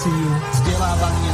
Počúvate reláciu vzdelávanie dospelých.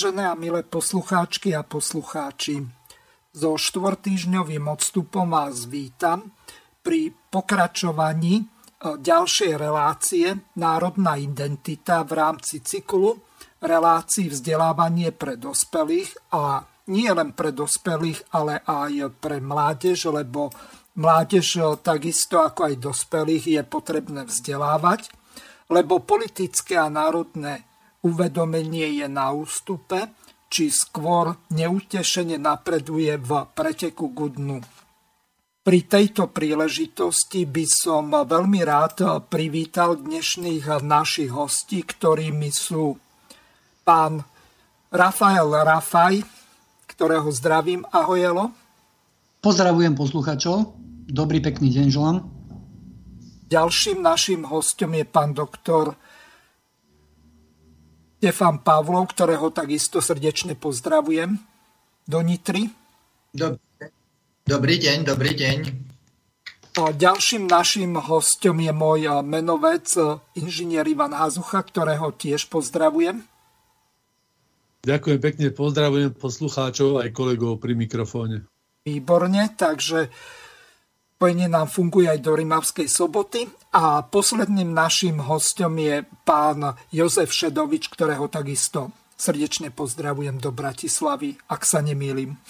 Vážené a milé poslucháčky a poslucháči, so štvortýžňovým odstupom vás vítam pri pokračovaní e, ďalšej relácie Národná identita v rámci cyklu relácií vzdelávanie pre dospelých a nie len pre dospelých, ale aj pre mládež, lebo mládež e, takisto ako aj dospelých je potrebné vzdelávať, lebo politické a národné uvedomenie je na ústupe, či skôr neutešene napreduje v preteku k dnu. Pri tejto príležitosti by som veľmi rád privítal dnešných našich hostí, ktorými sú pán Rafael Rafaj, ktorého zdravím. Ahojelo. Pozdravujem posluchačov. Dobrý pekný deň želám. Ďalším našim hostom je pán doktor Stefan Pavlov, ktorého takisto srdečne pozdravujem do Nitry. Dobrý, deň, dobrý deň. A ďalším našim hostom je môj menovec, inžinier Ivan Hazucha, ktorého tiež pozdravujem. Ďakujem pekne, pozdravujem poslucháčov aj kolegov pri mikrofóne. Výborne, takže Spojenie nám funguje aj do Rimavskej soboty a posledným našim hostom je pán Jozef Šedovič, ktorého takisto srdečne pozdravujem do Bratislavy, ak sa nemýlim.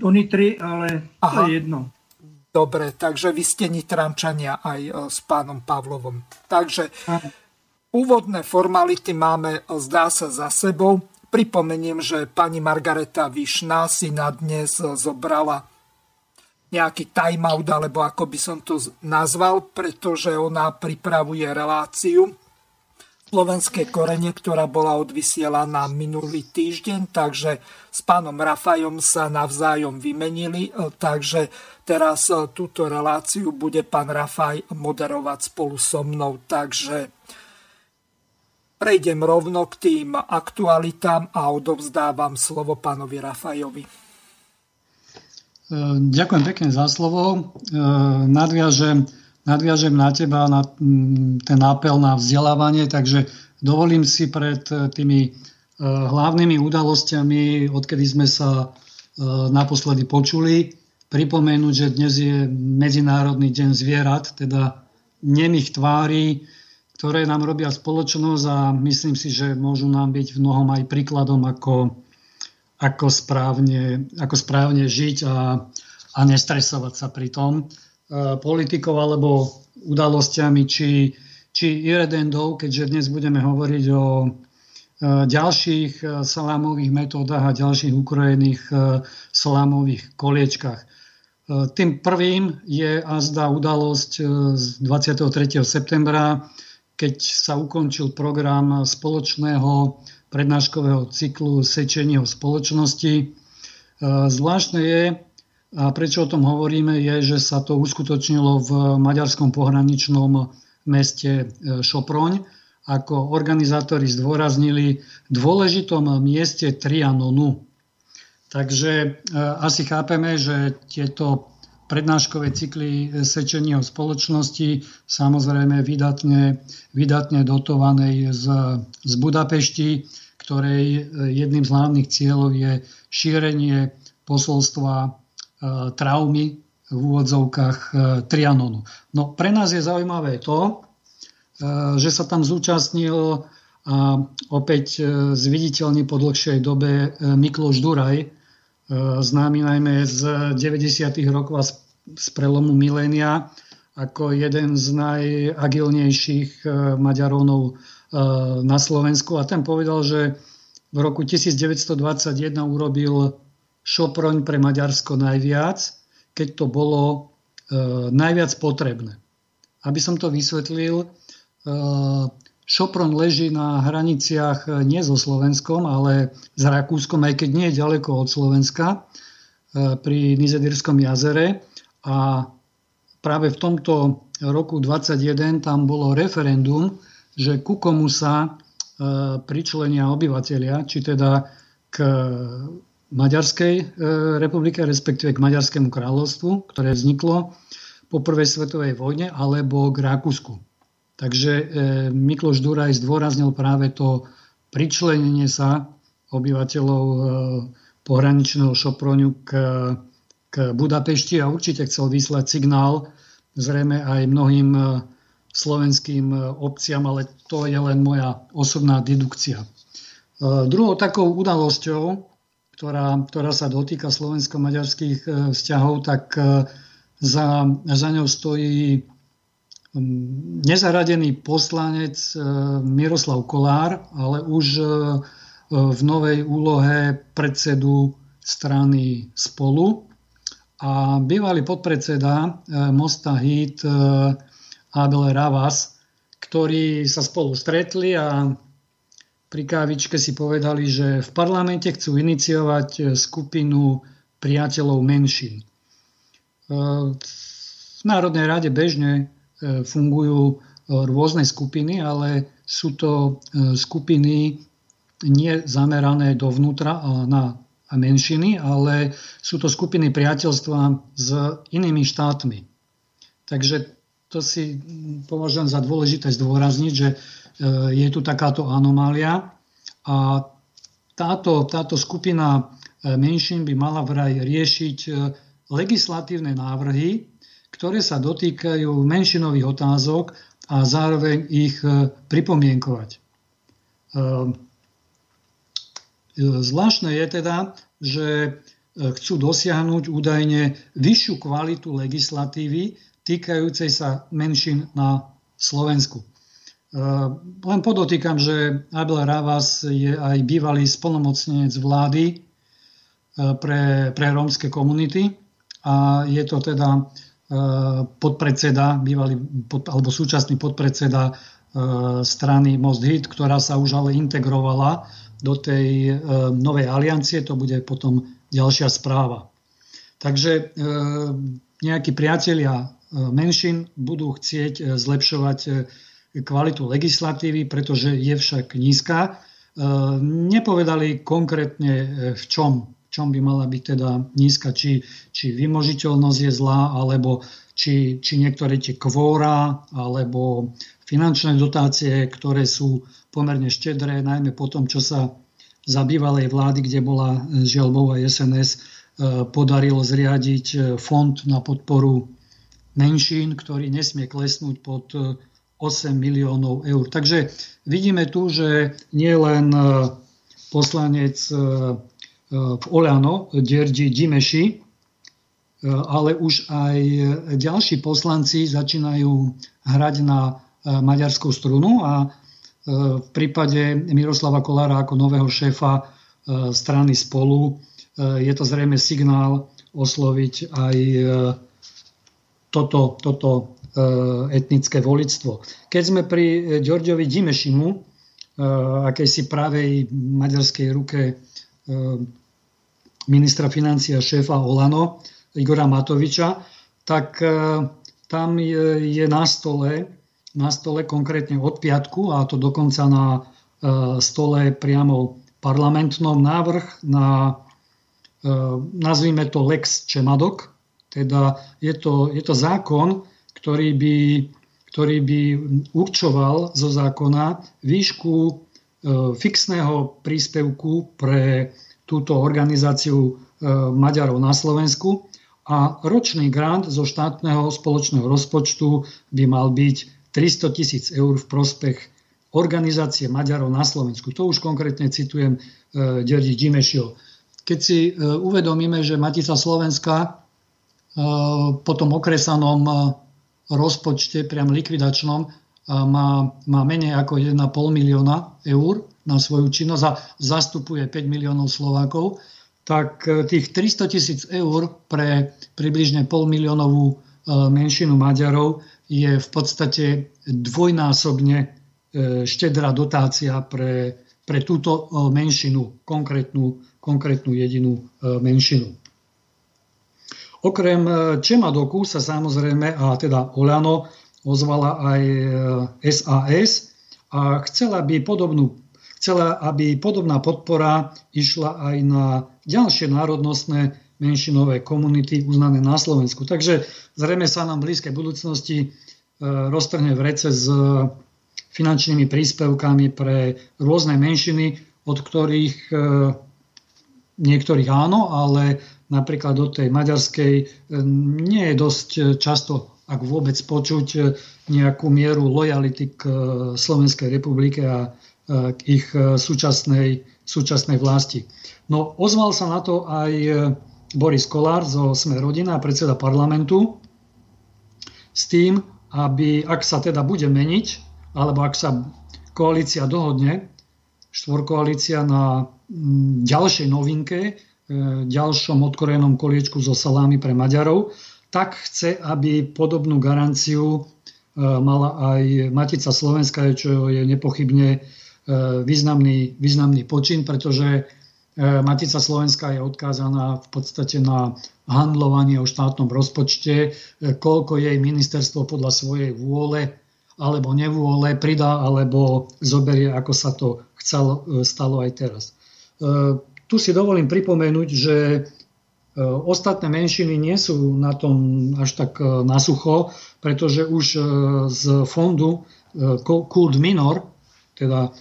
Do Nitry, ale Aha. to je jedno. Dobre, takže vy ste Nitrančania aj e, s pánom Pavlovom. Takže úvodné formality máme, e, zdá sa, za sebou. Pripomeniem, že pani Margareta Višná si na dnes e, zobrala nejaký timeout, alebo ako by som to nazval, pretože ona pripravuje reláciu slovenské korene, ktorá bola odvysielaná minulý týždeň, takže s pánom Rafajom sa navzájom vymenili, e, takže teraz e, túto reláciu bude pán Rafaj moderovať spolu so mnou, takže prejdem rovno k tým aktualitám a odovzdávam slovo pánovi Rafajovi. Ďakujem pekne za slovo. Nadviažem, nadviažem na teba na mm, ten apel na vzdelávanie, takže dovolím si pred tými e, hlavnými udalosťami, odkedy sme sa naposledy počuli, pripomenúť, že dnes je Medzinárodný deň zvierat, teda nemých tvári, ktoré nám robia spoločnosť a myslím si, že môžu nám byť v mnohom aj príkladom, ako ako správne, ako správne žiť a, a nestresovať sa pri tom. E, politikou alebo udalosťami či, či irredendov, keďže dnes budeme hovoriť o e, ďalších e, salámových metódach a ďalších ukrojených salámových koliečkách. Tým prvým je azda udalosť z 23. septembra, keď sa ukončil program spoločného prednáškového cyklu sečeního spoločnosti. E, zvláštne je, a prečo o tom hovoríme, je, že sa to uskutočnilo v maďarskom pohraničnom meste e, Šoproň. Ako organizátori zdôraznili dôležitom mieste Trianonu. Takže e, asi chápeme, že tieto prednáškové cykly sečeního spoločnosti, samozrejme vydatne, vydatne dotovanej z, z Budapešti, ktorej e, jedným z hlavných cieľov je šírenie posolstva e, traumy v úvodzovkách e, Trianonu. No pre nás je zaujímavé to, že sa tam zúčastnil a opäť zviditeľný po dlhšej dobe Mikloš Duraj, známy najmä z 90. rokov a z prelomu milénia ako jeden z najagilnejších Maďarónov na Slovensku a ten povedal, že v roku 1921 urobil Šoproň pre Maďarsko najviac, keď to bolo najviac potrebné. Aby som to vysvetlil, Šopron leží na hraniciach nie so Slovenskom, ale s Rakúskom, aj keď nie je ďaleko od Slovenska, pri Nizedírskom jazere. A práve v tomto roku 2021 tam bolo referendum, že ku komu sa pričlenia obyvateľia, či teda k Maďarskej e, republike, respektíve k Maďarskému kráľovstvu, ktoré vzniklo po prvej svetovej vojne, alebo k Rakúsku. Takže e, Mikloš Duraj zdôraznil práve to pričlenenie sa obyvateľov e, pohraničného Šoproňu k, k Budapešti a určite chcel vyslať signál zrejme aj mnohým slovenským obciam, ale to je len moja osobná dedukcia. Druhou takou udalosťou, ktorá, ktorá sa dotýka slovensko-maďarských e, vzťahov, tak e, za, za ňou stojí nezaradený poslanec e, Miroslav Kolár, ale už v novej úlohe predsedu strany Spolu. A bývalý podpredseda Mosta Hit Abel Ravas, ktorí sa spolu stretli a pri kávičke si povedali, že v parlamente chcú iniciovať skupinu priateľov menšín. V Národnej rade bežne fungujú rôzne skupiny, ale sú to skupiny nie zamerané dovnútra na menšiny, ale sú to skupiny priateľstva s inými štátmi. Takže to si považujem za dôležité zdôrazniť, že je tu takáto anomália a táto, táto skupina e, menšín by mala vraj riešiť e, legislatívne návrhy, ktoré sa dotýkajú menšinových otázok a zároveň ich e, pripomienkovať. Zvláštne je teda, že chcú dosiahnuť údajne vyššiu kvalitu legislatívy týkajúcej sa menšín na Slovensku. Len podotýkam, že Abel Ravas je aj bývalý spolnomocnenec vlády pre, pre rómske komunity a je to teda podpredseda, bývalý pod, alebo súčasný podpredseda strany Most Hit, ktorá sa už ale integrovala do tej novej aliancie, to bude potom ďalšia správa. Takže nejakí priatelia menšin budú chcieť zlepšovať kvalitu legislatívy, pretože je však nízka. Nepovedali konkrétne v čom, čom by mala byť teda nízka, či, či vymožiteľnosť je zlá, alebo či, či niektoré tie kvóra, alebo finančné dotácie, ktoré sú pomerne štedré, najmä po tom, čo sa za bývalej vlády, kde bola Žiaľbová SNS, e, podarilo zriadiť fond na podporu menšín, ktorý nesmie klesnúť pod 8 miliónov eur. Takže vidíme tu, že nie len poslanec v Oľano, Dierdi Dimeši, ale už aj ďalší poslanci začínajú hrať na maďarskú strunu a v prípade Miroslava Kolára ako nového šéfa strany spolu je to zrejme signál osloviť aj toto, toto E, etnické volictvo. Keď sme pri Ďorďovi Dimešimu, e, akejsi pravej maďarskej ruke e, ministra financia šéfa Olano, Igora Matoviča, tak tam je na stole, na stole konkrétne od piatku, a to dokonca na stole priamo parlamentnom návrh na, nazvime to Lex Čemadok, teda je to, je to zákon, ktorý by, ktorý by určoval zo zákona výšku fixného príspevku pre túto organizáciu e, Maďarov na Slovensku a ročný grant zo štátneho spoločného rozpočtu by mal byť 300 tisíc eur v prospech organizácie Maďarov na Slovensku. To už konkrétne citujem e, Derdi Dimešio. Keď si uvedomíme, že Matica Slovenska po tom okresanom rozpočte, priam likvidačnom, má, má menej ako 1,5 milióna eur na svoju činnosť a zastupuje 5 miliónov Slovákov, tak e, tých 300 tisíc eur pre približne pol miliónovú e, menšinu Maďarov je v podstate dvojnásobne e, štedrá dotácia pre, pre túto menšinu, konkrétnu, konkrétnu jedinú menšinu. Okrem Čemadoku sa samozrejme, a teda Olano, ozvala aj SAS a chcela by podobnú chcela, aby podobná podpora išla aj na ďalšie národnostné menšinové komunity uznané na Slovensku. Takže zrejme sa nám v blízkej budúcnosti e, roztrhne v rece s finančnými príspevkami pre rôzne menšiny, od ktorých e, niektorých áno, ale napríklad od tej maďarskej e, nie je dosť často, ak vôbec počuť, nejakú mieru lojality k Slovenskej republike a k ich súčasnej, súčasnej vlasti. No ozval sa na to aj Boris Kolár zo Sme rodina, predseda parlamentu, s tým, aby ak sa teda bude meniť, alebo ak sa koalícia dohodne, štvorkoalícia na ďalšej novinke, ďalšom odkorenom koliečku zo salámy pre Maďarov, tak chce, aby podobnú garanciu mala aj Matica Slovenska, čo je nepochybne E, významný, významný počin, pretože e, Matica Slovenska je odkázaná v podstate na handlovanie o štátnom rozpočte, e, koľko jej ministerstvo podľa svojej vôle alebo nevôle pridá alebo zoberie, ako sa to chcelo, stalo aj teraz. Tu si dovolím pripomenúť, že ostatné menšiny nie sú na tom až tak nasucho, pretože už z fondu Kult Minor, teda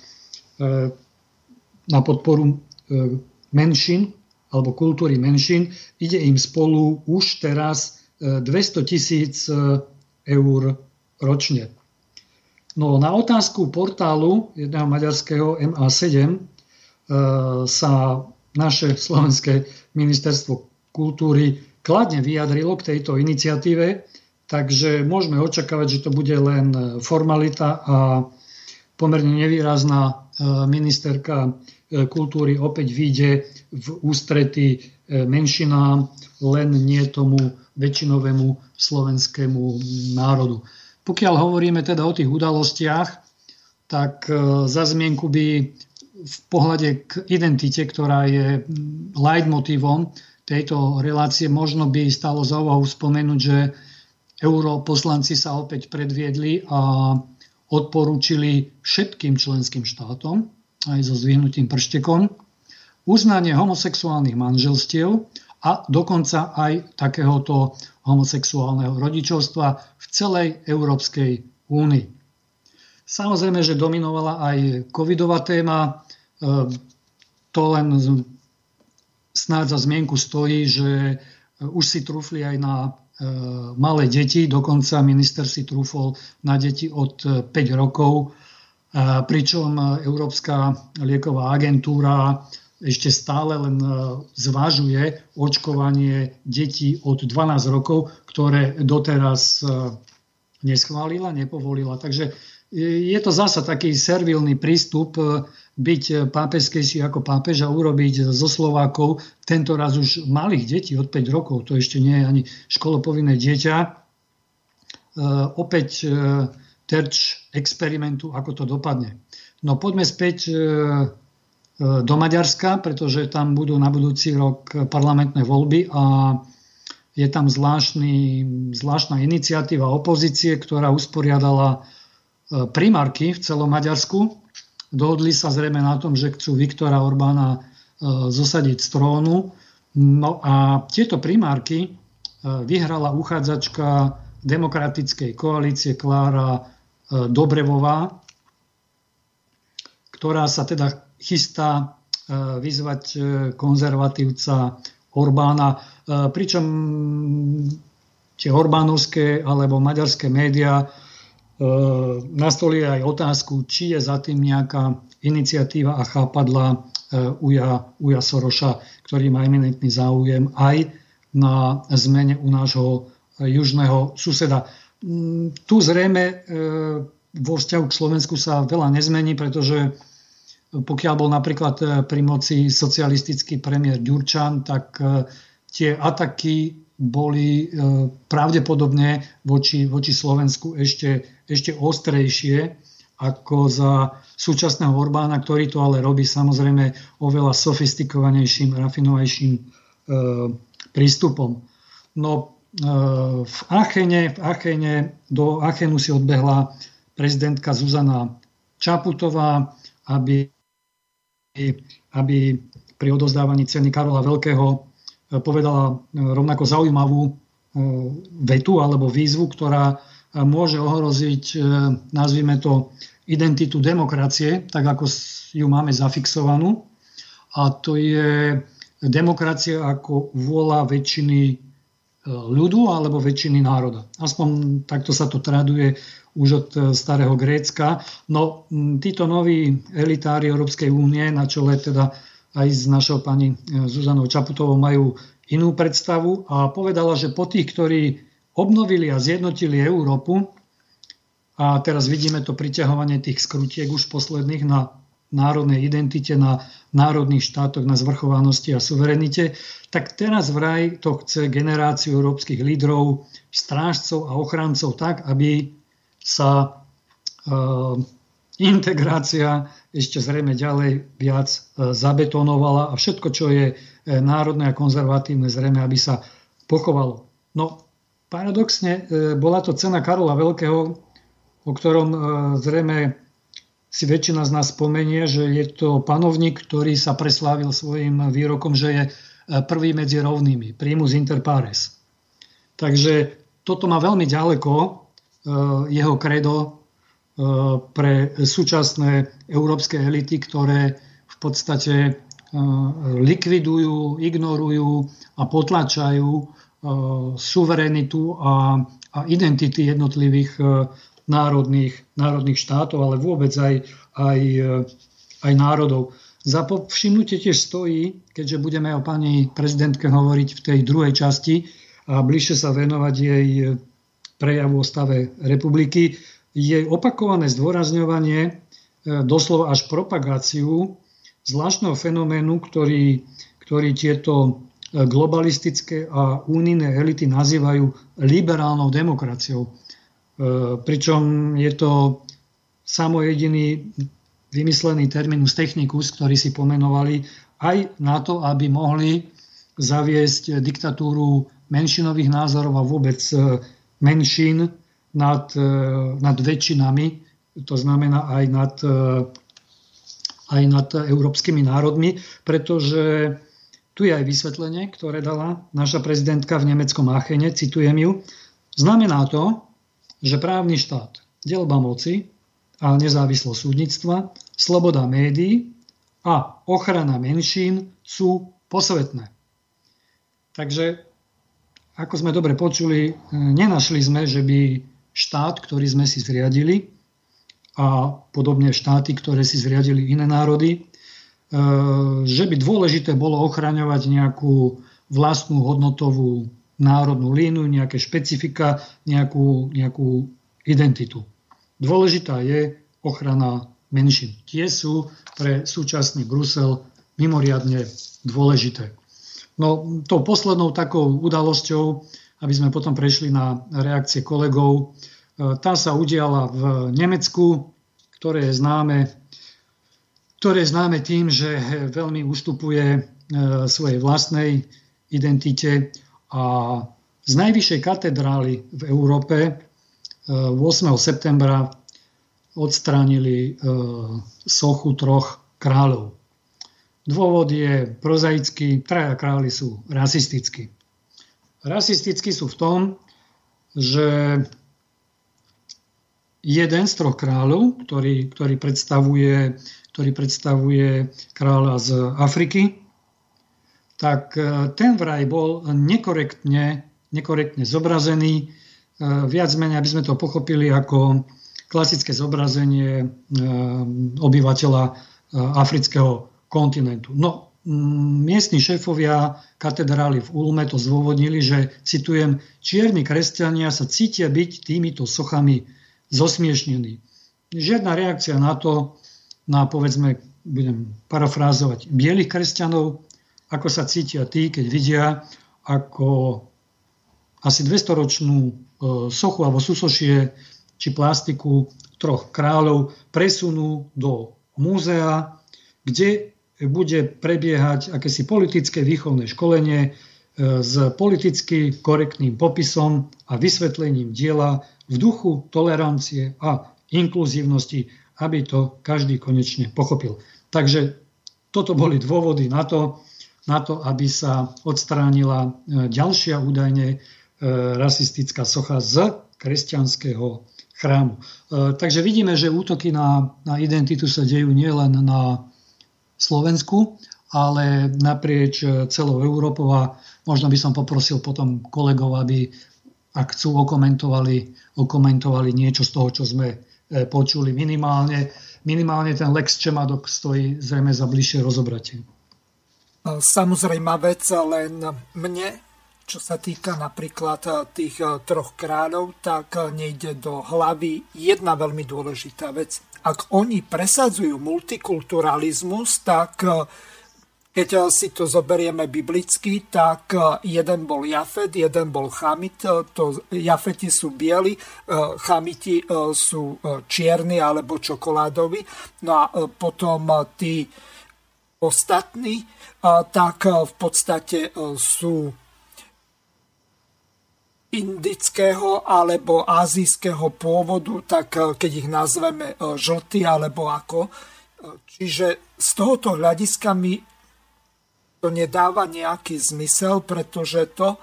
E, na podporu e, menšin alebo kultúry menšín. Ide im spolu už teraz 200 e, tisíc eur ročne. No na otázku portálu jedného maďarského MA7 sa naše slovenské ministerstvo kultúry kladne vyjadrilo k tejto iniciatíve, takže môžeme očakávať, že to bude len formalita a pomerne nevýrazná E, ministerka e, kultúry opäť vyjde v ústrety e, menšinám, len nie tomu väčšinovému slovenskému národu. Pokiaľ hovoríme teda o tých udalostiach, tak za zmienku by v pohľade k identite, ktorá je leitmotívom tejto relácie, možno by stalo za úvahu spomenúť, že europoslanci sa opäť predviedli a odporúčili všetkým členským štátom, aj so zvihnutým prštekom, uznanie homosexuálnych manželstiev a dokonca aj takéhoto homosexuálneho rodičovstva v celej Európskej únii. Samozrejme, že dominovala aj covidová téma. E, to len snáď za zmienku stojí, že už si trúfli aj na E, malé deti, dokonca minister si trúfol na deti od 5 rokov, e, pričom Európska lieková agentúra ešte stále len e, zvažuje očkovanie detí od 12 rokov, ktoré doteraz neschválila, nepovolila. Takže je to zasa taký servilný prístup e, byť pápežskejší ako pápež a urobiť zo Slovákov tento raz už malých detí od 5 rokov, to ešte nie je ani školopovinné dieťa, e, opäť e, terč experimentu, ako to dopadne. No poďme späť do Maďarska, pretože tam budú na budúci rok parlamentné voľby a je tam zvláštny, zvláštna iniciatíva opozície, ktorá usporiadala E, primárky v celom Maďarsku. Dohodli sa zrejme na tom, že chcú Viktora Orbána e, zosadiť z trónu. No a tieto primárky e, vyhrala uchádzačka demokratickej koalície Klára Dobrevová, ktorá sa teda chystá vyzvať konzervatívca Orbána, pričom tie orbánovské alebo maďarské médiá E, nastolí aj otázku, či je za tým nejaká iniciatíva a chápadla e, Uja, Uja Soroša, ktorý má eminentný záujem aj na zmene u nášho južného suseda. Mm, tu zrejme vo vzťahu k Slovensku sa veľa nezmení, pretože pokiaľ bol napríklad pri moci socialistický premiér Ďurčan, tak tie ataky boli pravdepodobne voči, voči Slovensku ešte ešte ostrejšie ako za súčasného Orbána, ktorý to ale robí samozrejme oveľa sofistikovanejším, rafinovanejším e, prístupom. No e, v Achene, v Achene, do Achenu si odbehla prezidentka Zuzana Čaputová, aby, aby pri odozdávaní ceny Karola Veľkého e, povedala rovnako zaujímavú vetu alebo výzvu, ktorá môže ohroziť, e, nazvime to, identitu demokracie, tak ako ju máme zafixovanú. A to je demokracia ako vôľa väčšiny e, ľudu alebo väčšiny národa. Aspoň takto sa to traduje už od e, starého Grécka. No títo noví elitári Európskej únie, na čele teda aj s našou pani Zuzanou Čaputovou, majú inú predstavu a povedala, že po tých, ktorí obnovili a zjednotili Európu a teraz vidíme to priťahovanie tých skrutiek už posledných na národnej identite, na národných štátoch, na zvrchovanosti a suverenite, tak teraz vraj to chce generáciu európskych lídrov, strážcov a ochrancov tak, aby sa uh, integrácia ešte zrejme ďalej viac uh, zabetonovala a všetko, čo je uh, národné a konzervatívne, zrejme, aby sa pochovalo. No, Paradoxne e, bola to cena Karola Veľkého, o ktorom e, zrejme si väčšina z nás spomenie, že je to panovník, ktorý sa preslávil svojim výrokom, že je e, prvý medzi rovnými, primus inter pares. Takže toto má veľmi ďaleko jeho kredo pre súčasné európske elity, ktoré v podstate likvidujú, ignorujú a potlačajú suverenitu a, a identity jednotlivých národných, národných štátov, ale vôbec aj, aj, aj národov. Za povšimnutie tiež stojí, keďže budeme o pani prezidentke hovoriť v tej druhej časti a bližšie sa venovať jej prejavu o stave republiky, jej opakované zdôrazňovanie, doslova až propagáciu zvláštneho fenoménu, ktorý, ktorý tieto globalistické a únijné elity nazývajú liberálnou demokraciou. E, pričom je to samo jediný vymyslený terminus technicus, ktorý si pomenovali aj na to, aby mohli zaviesť diktatúru menšinových názorov a vôbec e, menšín nad, e, nad väčšinami, to znamená aj nad, aj nad európskymi národmi, pretože tu je aj vysvetlenie, ktoré dala naša prezidentka v nemeckom Achene, citujem ju. Znamená to, že právny štát, delba moci a nezávislosť súdnictva, sloboda médií a ochrana menšín sú posvetné. Takže, ako sme dobre počuli, nenašli sme, že by štát, ktorý sme si zriadili, a podobne štáty, ktoré si zriadili iné národy, E, že by dôležité bolo ochraňovať nejakú vlastnú hodnotovú národnú línu, nejaké špecifika, nejakú, nejakú identitu. Dôležitá je ochrana menšín. Tie sú pre súčasný Brusel mimoriadne dôležité. No, tou poslednou takou udalosťou, aby sme potom prešli na reakcie kolegov, e, tá sa udiala v Nemecku, ktoré je známe ktoré známe tým, že veľmi ustupuje e, svojej vlastnej identite a z najvyššej katedrály v Európe 8. E, septembra odstránili sochu troch kráľov. Dôvod je prozaický, traja králi sú rasistickí. Rasistickí sú v tom, že jeden z troch kráľov, ktorý, ktorý predstavuje ktorý predstavuje kráľa z Afriky, tak e, ten vraj bol nekorektne, nekorektne zobrazený, e, viac menej, aby sme to pochopili ako klasické zobrazenie e, obyvateľa afrického kontinentu. No, miestni šéfovia katedrály v Ulme to zdôvodnili, že, citujem, čierni kresťania sa cítia byť týmito sochami zosmiešnení. Žiadna reakcia na to, na, povedzme, budem parafrázovať, bielých kresťanov, ako sa cítia tí, keď vidia, ako asi 200-ročnú e, sochu alebo susošie či plastiku troch kráľov presunú do múzea, kde bude prebiehať akési politické výchovné školenie e, s politicky korektným popisom a vysvetlením diela v duchu tolerancie a inkluzívnosti, aby to každý konečne pochopil. Takže toto boli dôvody na to, na to aby sa odstránila e, ďalšia údajne e, rasistická socha z kresťanského chrámu. Takže vidíme, že útoky na, na identitu sa dejú nielen na Slovensku, ale naprieč e, celou Európou a možno by som poprosil potom kolegov, aby ak chcú okomentovali, okomentovali niečo z toho, čo sme e, počuli minimálne. Minimálne ten Lex Čemadok stojí zrejme za bližšie rozobratie. Samozrejme vec, len mne, čo sa týka napríklad e, tých troch kráľov, tak nejde do hlavy jedna veľmi dôležitá vec ak oni presadzujú multikulturalizmus, tak e, keď si to zoberieme biblicky, tak e, jeden bol Jafet, jeden bol Chamit, to Jafeti sú bieli, Chamiti sú čierni alebo čokoládovi. No a potom tí ostatní, tak v podstate sú indického alebo azijského pôvodu, tak eh, keď ich nazveme eh, žltý alebo ako. Eh, čiže z tohoto hľadiska mi to nedáva nejaký zmysel, pretože to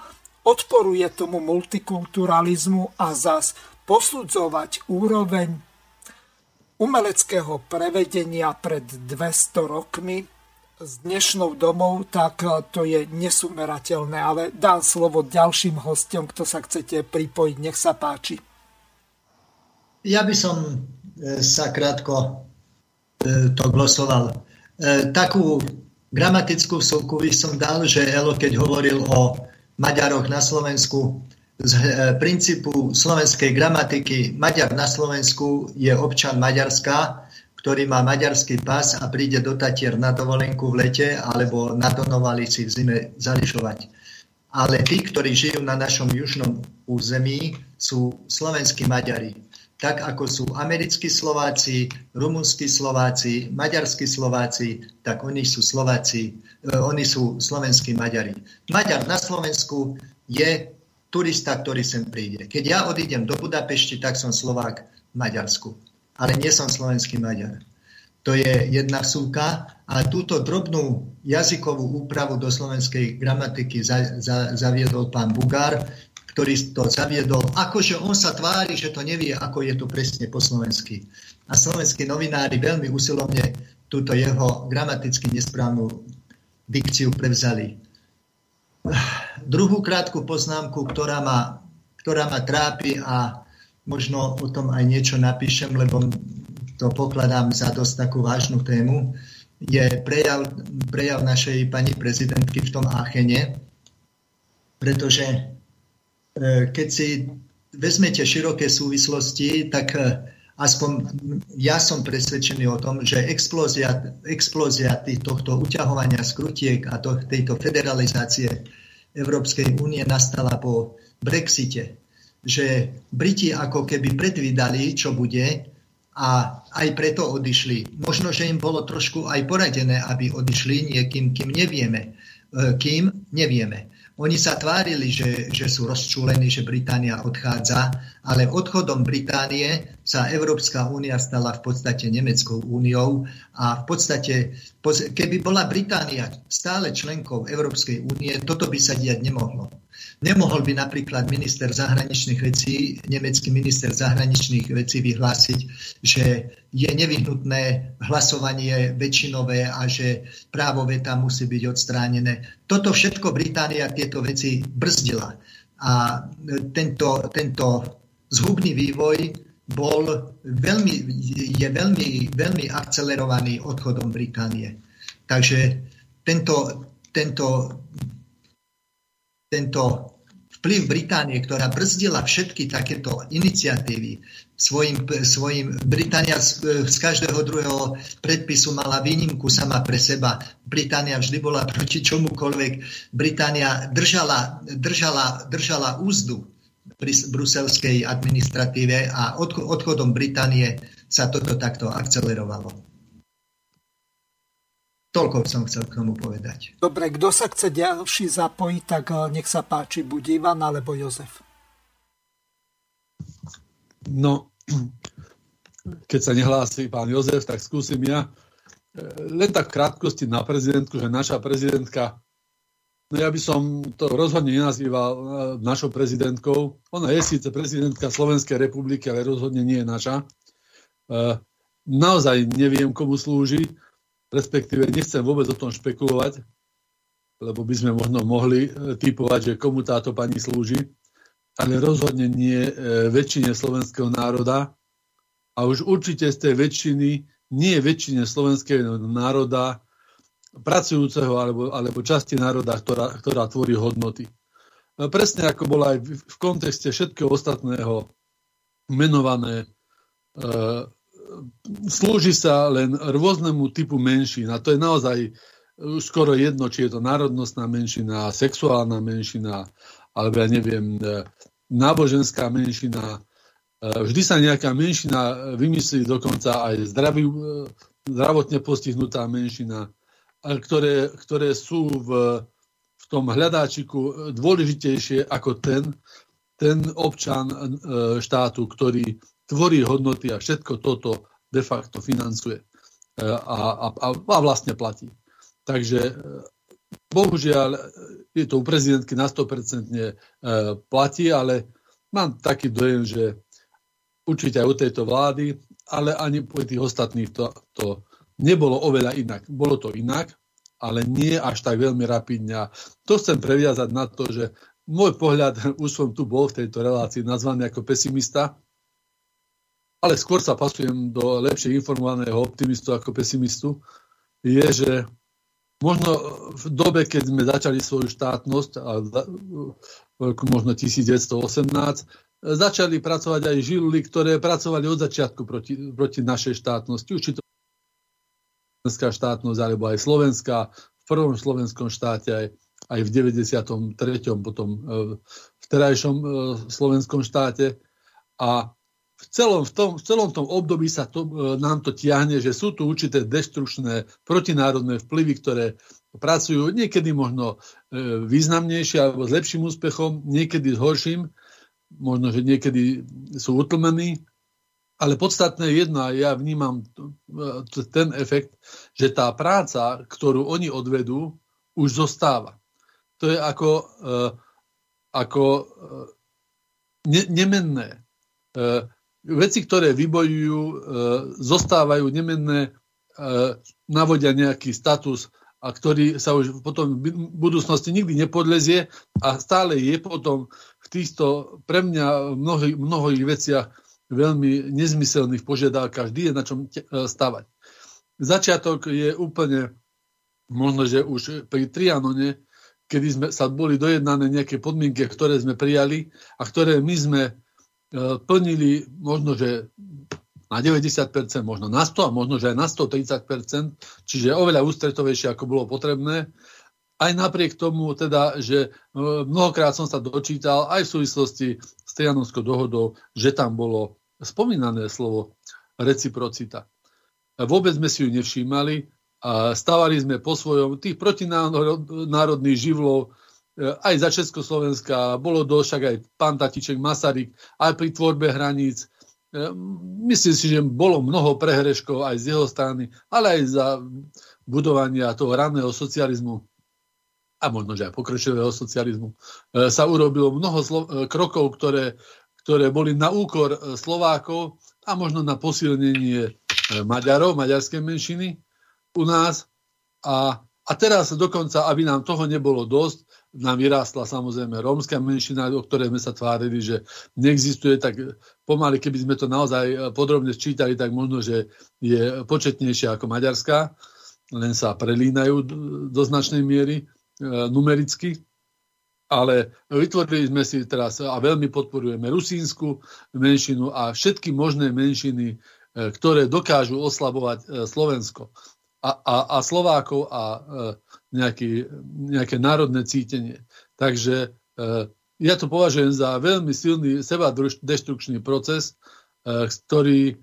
odporuje tomu multikulturalizmu a zas posudzovať úroveň umeleckého prevedenia pred 200 rokmi s dnešnou domou, tak e, to je nesumerateľné. Ale dám slovo ďalším hostom, kto sa chcete pripojiť. Nech sa páči. Ja by som e, sa krátko e, to glosoval. Takú gramatickú súku by som dal, že Elo, keď hovoril o Maďaroch na Slovensku, z princípu slovenskej gramatiky Maďar na Slovensku je občan Maďarska, ktorý má maďarský pas a príde do Tatier na dovolenku v lete alebo na Donovali si v zime zališovať. Ale tí, ktorí žijú na našom južnom území, sú slovenskí Maďari. Tak ako sú americkí Slováci, rumunskí Slováci, maďarskí Slováci, tak oni sú Slováci, eh, oni sú slovenskí Maďari. Maďar na Slovensku je turista, ktorý sem príde. Keď ja odídem do Budapešti, tak som Slovák v Maďarsku ale nie som slovenský Maďar. To je jedna súka a túto drobnú jazykovú úpravu do slovenskej gramatiky za, za, zaviedol pán Bugár, ktorý to zaviedol, akože on sa tvári, že to nevie, ako je to presne po slovensky. A slovenskí novinári veľmi usilovne túto jeho gramaticky nesprávnu dikciu prevzali. Druhú krátku poznámku, ktorá ma, ktorá ma trápi a možno o tom aj niečo napíšem, lebo to pokladám za dosť takú vážnu tému, je prejav, prejav našej pani prezidentky v tom Áchene, pretože e, keď si vezmete široké súvislosti, tak e, aspoň ja som presvedčený o tom, že explózia, explózia tohto uťahovania skrutiek a to, tejto federalizácie Európskej únie nastala po Brexite že Briti ako keby predvídali, čo bude a aj preto odišli. Možno, že im bolo trošku aj poradené, aby odišli niekým, kým nevieme. E, kým nevieme. Oni sa tvárili, že, že sú rozčúlení, že Británia odchádza, ale odchodom Británie sa Európska únia stala v podstate Nemeckou úniou a v podstate, keby bola Británia stále členkou Európskej únie, toto by sa diať nemohlo. Nemohol by napríklad minister zahraničných vecí, nemecký minister zahraničných vecí vyhlásiť, že je nevyhnutné hlasovanie väčšinové a že právo veta musí byť odstránené. Toto všetko Británia tieto veci brzdila. A tento, tento zhubný vývoj bol veľmi, je veľmi, veľmi akcelerovaný odchodom Británie. Takže tento, tento tento vplyv Británie, ktorá brzdila všetky takéto iniciatívy, svojim, svojim Británia z, z každého druhého predpisu mala výnimku sama pre seba. Británia vždy bola proti čomukoľvek. Británia držala, držala, držala úzdu bruselskej administratíve a odchodom Británie sa toto takto akcelerovalo. Toľko som chcel k tomu povedať. Dobre, kto sa chce ďalší zapojiť, tak eh, nech sa páči, buď Ivan alebo Jozef. No, keď sa nehlási pán Jozef, tak skúsim ja. Eh, len tak v krátkosti na prezidentku, že naša prezidentka, no ja by som to rozhodne nenazýval eh, našou prezidentkou. Ona je síce prezidentka Slovenskej republiky, ale rozhodne nie je naša. Naozaj neviem, komu slúži respektíve nechcem vôbec o tom špekulovať, lebo by sme možno mohli e, typovať, že komu táto pani slúži, ale rozhodne nie e, väčšine slovenského národa a už určite z tej väčšiny, nie väčšine slovenského národa, pracujúceho alebo, alebo časti národa, ktorá, ktorá tvorí hodnoty. E, presne ako bolo aj v kontexte všetkého ostatného menované slúži sa len rôznemu typu menšín a to je naozaj už skoro jedno, či je to národnostná menšina, sexuálna menšina, alebo ja neviem, e, náboženská menšina. E, vždy sa nejaká menšina vymyslí, dokonca aj zdravý, e, zdravotne postihnutá menšina, ktoré, ktoré sú v, v tom hľadáčiku dôležitejšie ako ten, ten občan štátu, ktorý tvorí hodnoty a všetko toto de facto financuje e, a, a, a vlastne platí. Takže e, bohužiaľ je to u prezidentky na 100% e, platí, ale mám taký dojem, že určite aj u tejto vlády, ale ani u tých ostatných to, to nebolo oveľa inak. Bolo to inak, ale nie až tak veľmi rapidne. To chcem previazať na to, že môj pohľad, už som tu bol v tejto relácii nazvaný ako pesimista, ale skôr sa pasujem do lepšie informovaného optimistu ako pesimistu, je, že možno v dobe, keď sme začali svoju štátnosť, a roku možno 1918, začali pracovať aj žilly, ktoré pracovali od začiatku proti, proti našej štátnosti. Či to slovenská štátnosť, alebo aj slovenská, v prvom slovenskom štáte, aj, aj v 93. potom e, v terajšom e, slovenskom štáte. A v celom, v, tom, v celom tom období sa to, e, nám to tiahne, že sú tu určité deštručné protinárodné vplyvy, ktoré pracujú niekedy možno e, významnejšie alebo s lepším úspechom, niekedy s horším, možno, že niekedy sú utlmení, ale podstatné je jedno, ja vnímam e, ten efekt, že tá práca, ktorú oni odvedú, už zostáva. To je ako, ako ne, nemenné. Veci, ktoré vybojujú, e, zostávajú nemenné, e, navodia nejaký status a ktorý sa už potom v budúcnosti nikdy nepodlezie a stále je potom v týchto pre mňa mnohých, mnohých veciach veľmi nezmyselných požiadavkách, vždy je na čom te, e, stavať. Začiatok je úplne, možno, že už pri Trianone, kedy sme sa boli dojednané nejaké podmienky, ktoré sme prijali a ktoré my sme plnili možno, že na 90%, možno na 100 a možno, že aj na 130%, čiže oveľa ústretovejšie, ako bolo potrebné. Aj napriek tomu, teda, že e, mnohokrát som sa dočítal aj v súvislosti s Trianonskou dohodou, že tam bolo spomínané slovo reciprocita. Vôbec sme si ju nevšímali a stávali sme po svojom tých protinárodných živlov, E, aj za Československa, bolo do však aj pán Tatiček, Masaryk, aj pri tvorbe hraníc. E, myslím si, že bolo mnoho prehreškov aj z jeho strany, ale aj za budovania toho ranného socializmu a možno, že aj pokročilého socializmu, e, sa urobilo mnoho krokov, ktoré, ktoré boli na úkor Slovákov a možno na posilnenie Maďarov, maďarskej menšiny u nás. A, a teraz dokonca, aby nám toho nebolo dosť, nám vyrástla samozrejme rómska menšina, o ktorej sme sa tvárili, že neexistuje, tak pomaly, keby sme to naozaj eh, podrobne sčítali, tak možno, že je početnejšia ako maďarská, len sa prelínajú do značnej miery e, numericky. Ale vytvorili sme si teraz a veľmi podporujeme rusínsku menšinu a všetky možné menšiny, e, ktoré dokážu oslabovať Slovensko a, a, a Slovákov a nejaký, nejaké národné cítenie. Takže e, ja to považujem za veľmi silný seba deštrukčný proces, e, ktorý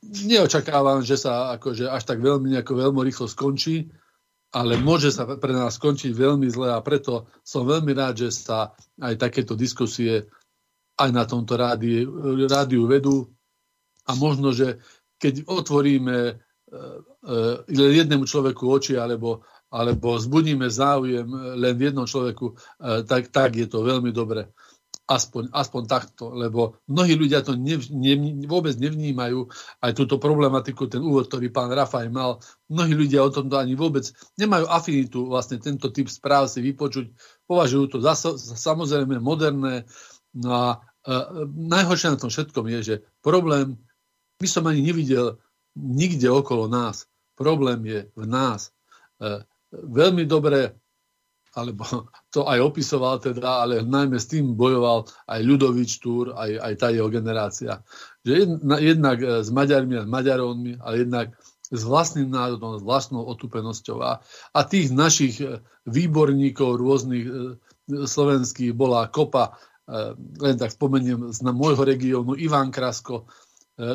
neočakávam, že sa akože až tak veľmi, nejako veľmi rýchlo skončí, ale môže sa pre nás skončiť veľmi zle a preto som veľmi rád, že sa aj takéto diskusie aj na tomto rádiu, rádiu vedú a možno, že keď otvoríme uh, uh, jednému človeku oči alebo alebo zbudíme záujem len v jednom človeku, e, tak, tak je to veľmi dobre. Aspoň, aspoň takto, lebo mnohí ľudia to nev, ne, vôbec nevnímajú, aj túto problematiku, ten úvod, ktorý pán Rafaj mal, mnohí ľudia o tomto ani vôbec nemajú afinitu vlastne tento typ správ si vypočuť, považujú to za, za samozrejme moderné, no a e, najhoršie na tom všetkom je, že problém, my som ani nevidel nikde okolo nás, problém je v nás. E, veľmi dobre, alebo to aj opisoval teda, ale najmä s tým bojoval aj Ľudovič Túr, aj, aj tá jeho generácia. Že jedna, jednak e, s Maďarmi a s ale jednak s vlastným národom, s vlastnou otúpenosťou. A, a tých našich e, výborníkov rôznych slovenských bola kopa, len tak spomeniem z môjho regiónu, Ivan Krasko,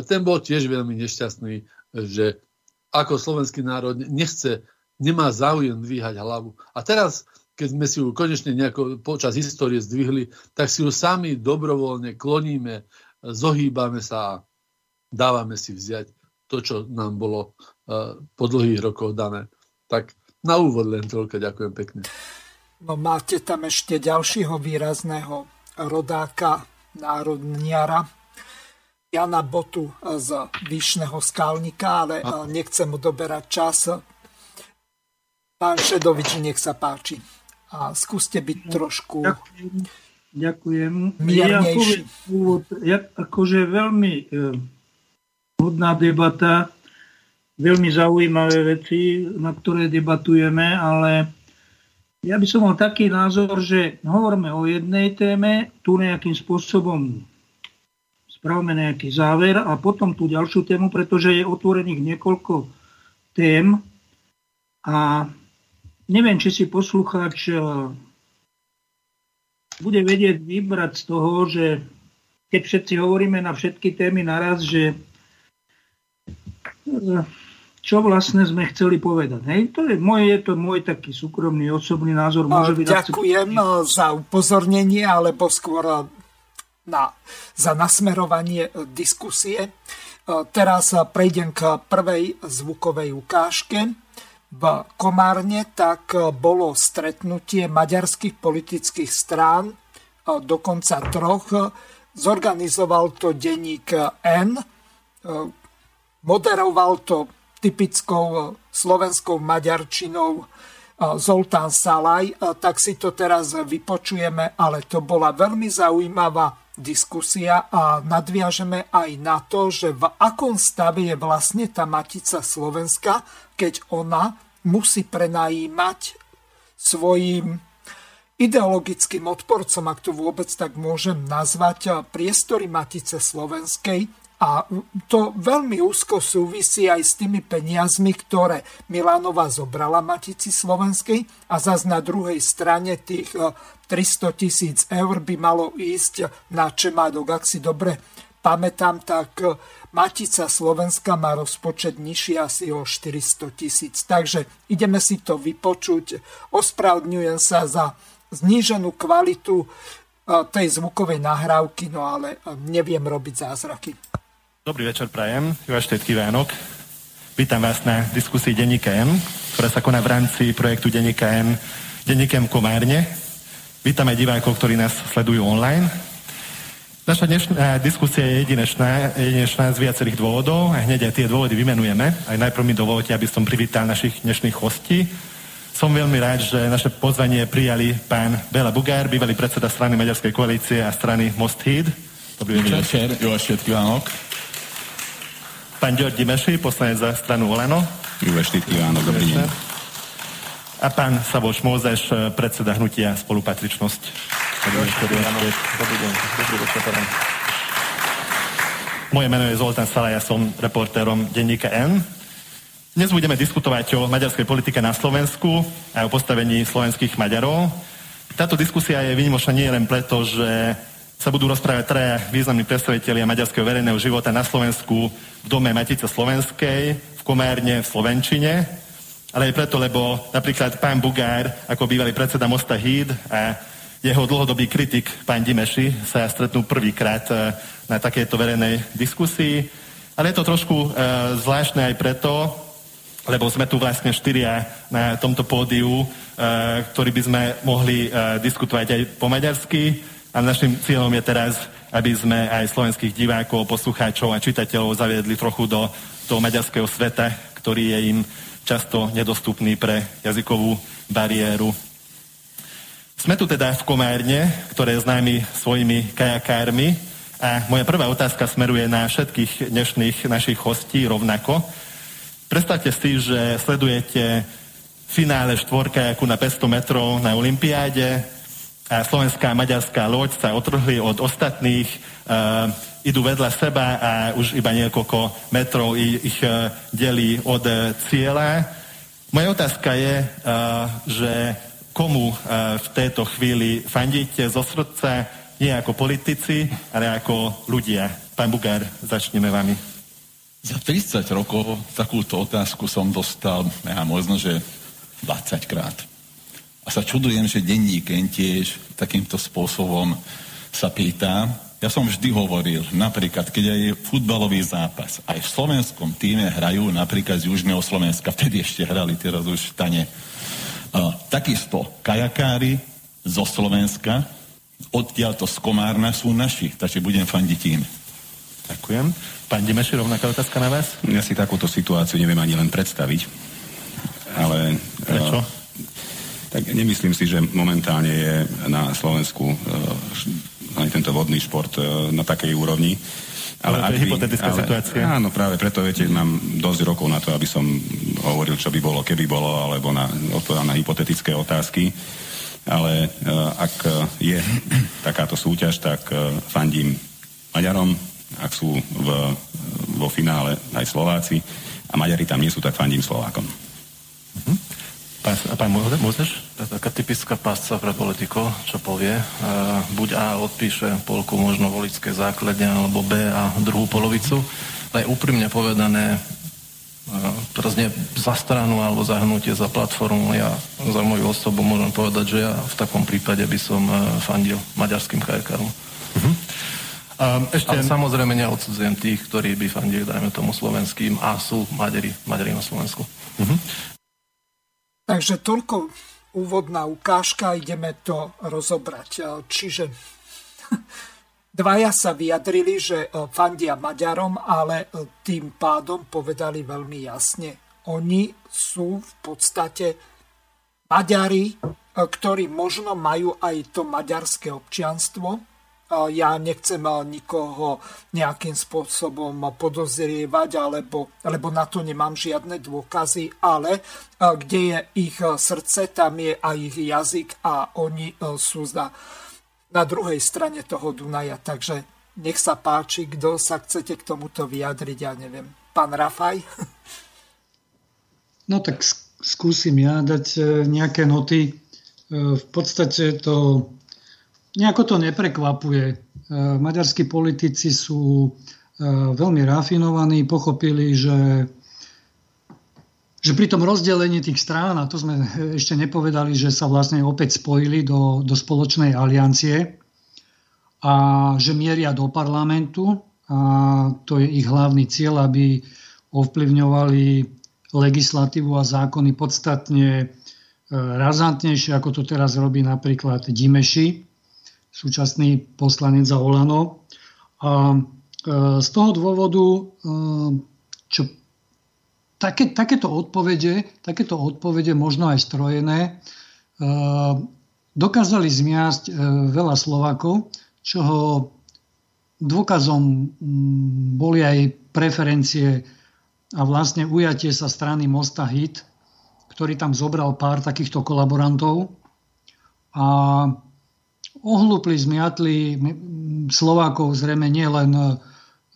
ten bol tiež veľmi nešťastný, že ako slovenský národ nechce nemá záujem dvíhať hlavu. A teraz, keď sme si ju konečne nejako počas histórie zdvihli, tak si ju sami dobrovoľne kloníme, zohýbame sa a dávame si vziať to, čo nám bolo po dlhých rokoch dané. Tak na úvod len toľko, ďakujem pekne. No máte tam ešte ďalšieho výrazného rodáka, národniara, Jana Botu z Vyšného skalníka, ale a... nechcem mu doberať čas. Pán Šedovič, nech sa páči. A skúste byť trošku Ďakujem. Ďakujem. miernejší. Ja, ja, akože veľmi e, hodná debata, veľmi zaujímavé veci, na ktoré debatujeme, ale ja by som mal taký názor, že hovoríme o jednej téme, tu nejakým spôsobom spravíme nejaký záver a potom tú ďalšiu tému, pretože je otvorených niekoľko tém a neviem, či si poslucháč eh, bude vedieť vybrať z toho, že keď všetci hovoríme na všetky témy naraz, že eh, čo vlastne sme chceli povedať. Hej? To je, môj, je to môj taký súkromný, osobný názor. Môže byť Ďakujem akceptovaný. za upozornenie, alebo skôr na, za nasmerovanie diskusie. Teraz prejdem k prvej zvukovej ukážke v Komárne, tak e, bolo stretnutie maďarských politických strán, e, dokonca troch. Zorganizoval to denník N, e, moderoval to typickou slovenskou maďarčinou Zoltán Salaj, tak si to teraz vypočujeme, ale to bola veľmi zaujímavá diskusia a nadviažeme aj na to, že v akom stave je vlastne tá Matica Slovenska, keď ona musí prenajímať svojim ideologickým odporcom, ak to vôbec tak môžem nazvať, priestory Matice Slovenskej. A to veľmi úzko súvisí aj s tými peniazmi, ktoré Milanova zobrala Matici Slovenskej a zase na druhej strane tých 300 tisíc eur by malo ísť na Čemádok. Ak si dobre pamätám, tak Matica Slovenska má rozpočet nižší asi o 400 tisíc. Takže ideme si to vypočuť. Ospravedňujem sa za zníženú kvalitu e, tej zvukovej nahrávky, no ale e, neviem robiť zázraky. Dobrý večer, prajem. Jó ešte kívánok. Vítam vás na diskusii Denníka M, ktorá sa koná v rámci projektu Denníka M Denníkem Komárne. Vítam aj divákov, ktorí nás sledujú online. Naša dnešná diskusia je jedinečná, jedinečná z viacerých dôvodov a hneď aj tie dôvody vymenujeme. Aj najprv mi dovolte, aby som privítal našich dnešných hostí. Som veľmi rád, že naše pozvanie prijali pán Bela Bugár, bývalý predseda strany Maďarskej koalície a strany Most Híd. Dobrý večer, estét kívánok. Pán Ďordi Meši, poslanec za stranu Oleno. Jó estét kívánok, dobrý deň. A pán Savoš Mózes, predseda hnutia Spolupatričnosť. Dobrý deň. Dobrý deň. Moje meno je Zoltán Sala, ja som reportérom denníka N. Dnes budeme diskutovať o maďarskej politike na Slovensku a o postavení slovenských Maďarov. táto diskusia je výnimočná nie len preto, že sa budú rozprávať traja významní predstavitelia maďarského verejného života na Slovensku v dome Matice Slovenskej, v Komárne, v Slovenčine, ale aj preto, lebo napríklad pán Bugár, ako bývalý predseda Mosta Híd a jeho dlhodobý kritik, pán Dimeši, sa stretnú prvýkrát e, na takejto verejnej diskusii. Ale je to trošku e, zvláštne aj preto, lebo sme tu vlastne štyria na tomto pódiu, e, ktorí by sme mohli e, diskutovať aj po maďarsky. A našim cieľom je teraz, aby sme aj slovenských divákov, poslucháčov a čitateľov zaviedli trochu do toho maďarského sveta, ktorý je im často nedostupný pre jazykovú bariéru. Sme tu teda v Komárne, ktoré je známy svojimi kajakármi a moja prvá otázka smeruje na všetkých dnešných našich hostí rovnako. Predstavte si, že sledujete finále štvorkajaku na 500 metrov na Olympiáde slovenská a maďarská loď sa otrhli od ostatných, uh, idú vedľa seba a už iba niekoľko metrov ich e, delí od e, cieľa. Moja otázka je, e, že komu v tejto chvíli fandíte zo srdca, nie ako politici, ale ako ľudia. Pán Bugár, začneme vami. Za 30 rokov takúto otázku som dostal, ja možno, že 20 krát. A sa čudujem, že denník tiež takýmto spôsobom sa pýta, ja som vždy hovoril, napríklad, keď je futbalový zápas, aj v slovenskom týme hrajú napríklad z Južného Slovenska, vtedy ešte hrali, teraz už tane. Uh, takisto kajakári zo Slovenska, odtiaľ to z Komárna sú naši, takže budem fandiť im. Ďakujem. Pán Dimeši, rovnaká otázka na vás? Ja si takúto situáciu neviem ani len predstaviť, ale... Prečo? Uh, tak nemyslím si, že momentálne je na Slovensku uh, aj tento vodný šport e, na takej úrovni. Ale, ale to je hypotetická ale, situácia. Áno, práve preto, viete, mám dosť rokov na to, aby som hovoril, čo by bolo, keby bolo, alebo na, odpovedal na hypotetické otázky. Ale uh, ak je takáto súťaž, tak uh, fandím Maďarom, ak sú v, vo finále aj Slováci a Maďari tam nie sú, tak fandím Slovákom. Uh-huh. Pán, pán Mozeš? Taká typická pásca pre politikov, čo povie. E, buď A odpíše polku možno volické základne, alebo B a druhú polovicu. Ale úprimne povedané, e, teraz nie za stranu alebo za hnutie, za platformu. Ja za moju osobu môžem povedať, že ja v takom prípade by som e, fandil maďarským. Uh-huh. Um, ešte... Ale samozrejme neodsudzujem tých, ktorí by fandili, dajme tomu, slovenským a sú Maďari, Maďari na Slovensku. Uh-huh. Takže toľko úvodná ukážka, ideme to rozobrať. Čiže dvaja sa vyjadrili, že e, fandia Maďarom, ale e, tým pádom povedali veľmi jasne. Oni sú v podstate Maďari, e, ktorí možno majú aj to maďarské občianstvo, ja nechcem nikoho nejakým spôsobom podozrievať, alebo, lebo na to nemám žiadne dôkazy, ale kde je ich srdce, tam je aj ich jazyk a oni sú na, na druhej strane toho Dunaja. Takže nech sa páči, kto sa chcete k tomuto vyjadriť, ja neviem. Pán Rafaj? No tak skúsim ja dať nejaké noty. V podstate to nejako to neprekvapuje. E, maďarskí politici sú e, veľmi rafinovaní, pochopili, že, že pri tom rozdelení tých strán, a to sme ešte nepovedali, že sa vlastne opäť spojili do, do spoločnej aliancie a že mieria do parlamentu a to je ich hlavný cieľ, aby ovplyvňovali legislatívu a zákony podstatne e, razantnejšie, ako to teraz robí napríklad Dimeši súčasný poslanec za Olano. A e, z toho dôvodu, e, čo také, takéto, odpovede, takéto odpovede, možno aj strojené, e, dokázali zmiasť veľa Slovákov, čoho dôkazom boli aj preferencie a vlastne ujatie sa strany Mosta Hit, ktorý tam zobral pár takýchto kolaborantov. A ohlúpli, zmiatli Slovákov zrejme nie len e,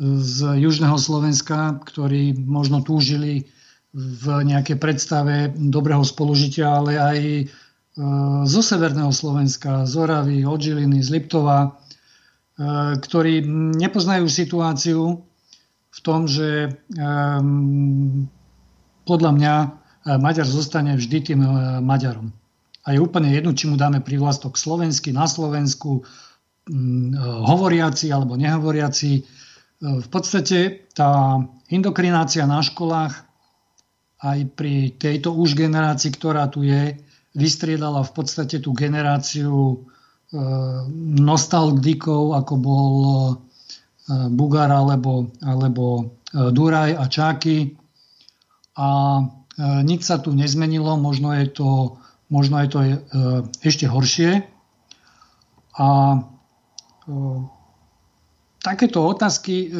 z južného Slovenska, ktorí možno túžili v nejakej predstave dobrého spolužitia, ale aj zo severného Slovenska, z Oravy, od Žiliny, z Liptova, ktorí nepoznajú situáciu v tom, že podľa mňa Maďar zostane vždy tým Maďarom. A je úplne jedno, či mu dáme privlastok slovenský na Slovensku, hovoriaci alebo nehovoriaci. V podstate tá indokrinácia na školách aj pri tejto už generácii, ktorá tu je, vystriedala v podstate tú generáciu e, nostalgikov, ako bol e, Bugar alebo, alebo e, Duraj a Čáky. A nič sa tu nezmenilo, možno je to, možno je to ešte horšie. A takéto otázky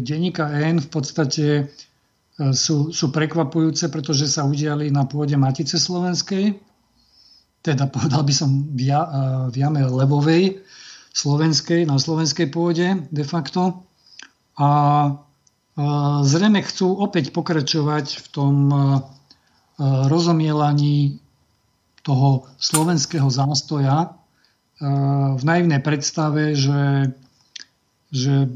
denníka N v podstate sú, sú prekvapujúce, pretože sa udiali na pôde Matice Slovenskej, teda povedal by som v, v jame Levovej, slovenskej, na slovenskej pôde de facto. A zrejme chcú opäť pokračovať v tom rozomielaní toho slovenského zástoja v naivnej predstave, že, že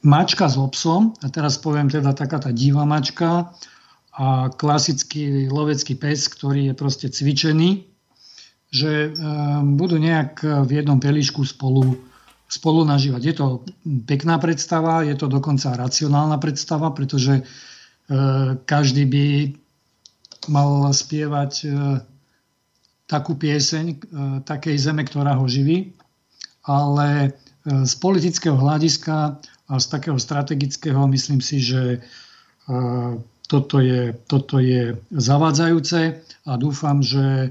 mačka s obsom, a teraz poviem teda taká tá divá mačka a klasický lovecký pes, ktorý je proste cvičený, že ehm, budú nejak v jednom pelíšku spolu, spolu nažívať. Je to pekná predstava, je to dokonca racionálna predstava, pretože ehm, každý by mal spievať ehm, takú pieseň takej zeme, ktorá ho živí, ale z politického hľadiska a z takého strategického myslím si, že toto je, toto je zavádzajúce a dúfam, že e,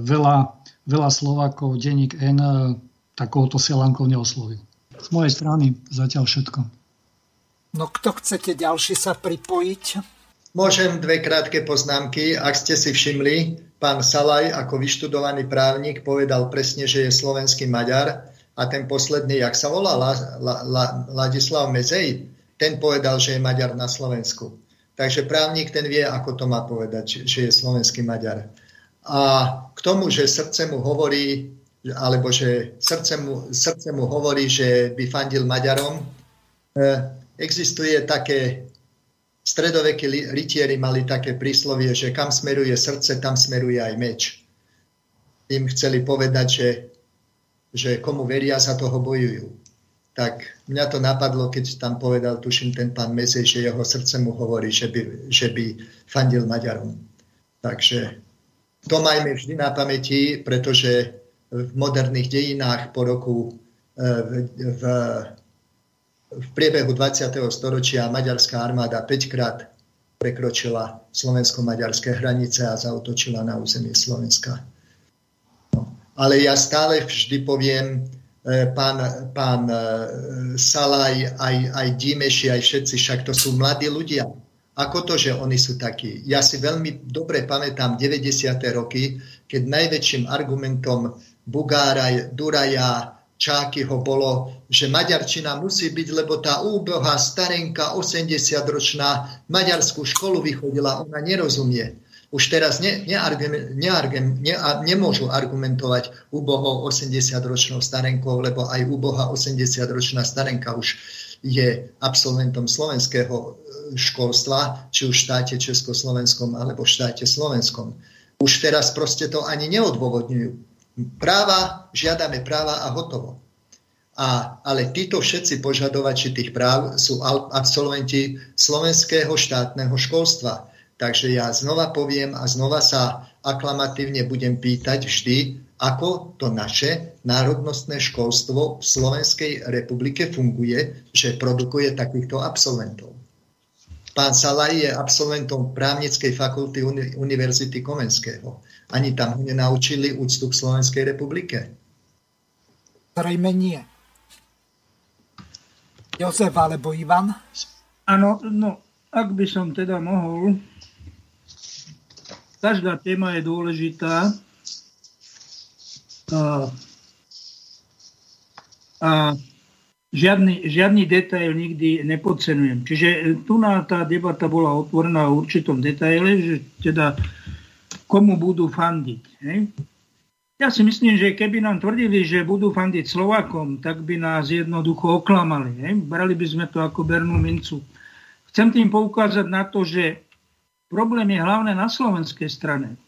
veľa, veľa Slovákov denník N e, takouto selankou neoslovil. Z mojej strany zatiaľ všetko. No kto chcete ďalší sa pripojiť? Môžem dve krátke poznámky. Ak ste si všimli, pán Salaj ako vyštudovaný právnik povedal presne, že je slovenský Maďar a ten posledný, jak sa volá, La, La, La, Ladislav Mezej, ten povedal, že je Maďar na Slovensku. Takže právnik ten vie, ako to má povedať, že je slovenský Maďar. A k tomu, že srdce mu hovorí, alebo že srdce mu, srdce mu hovorí, že by fandil Maďarom, e, existuje také, stredovekí rytieri mali také príslovie, že kam smeruje srdce, tam smeruje aj meč. Tým chceli povedať, že že komu veria, za toho bojujú. Tak mňa to napadlo, keď tam povedal, tuším, ten pán Mesej, že jeho srdce mu hovorí, že by, že by fandil Maďarom. Takže to majme vždy na pamäti, pretože v moderných dejinách po roku e, v, v, v priebehu 20. storočia maďarská armáda 5 krát prekročila slovensko-maďarské hranice a zautočila na územie Slovenska ale ja stále vždy poviem, e, pán, pán e, Salaj, aj, aj Dimeši, aj všetci, však to sú mladí ľudia. Ako to, že oni sú takí? Ja si veľmi dobre pamätám 90. roky, keď najväčším argumentom Bugára, Duraja, Čákyho bolo, že Maďarčina musí byť, lebo tá úbohá starenka 80-ročná maďarskú školu vychodila, ona nerozumie už teraz ne, neargum, neargum, ne, nemôžu argumentovať úbohou 80-ročnou starenkou, lebo aj úboha 80-ročná starenka už je absolventom slovenského e, školstva, či už v štáte Československom alebo v štáte Slovenskom. Už teraz proste to ani neodôvodňujú. Práva, žiadame práva a hotovo. A, ale títo všetci požadovači tých práv sú absolventi slovenského štátneho školstva. Takže ja znova poviem a znova sa aklamatívne budem pýtať vždy, ako to naše národnostné školstvo v Slovenskej republike funguje, že produkuje takýchto absolventov. Pán Salaj je absolventom právnickej fakulty Univerzity Komenského. Ani tam ho nenaučili úctu k Slovenskej republike. Zrejme nie. Jozef alebo Ivan? Áno, no, ak by som teda mohol každá téma je dôležitá a, a žiadny, žiadny detail nikdy nepodcenujem. Čiže tu na tá debata bola otvorená o určitom detaile, že teda komu budú fandiť. Hej? Ja si myslím, že keby nám tvrdili, že budú fandiť Slovakom, tak by nás jednoducho oklamali. Hej? Brali by sme to ako bernú mincu. Chcem tým poukázať na to, že problém je hlavne na slovenskej strane. E,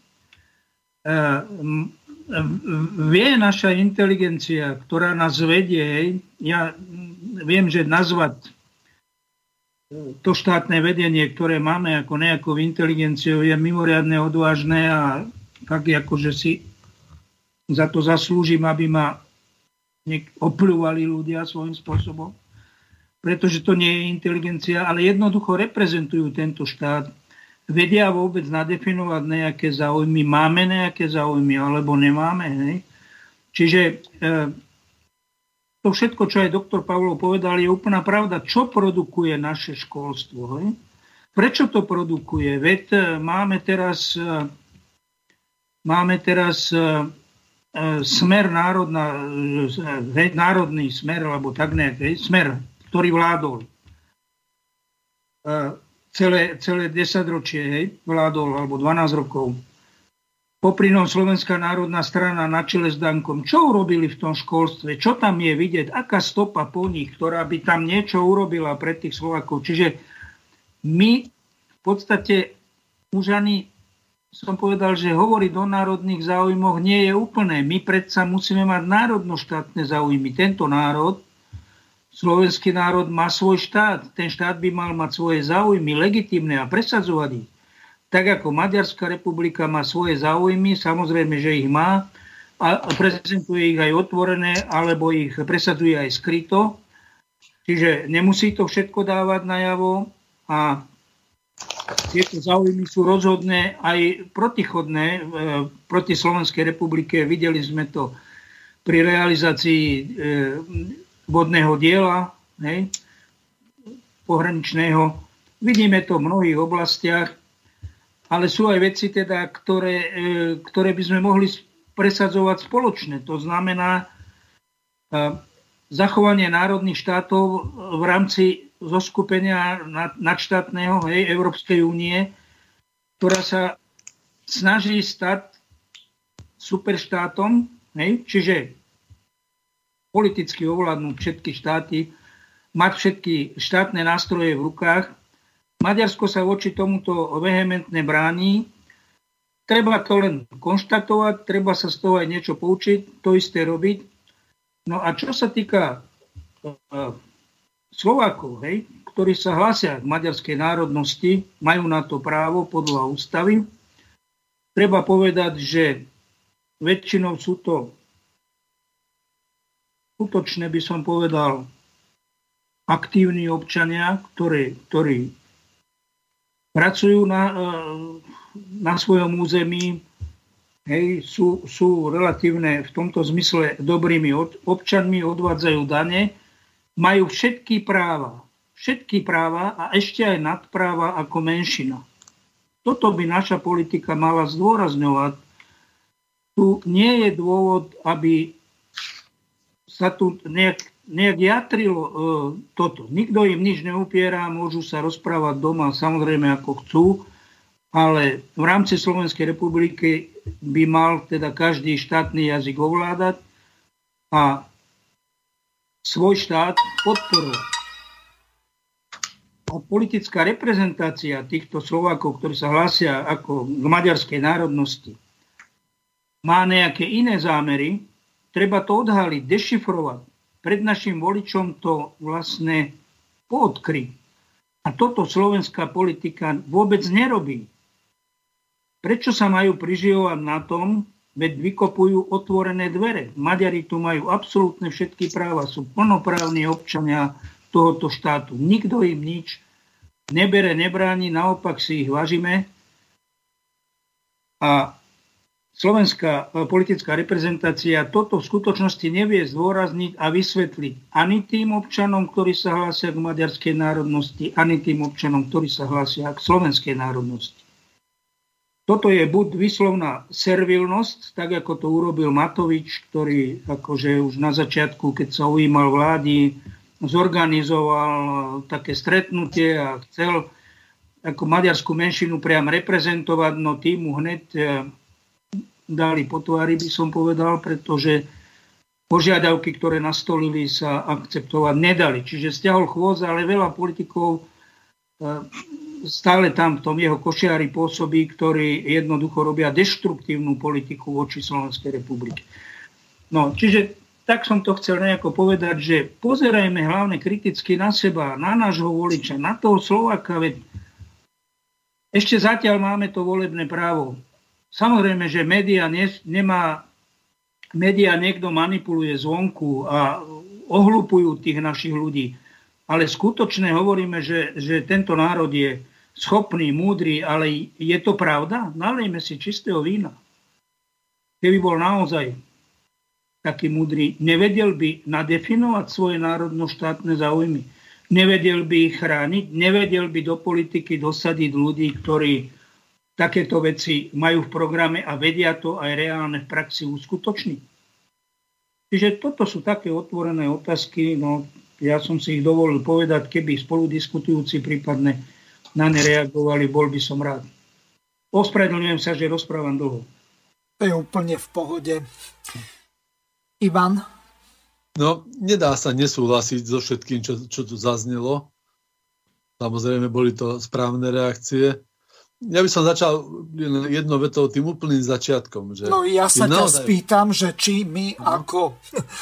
vie naša inteligencia, ktorá nás vedie, ja viem, že nazvať to štátne vedenie, ktoré máme ako nejakou inteligenciou, je mimoriadne odvážne a tak akože si za to zaslúžim, aby ma opľúvali ľudia svojím spôsobom. Pretože to nie je inteligencia, ale jednoducho reprezentujú tento štát. Vedia vôbec nadefinovať nejaké záujmy. Máme nejaké záujmy, alebo nemáme. Hej? Čiže e, to všetko, čo aj doktor Pavlov povedal, je úplná pravda. Čo produkuje naše školstvo? Hej? Prečo to produkuje? Veď e, máme teraz, e, máme teraz e, smer národná, národný smer, alebo tak nejak, smer, ktorý vládol celé, celé 10 ročie, hej, vládol, alebo 12 rokov poprinom Slovenská národná strana na čele s Dankom. Čo urobili v tom školstve? Čo tam je vidieť? Aká stopa po nich, ktorá by tam niečo urobila pre tých Slovakov? Čiže my v podstate už ani som povedal, že hovoriť o národných záujmoch nie je úplné. My predsa musíme mať národno-štátne záujmy. Tento národ, slovenský národ, má svoj štát. Ten štát by mal mať svoje záujmy legitimné a presadzovať ich tak ako Maďarská republika má svoje záujmy, samozrejme, že ich má a prezentuje ich aj otvorené, alebo ich presadzuje aj skryto. Čiže nemusí to všetko dávať najavo a tieto záujmy sú rozhodné aj protichodné e, proti Slovenskej republike. Videli sme to pri realizácii e, vodného diela hej, pohraničného. Vidíme to v mnohých oblastiach ale sú aj veci, teda, ktoré, e, ktoré by sme mohli presadzovať spoločne. To znamená e, zachovanie národných štátov v rámci zoskupenia nadštátneho hej, Európskej únie, ktorá sa snaží stať superštátom, hej, čiže politicky ovládnuť všetky štáty, mať všetky štátne nástroje v rukách Maďarsko sa voči tomuto vehementne bráni. Treba to len konštatovať, treba sa z toho aj niečo poučiť, to isté robiť. No a čo sa týka uh, Slovákov, hej, ktorí sa hlásia k maďarskej národnosti, majú na to právo podľa ústavy. Treba povedať, že väčšinou sú to skutočne by som povedal aktívni občania, ktorí, ktorí pracujú na, e, na svojom území, hej, sú, sú relatívne v tomto zmysle dobrými občanmi, odvádzajú dane, majú všetky práva, všetky práva a ešte aj nadpráva ako menšina. Toto by naša politika mala zdôrazňovať. Tu nie je dôvod, aby sa tu nejak nejak jatrilo e, toto. Nikto im nič neupiera, môžu sa rozprávať doma samozrejme ako chcú, ale v rámci Slovenskej republiky by mal teda každý štátny jazyk ovládať a svoj štát podporovať. A politická reprezentácia týchto Slovákov, ktorí sa hlásia ako k maďarskej národnosti, má nejaké iné zámery, treba to odhaliť, dešifrovať pred našim voličom to vlastne poodkry. A toto slovenská politika vôbec nerobí. Prečo sa majú priživovať na tom, veď vykopujú otvorené dvere. Maďari tu majú absolútne všetky práva, sú plnoprávni občania tohoto štátu. Nikto im nič nebere, nebráni, naopak si ich vážime. A slovenská e, politická reprezentácia toto v skutočnosti nevie zdôrazniť a vysvetliť ani tým občanom, ktorí sa hlásia k maďarskej národnosti, ani tým občanom, ktorí sa hlásia k slovenskej národnosti. Toto je buď vyslovná servilnosť, tak ako to urobil Matovič, ktorý akože už na začiatku, keď sa ujímal vlády, zorganizoval také stretnutie a chcel ako maďarskú menšinu priam reprezentovať, no tým mu hneď e, dali po tvári, by som povedal, pretože požiadavky, ktoré nastolili, sa akceptovať nedali. Čiže stiahol chôz, ale veľa politikov e, stále tam v tom jeho košiari pôsobí, ktorí jednoducho robia deštruktívnu politiku voči Slovenskej republike. No, čiže tak som to chcel nejako povedať, že pozerajme hlavne kriticky na seba, na nášho voliča, na toho Slováka, veď ešte zatiaľ máme to volebné právo. Samozrejme, že média nemá média niekto manipuluje zvonku a ohlupujú tých našich ľudí. Ale skutočne hovoríme, že, že tento národ je schopný, múdry, ale je to pravda? Nalejme si čistého vína. Keby bol naozaj taký múdry, nevedel by nadefinovať svoje národno-štátne záujmy. Nevedel by ich chrániť, nevedel by do politiky dosadiť ľudí, ktorí takéto veci majú v programe a vedia to aj reálne v praxi uskutočniť. Čiže toto sú také otvorené otázky, no ja som si ich dovolil povedať, keby spoludiskutujúci prípadne na ne reagovali, bol by som rád. Ospravedlňujem sa, že rozprávam dlho. To je úplne v pohode. Ivan? No, nedá sa nesúhlasiť so všetkým, čo, čo tu zaznelo. Samozrejme, boli to správne reakcie. Ja by som začal jedno vetou tým úplným začiatkom. Že no ja sa ťa naozaj... spýtam, že či my no. ako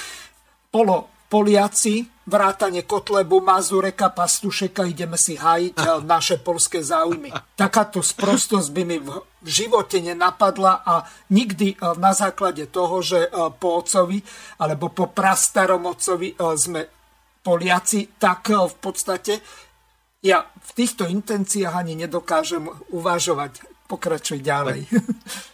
polo, Poliaci, vrátane Kotlebu, Mazureka, Pastušeka, ideme si hájiť eh, naše polské záujmy. Takáto sprostosť by mi v živote nenapadla a nikdy eh, na základe toho, že eh, po ocovi alebo po prastarom ocovi sme Poliaci, tak v podstate ja v týchto intenciách ani nedokážem uvažovať. Pokračuj ďalej.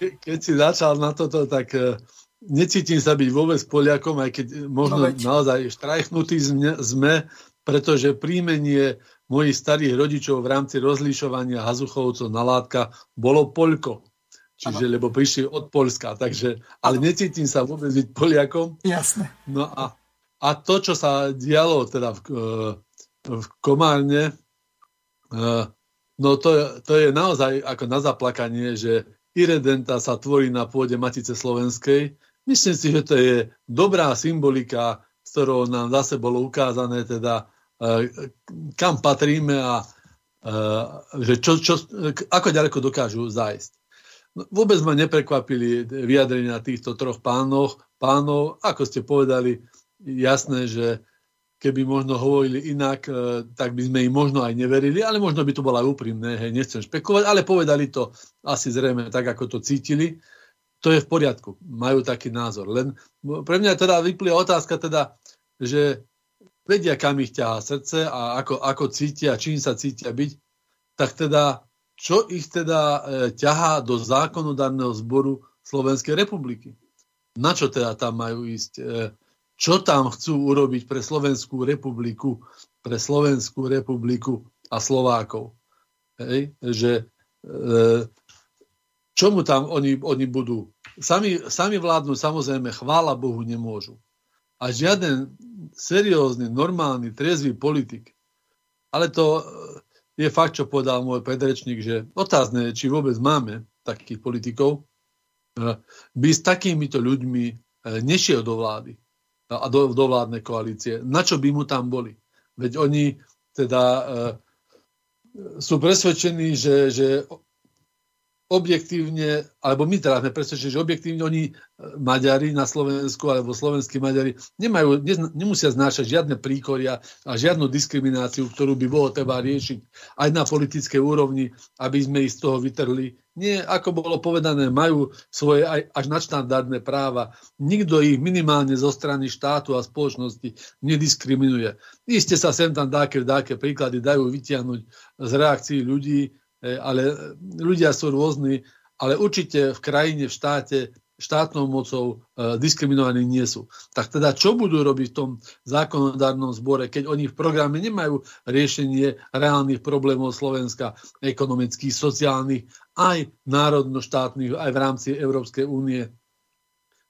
Ke, keď si začal na toto, tak uh, necítim sa byť vôbec Poliakom, aj keď možno no, naozaj štrajchnutý sme, pretože príjmenie mojich starých rodičov v rámci rozlišovania hazuchovcov na látka bolo Poľko. Čiže, ano. lebo prišli od Polska, takže, ale ano. necítim sa vôbec byť Poliakom. Jasne. No a, a to, čo sa dialo teda v, v Komárne, No to, to je naozaj ako na zaplakanie, že iredenta sa tvorí na pôde Matice Slovenskej. Myslím si, že to je dobrá symbolika, s ktorou nám zase bolo ukázané, teda, kam patríme a že čo, čo, ako ďaleko dokážu zájsť. No, vôbec ma neprekvapili vyjadrenia týchto troch pánov, pánov. Ako ste povedali, jasné, že keby možno hovorili inak, e, tak by sme im možno aj neverili, ale možno by to bolo aj úprimné, hej, nechcem špekovať, ale povedali to asi zrejme tak, ako to cítili. To je v poriadku, majú taký názor. Len pre mňa teda vyplýva otázka teda, že vedia, kam ich ťahá srdce a ako, ako cítia, čím sa cítia byť, tak teda, čo ich teda e, ťahá do zákonodárneho zboru Slovenskej republiky? Na čo teda tam majú ísť? E, čo tam chcú urobiť pre Slovenskú republiku, pre Slovenskú republiku a Slovákov. Hej? Že, e, čomu tam oni, oni budú? Sami, sami vládnu samozrejme, chvála Bohu, nemôžu. A žiaden seriózny, normálny, triezvý politik, ale to je fakt, čo povedal môj predrečník, že otázne či vôbec máme takých politikov, e, by s takýmito ľuďmi e, nešiel do vlády a do, do vládnej koalície. Na čo by mu tam boli? Veď oni teda e, sú presvedčení, že, že objektívne, alebo my teda sme presvedčení, že objektívne oni e, Maďari na Slovensku alebo slovenskí Maďari nemajú, ne, nemusia znášať žiadne príkoria a žiadnu diskrimináciu, ktorú by bolo treba riešiť aj na politickej úrovni, aby sme ich z toho vytrhli. Nie, ako bolo povedané, majú svoje aj, až nadštandardné práva. Nikto ich minimálne zo strany štátu a spoločnosti nediskriminuje. Isté sa sem tam dáke, dáke príklady dajú vytiahnuť z reakcií ľudí, ale ľudia sú rôzni, ale určite v krajine, v štáte, štátnou mocou e, diskriminovaní nie sú. Tak teda čo budú robiť v tom zákonodárnom zbore, keď oni v programe nemajú riešenie reálnych problémov Slovenska, ekonomických, sociálnych, aj národno-štátnych, aj v rámci Európskej únie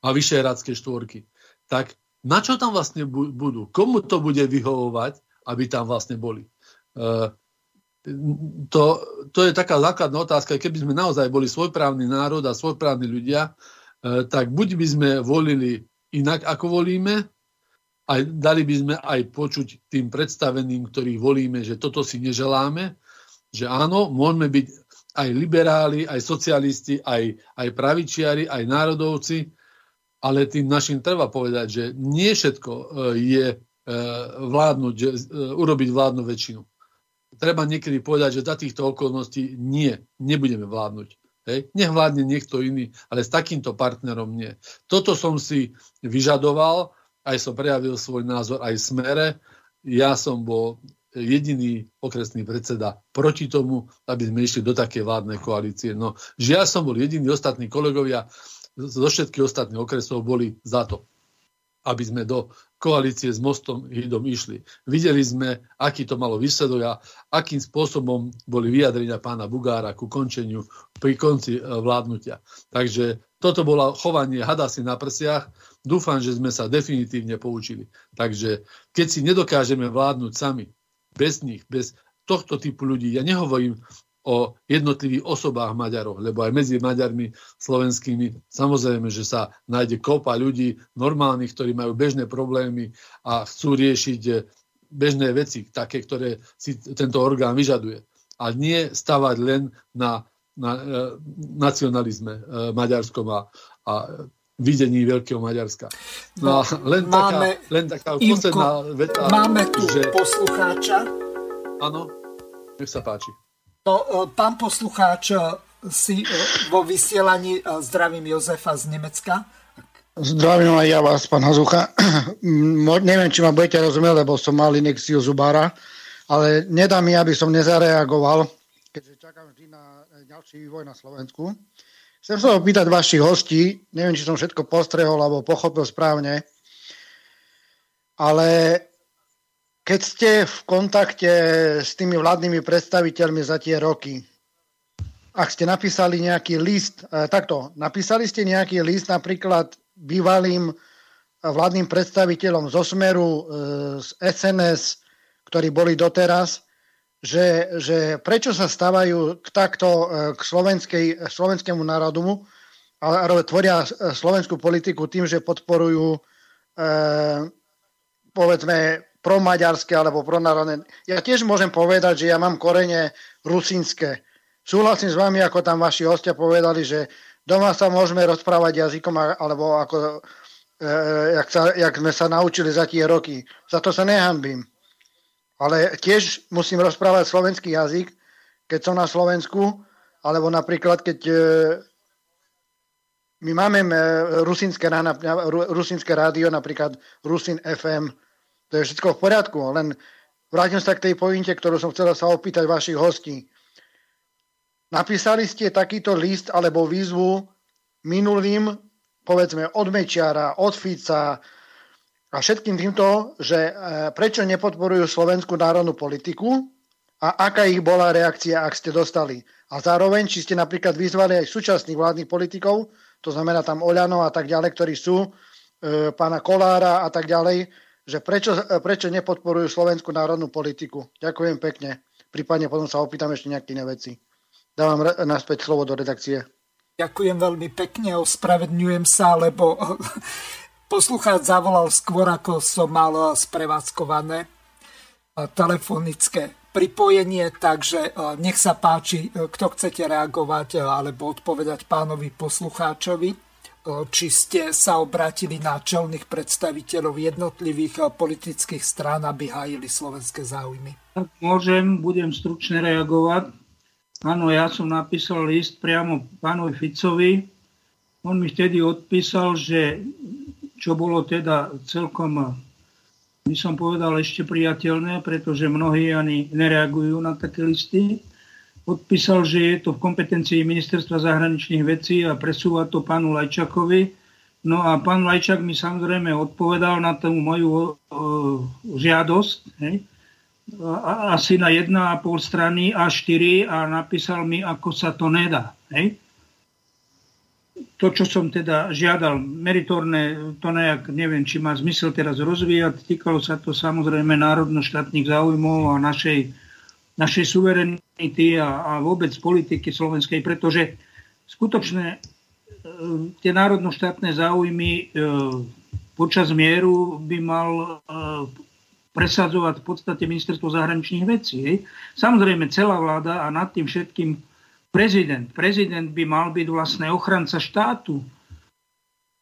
a Vyšehradskej štvorky. Tak na čo tam vlastne budú? Komu to bude vyhovovať, aby tam vlastne boli? E, to, to je taká základná otázka, keby sme naozaj boli svojprávny národ a svojprávni ľudia, tak buď by sme volili inak, ako volíme, aj dali by sme aj počuť tým predstaveným, ktorých volíme, že toto si neželáme, že áno, môžeme byť aj liberáli, aj socialisti, aj, aj pravičiari, aj národovci, ale tým našim treba povedať, že nie všetko e, je e, vládnuť, e, urobiť vládnu väčšinu. Treba niekedy povedať, že za týchto okolností nie, nebudeme vládnuť. Hej. Nech niekto iný, ale s takýmto partnerom nie. Toto som si vyžadoval, aj som prejavil svoj názor aj v smere. Ja som bol jediný okresný predseda proti tomu, aby sme išli do také vládnej koalície. No, že ja som bol jediný, ostatní kolegovia zo všetkých ostatných okresov boli za to, aby sme do koalície s Mostom Hidom išli. Videli sme, aký to malo výsledok a akým spôsobom boli vyjadrenia pána Bugára ku končeniu pri konci e, vládnutia. Takže toto bolo chovanie hada si na prsiach. Dúfam, že sme sa definitívne poučili. Takže keď si nedokážeme vládnuť sami, bez nich, bez tohto typu ľudí, ja nehovorím o jednotlivých osobách Maďarov, lebo aj medzi Maďarmi slovenskými samozrejme, že sa nájde kopa ľudí normálnych, ktorí majú bežné problémy a chcú riešiť bežné veci, také, ktoré si tento orgán vyžaduje. A nie stavať len na, na e, nacionalizme e, maďarskom a, a videní Veľkého Maďarska. No, no len, máme, taká, len taká posledná veta. Máme tu že... poslucháča. Áno, nech sa páči. No, pán poslucháč, e, si e, vo vysielaní zdravím Jozefa z Nemecka. Zdravím aj ja vás, pán Hazucha. Neviem, či ma budete rozumieť, lebo som mal inekciu zubára, ale nedá mi, aby som nezareagoval, keďže čakám vždy na ďalší vývoj na Slovensku. Chcem sa opýtať vašich hostí, neviem, či som všetko postrehol alebo pochopil správne, ale keď ste v kontakte s tými vládnymi predstaviteľmi za tie roky, ak ste napísali nejaký list, eh, takto, napísali ste nejaký list napríklad bývalým vládnym predstaviteľom zo Smeru, eh, z SNS, ktorí boli doteraz, že, že prečo sa stávajú takto eh, k slovenskej, slovenskému národu, ale tvoria slovenskú politiku tým, že podporujú povedzme promaďarské alebo pronárodné. Ja tiež môžem povedať, že ja mám korene rusínske. Súhlasím s vami, ako tam vaši hostia povedali, že doma sa môžeme rozprávať jazykom, alebo ako, e, jak, sa, jak sme sa naučili za tie roky. Za to sa nehambím. Ale tiež musím rozprávať slovenský jazyk, keď som na Slovensku, alebo napríklad, keď e, my máme e, rusínske, rusínske rádio, napríklad Rusin FM, to je všetko v poriadku, len vrátim sa k tej pointe, ktorú som chcel sa opýtať vašich hostí. Napísali ste takýto list alebo výzvu minulým, povedzme, od Mečiara, od Fica a všetkým týmto, že e, prečo nepodporujú slovenskú národnú politiku a aká ich bola reakcia, ak ste dostali. A zároveň, či ste napríklad vyzvali aj súčasných vládnych politikov, to znamená tam Oľano a tak ďalej, ktorí sú, e, pána Kolára a tak ďalej, že prečo, prečo nepodporujú slovenskú národnú politiku. Ďakujem pekne. Prípadne potom sa opýtam ešte nejaké iné veci. Dávam naspäť slovo do redakcie. Ďakujem veľmi pekne, ospravedňujem sa, lebo poslucháč zavolal skôr, ako som mal sprevádzkované telefonické pripojenie, takže nech sa páči, kto chcete reagovať alebo odpovedať pánovi poslucháčovi či ste sa obrátili na čelných predstaviteľov jednotlivých politických strán, aby hájili slovenské záujmy. Môžem, budem stručne reagovať. Áno, ja som napísal list priamo pánovi Ficovi. On mi vtedy odpísal, že čo bolo teda celkom, by som povedal, ešte priateľné, pretože mnohí ani nereagujú na také listy odpísal, že je to v kompetencii ministerstva zahraničných vecí a presúva to pánu Lajčakovi. No a pán Lajčak mi samozrejme odpovedal na tú moju uh, žiadosť, hej, a, asi na jedna a pol strany A4 a napísal mi, ako sa to nedá. Hej. To, čo som teda žiadal, meritorné, to nejak neviem, či má zmysel teraz rozvíjať. Týkalo sa to samozrejme národno-štátnych záujmov a našej našej suverenity a, a vôbec politiky slovenskej, pretože skutočné tie národno-štátne záujmy počas mieru by mal presadzovať v podstate ministerstvo zahraničných vecí. Samozrejme celá vláda a nad tým všetkým prezident. Prezident by mal byť vlastne ochranca štátu.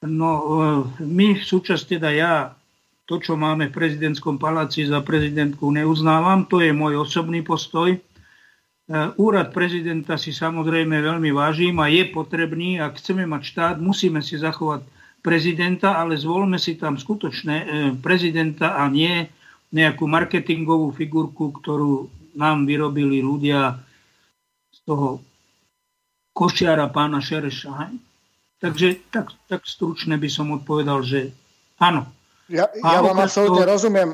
No my v súčasť teda ja to, čo máme v prezidentskom paláci za prezidentku neuznávam, to je môj osobný postoj. Úrad prezidenta si samozrejme veľmi vážim a je potrebný, ak chceme mať štát, musíme si zachovať prezidenta, ale zvolme si tam skutočné prezidenta a nie nejakú marketingovú figurku, ktorú nám vyrobili ľudia z toho košiara pána Šereša. Takže tak, tak stručne by som odpovedal, že áno. Ja, ja vám absolútne to... rozumiem.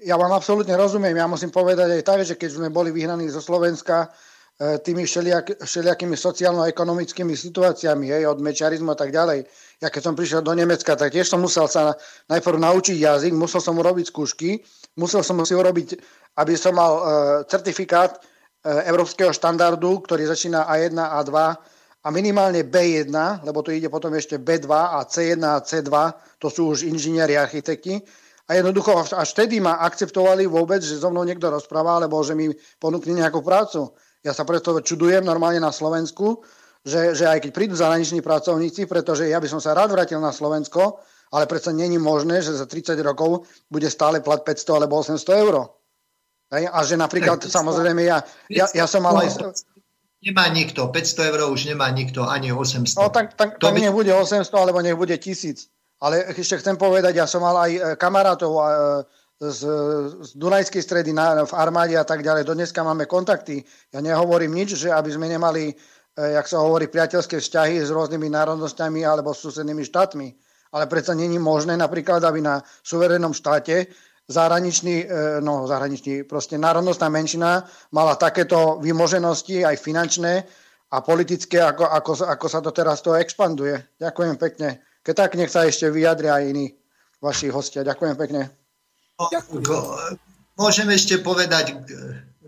Ja vám absolútne rozumiem. Ja musím povedať aj tak, že keď sme boli vyhnaní zo Slovenska e, tými všelijak, všelijakými sociálno-ekonomickými situáciami, hej, od mečiarizmu a tak ďalej, ja keď som prišiel do Nemecka, tak tiež som musel sa najprv naučiť jazyk, musel som urobiť skúšky, musel som si urobiť, aby som mal uh, certifikát uh, európskeho štandardu, ktorý začína A1, A2 a minimálne B1, lebo tu ide potom ešte B2 a C1 a C2, to sú už inžinieri, architekti. A jednoducho až vtedy ma akceptovali vôbec, že so mnou niekto rozpráva, alebo že mi ponúkne nejakú prácu. Ja sa preto čudujem normálne na Slovensku, že, že aj keď prídu zahraniční pracovníci, pretože ja by som sa rád vrátil na Slovensko, ale predsa není možné, že za 30 rokov bude stále plat 500 alebo 800 eur. A že napríklad, samozrejme, ja, ja, ja som mal aj... Nemá nikto, 500 eur už nemá nikto, ani 800. No tak, tak, tak by... nech bude 800, alebo nech bude 1000. Ale ešte chcem povedať, ja som mal aj e, kamarátov e, z, z Dunajskej stredy na, v armáde a tak ďalej. Do dneska máme kontakty. Ja nehovorím nič, že aby sme nemali, e, jak sa hovorí, priateľské vzťahy s rôznymi národnosťami alebo s susednými štátmi ale predsa není možné napríklad, aby na suverénnom štáte zahraničný, e, no zahraničný, proste národnostná menšina mala takéto vymoženosti aj finančné a politické, ako, ako, ako sa to teraz to expanduje. Ďakujem pekne. Keď tak, nech sa ešte vyjadria aj iní vaši hostia. Ďakujem pekne. Môžem ešte povedať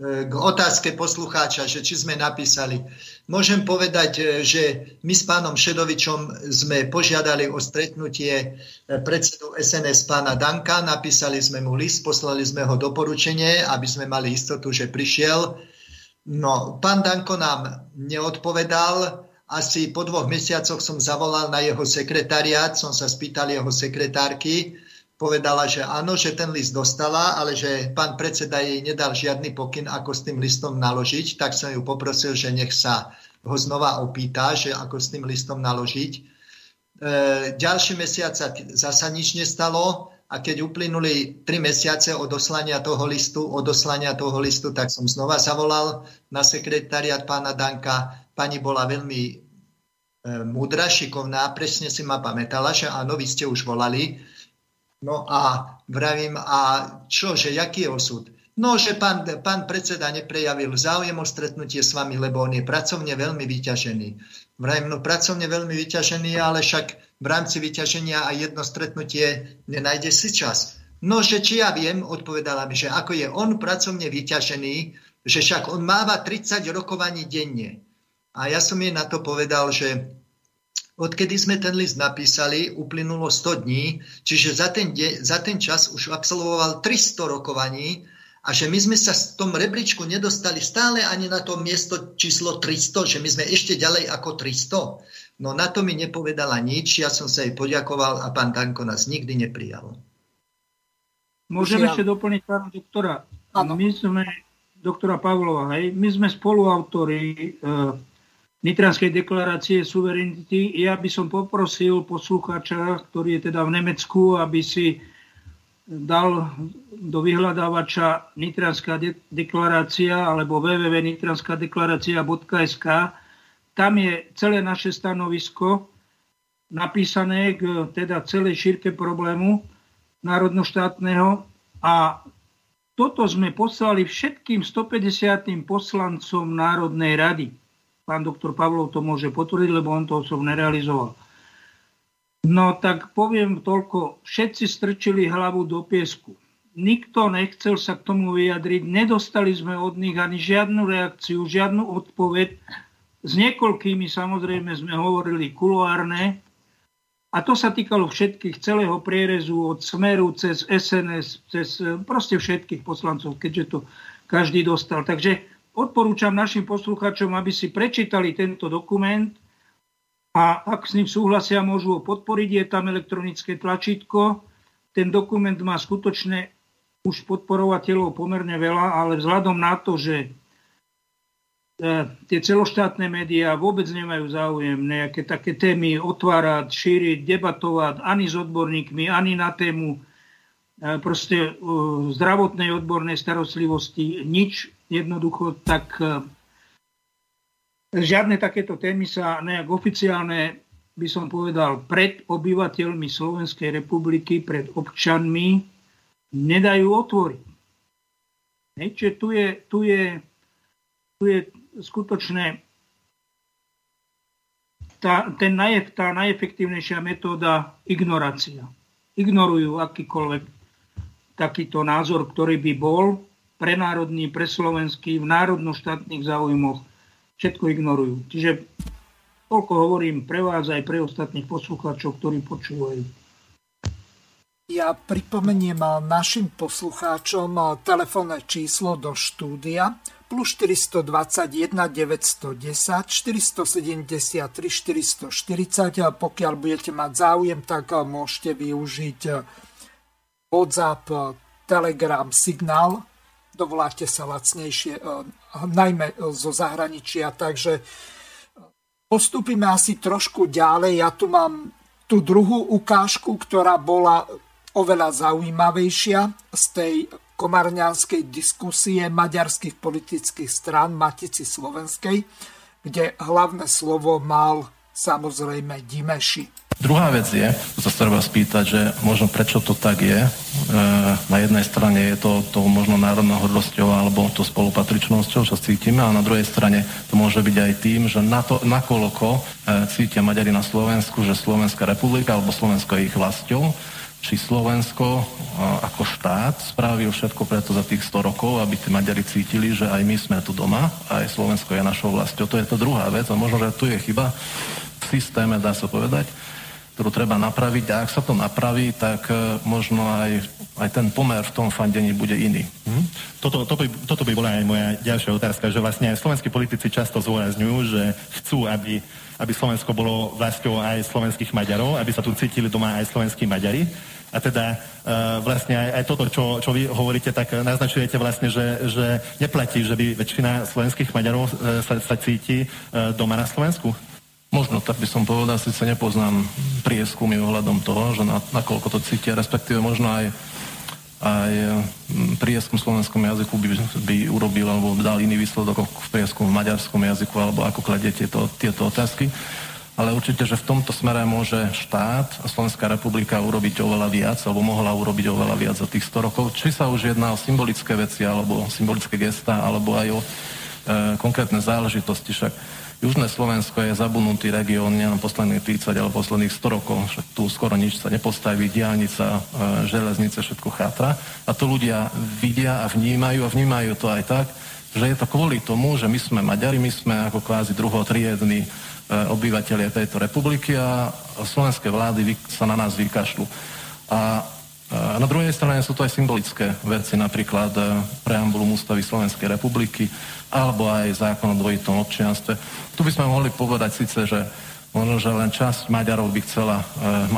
k otázke poslucháča, že či sme napísali. Môžem povedať, e, že my s pánom Šedovičom sme požiadali o stretnutie predsedu SNS pána Danka, napísali sme mu list, poslali sme ho doporučenie, aby sme mali istotu, že prišiel. No, pán Danko nám neodpovedal, asi po dvoch mesiacoch som zavolal na jeho sekretariát, som sa spýtal jeho sekretárky, povedala, že áno, že ten list dostala, ale že pán predseda jej nedal žiadny pokyn, ako s tým listom naložiť, tak som ju poprosil, že nech sa ho znova opýta, že ako s tým listom naložiť. E, ďalší mesiac sa zasa nič nestalo a keď uplynuli tri mesiace od oslania toho listu, od oslania toho listu, tak som znova zavolal na sekretariat pána Danka. Pani bola veľmi e, múdra, šikovná, presne si ma pamätala, že áno, vy ste už volali, No a vravím, a čo, že jaký je osud? No, že pán, pán predseda neprejavil záujem o stretnutie s vami, lebo on je pracovne veľmi vyťažený. Vravím, no pracovne veľmi vyťažený, ale však v rámci vyťaženia aj jedno stretnutie nenájde si čas. No, že či ja viem, odpovedala mi, že ako je on pracovne vyťažený, že však on máva 30 rokovaní denne. A ja som jej na to povedal, že odkedy sme ten list napísali, uplynulo 100 dní, čiže za ten, de- za ten čas už absolvoval 300 rokovaní a že my sme sa v tom rebríčku nedostali stále ani na to miesto číslo 300, že my sme ešte ďalej ako 300. No na to mi nepovedala nič, ja som sa jej poďakoval a pán Tanko nás nikdy neprijal. Môžeme ešte doplniť pána doktora. Ano. My sme, doktora Pavlova, hej, my sme spoluautori e, Nitranskej deklarácie suverenity. Ja by som poprosil poslucháča, ktorý je teda v Nemecku, aby si dal do vyhľadávača Nitranská de- deklarácia alebo www.nitranskadeklarácia.sk. Tam je celé naše stanovisko napísané k teda celej šírke problému národnoštátneho a toto sme poslali všetkým 150. poslancom Národnej rady. Pán doktor Pavlov to môže potvrdiť, lebo on to som nerealizoval. No tak poviem toľko, všetci strčili hlavu do piesku. Nikto nechcel sa k tomu vyjadriť, nedostali sme od nich ani žiadnu reakciu, žiadnu odpoveď S niekoľkými samozrejme sme hovorili kuloárne, a to sa týkalo všetkých, celého prierezu od Smeru cez SNS, cez proste všetkých poslancov, keďže to každý dostal. Takže odporúčam našim poslucháčom, aby si prečítali tento dokument a ak s ním súhlasia, môžu ho podporiť. Je tam elektronické tlačítko. Ten dokument má skutočne už podporovateľov pomerne veľa, ale vzhľadom na to, že E, tie celoštátne médiá vôbec nemajú záujem nejaké také témy otvárať, šíriť, debatovať ani s odborníkmi, ani na tému e, proste e, zdravotnej odbornej starostlivosti, nič jednoducho, tak žiadne takéto témy sa nejak oficiálne, by som povedal, pred obyvateľmi Slovenskej republiky, pred občanmi nedajú otvoriť. Čiže tu je, tu je, tu je skutočne tá, ten najev, tá najefektívnejšia metóda ignorácia. Ignorujú akýkoľvek takýto názor, ktorý by bol pre národný, pre slovenský, v národno-štátnych záujmoch. Všetko ignorujú. Čiže toľko hovorím pre vás aj pre ostatných poslucháčov, ktorí počúvajú. Ja pripomeniem našim poslucháčom telefónne číslo do štúdia plus 421 910 473 440 a pokiaľ budete mať záujem, tak môžete využiť WhatsApp, Telegram, Signál, dovoláte sa lacnejšie, najmä zo zahraničia, takže postupíme asi trošku ďalej. Ja tu mám tú druhú ukážku, ktorá bola oveľa zaujímavejšia z tej komarňanskej diskusie maďarských politických strán Matici Slovenskej, kde hlavné slovo mal samozrejme Dimeši. Druhá vec je, to sa treba spýtať, že možno prečo to tak je. E, na jednej strane je to, to možno národnou hrdosťou alebo to spolupatričnosťou, čo cítime, a na druhej strane to môže byť aj tým, že na to, nakoľko e, cítia Maďari na Slovensku, že Slovenská republika alebo Slovensko je ich vlastou, či Slovensko ako štát spravil všetko preto za tých 100 rokov, aby tí Maďari cítili, že aj my sme tu doma, aj Slovensko je našou vlastou. To je to druhá vec a možno, že tu je chyba v systéme, dá sa povedať, ktorú treba napraviť a ak sa to napraví, tak e, možno aj, aj ten pomer v tom fandení bude iný. Hmm. Toto, to by, toto by bola aj moja ďalšia otázka, že vlastne aj slovenskí politici často zúrazňujú, že chcú, aby aby Slovensko bolo vlastou aj slovenských Maďarov, aby sa tu cítili doma aj slovenskí Maďari. A teda uh, vlastne aj, aj toto, čo, čo vy hovoríte, tak naznačujete vlastne, že, že neplatí, že by väčšina slovenských Maďarov uh, sa, sa cíti uh, doma na Slovensku? Možno, tak by som povedal, síce nepoznám prieskumy ohľadom toho, že na, nakoľko to cítia, respektíve možno aj aj mm, prieskum v slovenskom jazyku by, by urobil alebo dal iný výsledok v prieskum v maďarskom jazyku alebo ako kladie tieto, tieto otázky. Ale určite, že v tomto smere môže štát a Slovenská republika urobiť oveľa viac, alebo mohla urobiť oveľa viac za tých 100 rokov. Či sa už jedná o symbolické veci, alebo symbolické gesta, alebo aj o e, konkrétne záležitosti. Však Južné Slovensko je zabudnutý región nielen posledných 30 alebo posledných 100 rokov, že tu skoro nič sa nepostaví, diálnica, e, železnice, všetko chátra. A to ľudia vidia a vnímajú a vnímajú to aj tak, že je to kvôli tomu, že my sme Maďari, my sme ako kvázi druhotriední e, obyvateľia tejto republiky a slovenské vlády sa na nás vykašľú. A a na druhej strane sú to aj symbolické veci, napríklad e, preambulum ústavy Slovenskej republiky alebo aj zákon o dvojitom občianstve. Tu by sme mohli povedať síce, že možno, že len časť Maďarov by chcela e,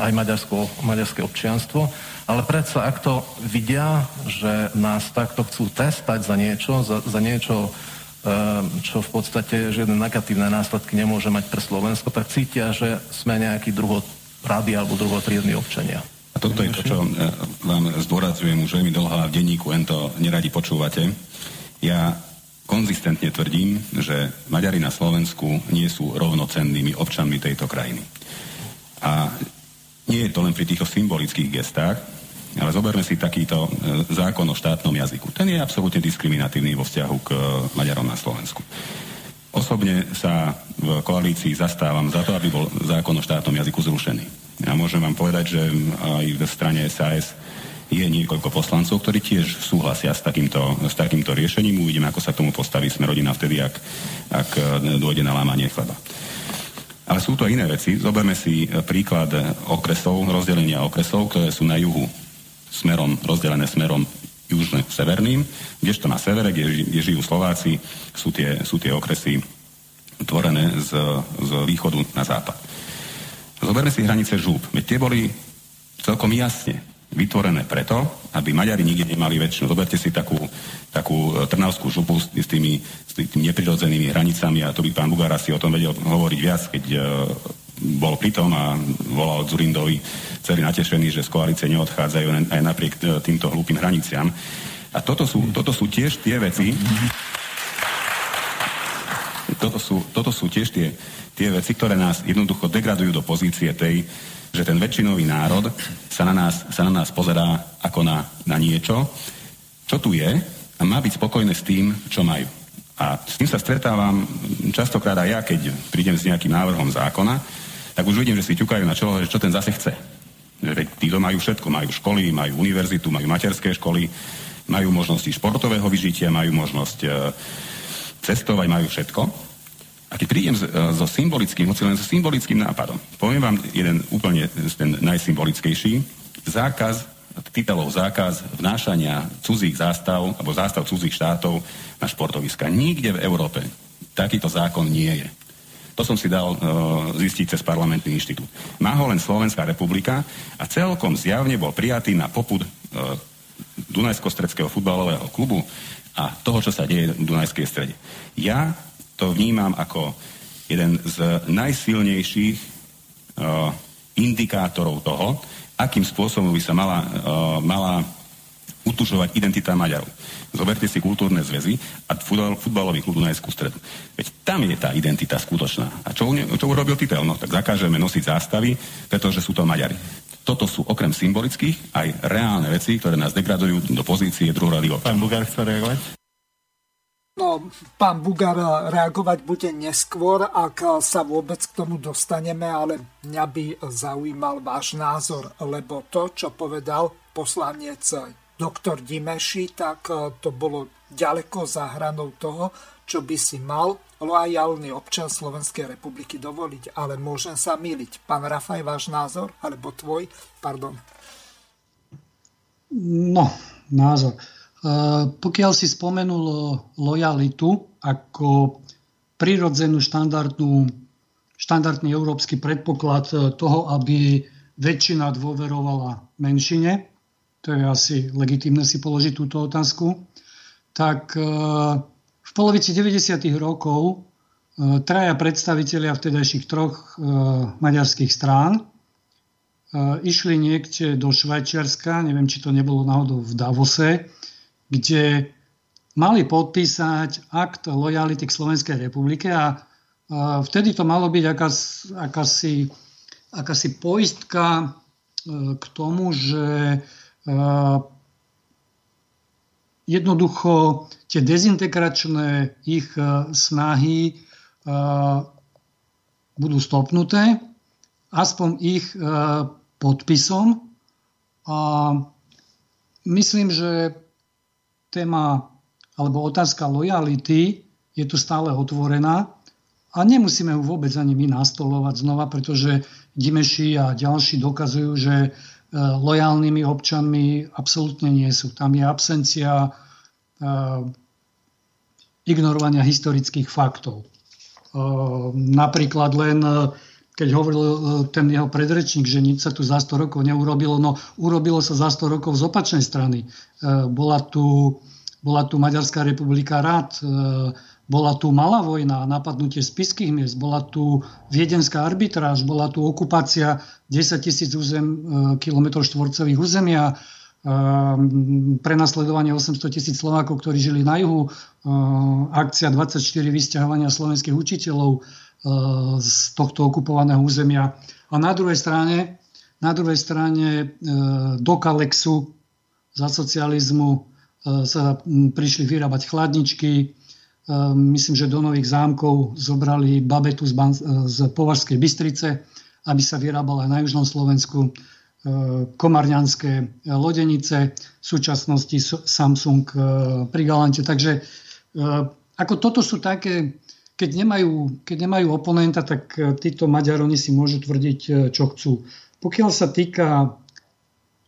aj maďarsko, maďarské občianstvo, ale predsa ak to vidia, že nás takto chcú testať za niečo, za, za niečo, e, čo v podstate žiadne negatívne následky nemôže mať pre Slovensko, tak cítia, že sme nejaký druhotrady alebo druhotriední občania. A toto je to, čo e, vám zdôrazujem už veľmi dlho a v denníku len to neradi počúvate. Ja konzistentne tvrdím, že Maďari na Slovensku nie sú rovnocennými občanmi tejto krajiny. A nie je to len pri týchto symbolických gestách, ale zoberme si takýto e, zákon o štátnom jazyku. Ten je absolútne diskriminatívny vo vzťahu k e, Maďarom na Slovensku. Osobne sa v koalícii zastávam za to, aby bol zákon o štátnom jazyku zrušený. Ja môžem vám povedať, že aj v strane SAS je niekoľko poslancov, ktorí tiež súhlasia s takýmto, s takýmto riešením. Uvidíme, ako sa k tomu postaví sme rodina vtedy, ak, ak e, dôjde na lámanie chleba. Ale sú to iné veci. Zoberme si e, príklad okresov, rozdelenia okresov, ktoré sú na juhu smerom, rozdelené smerom južne-severným, kdežto na severe, kde, kde žijú Slováci, sú tie, sú tie okresy tvorené z, z východu na západ. Zoberme si hranice žúb. Veď tie boli celkom jasne vytvorené preto, aby Maďari nikde nemali väčšinu. Zoberte si takú, takú e, trnavskú župu s, tými, s tými neprirodzenými hranicami a to by pán Bugár si o tom vedel hovoriť viac, keď uh, bol pritom a volal Zurindovi celý natešený, že z koalície neodchádzajú aj napriek uh, týmto hlúpým hraniciam. A toto sú, toto sú tiež tie veci, toto sú, toto sú tiež tie, tie veci, ktoré nás jednoducho degradujú do pozície tej, že ten väčšinový národ sa na nás, sa na nás pozerá ako na, na niečo, čo tu je a má byť spokojné s tým, čo majú. A s tým sa stretávam častokrát aj ja, keď prídem s nejakým návrhom zákona, tak už vidím, že si ťukajú na čelo, že čo ten zase chce. Veď títo majú všetko, majú školy, majú univerzitu, majú materské školy, majú možnosti športového vyžitia, majú možnosť e, cestovať, majú všetko. A keď prídem e, so symbolickým, hoci len so symbolickým nápadom, poviem vám jeden úplne ten najsymbolickejší, zákaz, titulov zákaz vnášania cudzích zástav alebo zástav cudzích štátov na športoviska. Nikde v Európe takýto zákon nie je. To som si dal uh, zistiť cez parlamentný inštitút. Má ho len Slovenská republika a celkom zjavne bol prijatý na popud uh, Dunajsko-stredského futbalového klubu a toho, čo sa deje v Dunajskej strede. Ja to vnímam ako jeden z najsilnejších uh, indikátorov toho, akým spôsobom by sa mala, uh, mala utužovať identita Maďarov. Zoberte si kultúrne zväzy a futbal, futbalový klub Dunajskú stredu. Veď tam je tá identita skutočná. A čo, čo urobil Titel? No tak zakážeme nosiť zástavy, pretože sú to Maďari. Toto sú okrem symbolických aj reálne veci, ktoré nás degradujú do pozície druhoradých Pán Bugár chce reagovať? No, pán Bugar reagovať bude neskôr, ak sa vôbec k tomu dostaneme, ale mňa by zaujímal váš názor, lebo to, čo povedal poslanec doktor Dimeši, tak to bolo ďaleko za hranou toho, čo by si mal loajálny občan Slovenskej republiky dovoliť, ale môžem sa miliť. Pán Rafaj, váš názor, alebo tvoj, pardon. No, názor. Eh, pokiaľ si spomenul lojalitu ako prirodzenú štandardnú, štandardný európsky predpoklad eh, toho, aby väčšina dôverovala menšine, to je asi legitimné si položiť túto otázku, tak eh, v polovici 90. rokov traja predstavitelia vtedajších troch maďarských strán išli niekde do Švajčiarska, neviem, či to nebolo náhodou v Davose, kde mali podpísať akt lojality k Slovenskej republike a vtedy to malo byť akási, akási, akási poistka e, k tomu, že e, jednoducho tie dezintegračné ich e, snahy budú stopnuté, aspoň ich podpisom. A myslím, že téma alebo otázka lojality je tu stále otvorená a nemusíme ju vôbec ani my nastolovať znova, pretože Dimeši a ďalší dokazujú, že e, lojálnymi občanmi absolútne nie sú. Tam je absencia e, ignorovania historických faktov. E, napríklad len keď hovoril ten jeho predrečník, že nič sa tu za 100 rokov neurobilo, no urobilo sa za 100 rokov z opačnej strany. Bola tu bola tu Maďarská republika rád, e, bola tu malá vojna, napadnutie spiských miest, bola tu viedenská arbitráž, bola tu okupácia 10 tisíc e, kilometrov štvorcových územia, e, prenasledovanie 800 tisíc Slovákov, ktorí žili na juhu, akcia 24 vysťahovania slovenských učiteľov z tohto okupovaného územia. A na druhej strane, na druhej strane do Kalexu za socializmu E, sa prišli vyrábať chladničky. E, myslím, že do Nových zámkov zobrali babetu z, Považskej Bystrice, aby sa vyrábala na Južnom Slovensku. komarňanské lodenice, v súčasnosti Samsung pri Galante. Takže ako toto sú také, keď nemajú, keď nemajú oponenta, tak títo Maďaroni si môžu tvrdiť, čo chcú. Pokiaľ sa týka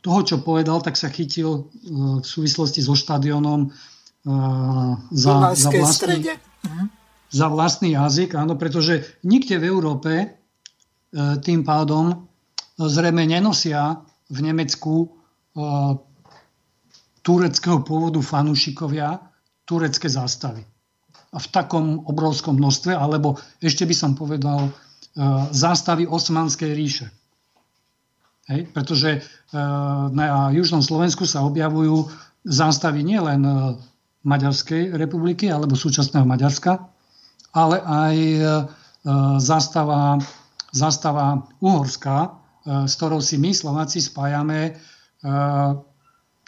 toho, čo povedal, tak sa chytil v súvislosti so štadionom za, za, vlastný, mhm. za vlastný jazyk, áno, pretože nikde v Európe e, tým pádom e, zrejme nenosia v Nemecku e, tureckého pôvodu fanúšikovia turecké zástavy. V takom obrovskom množstve, alebo ešte by som povedal zástavy Osmanskej ríše. Hej? Pretože na južnom Slovensku sa objavujú zástavy nielen Maďarskej republiky alebo súčasného Maďarska, ale aj e, zastava, zastava uhorská, e, s ktorou si my Slováci spájame e,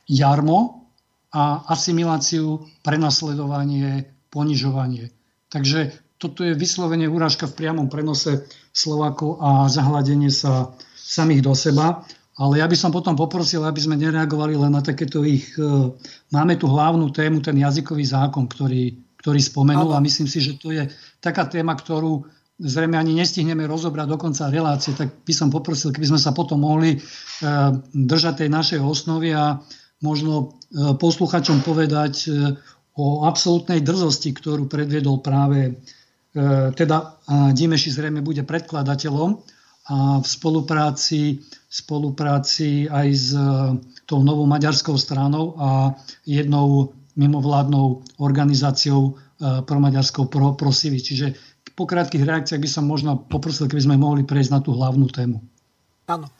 jarmo a asimiláciu, prenasledovanie, ponižovanie. Takže toto je vyslovene úražka v priamom prenose Slovákov a zahľadenie sa samých do seba. Ale ja by som potom poprosil, aby sme nereagovali len na takéto ich... E, máme tu hlavnú tému, ten jazykový zákon, ktorý, ktorý spomenul a myslím si, že to je taká téma, ktorú zrejme ani nestihneme rozobrať do konca relácie, tak by som poprosil, keby sme sa potom mohli e, držať tej našej osnovy a možno e, posluchačom povedať o absolútnej drzosti, ktorú predviedol práve teda Dimeši zrejme bude predkladateľom a v spolupráci spolupráci aj s e, tou novou maďarskou stranou a jednou mimovládnou organizáciou e, pro Maďarskou pro, Prosivy. Čiže po krátkých reakciách by som možno poprosil, keby sme mohli prejsť na tú hlavnú tému. Áno.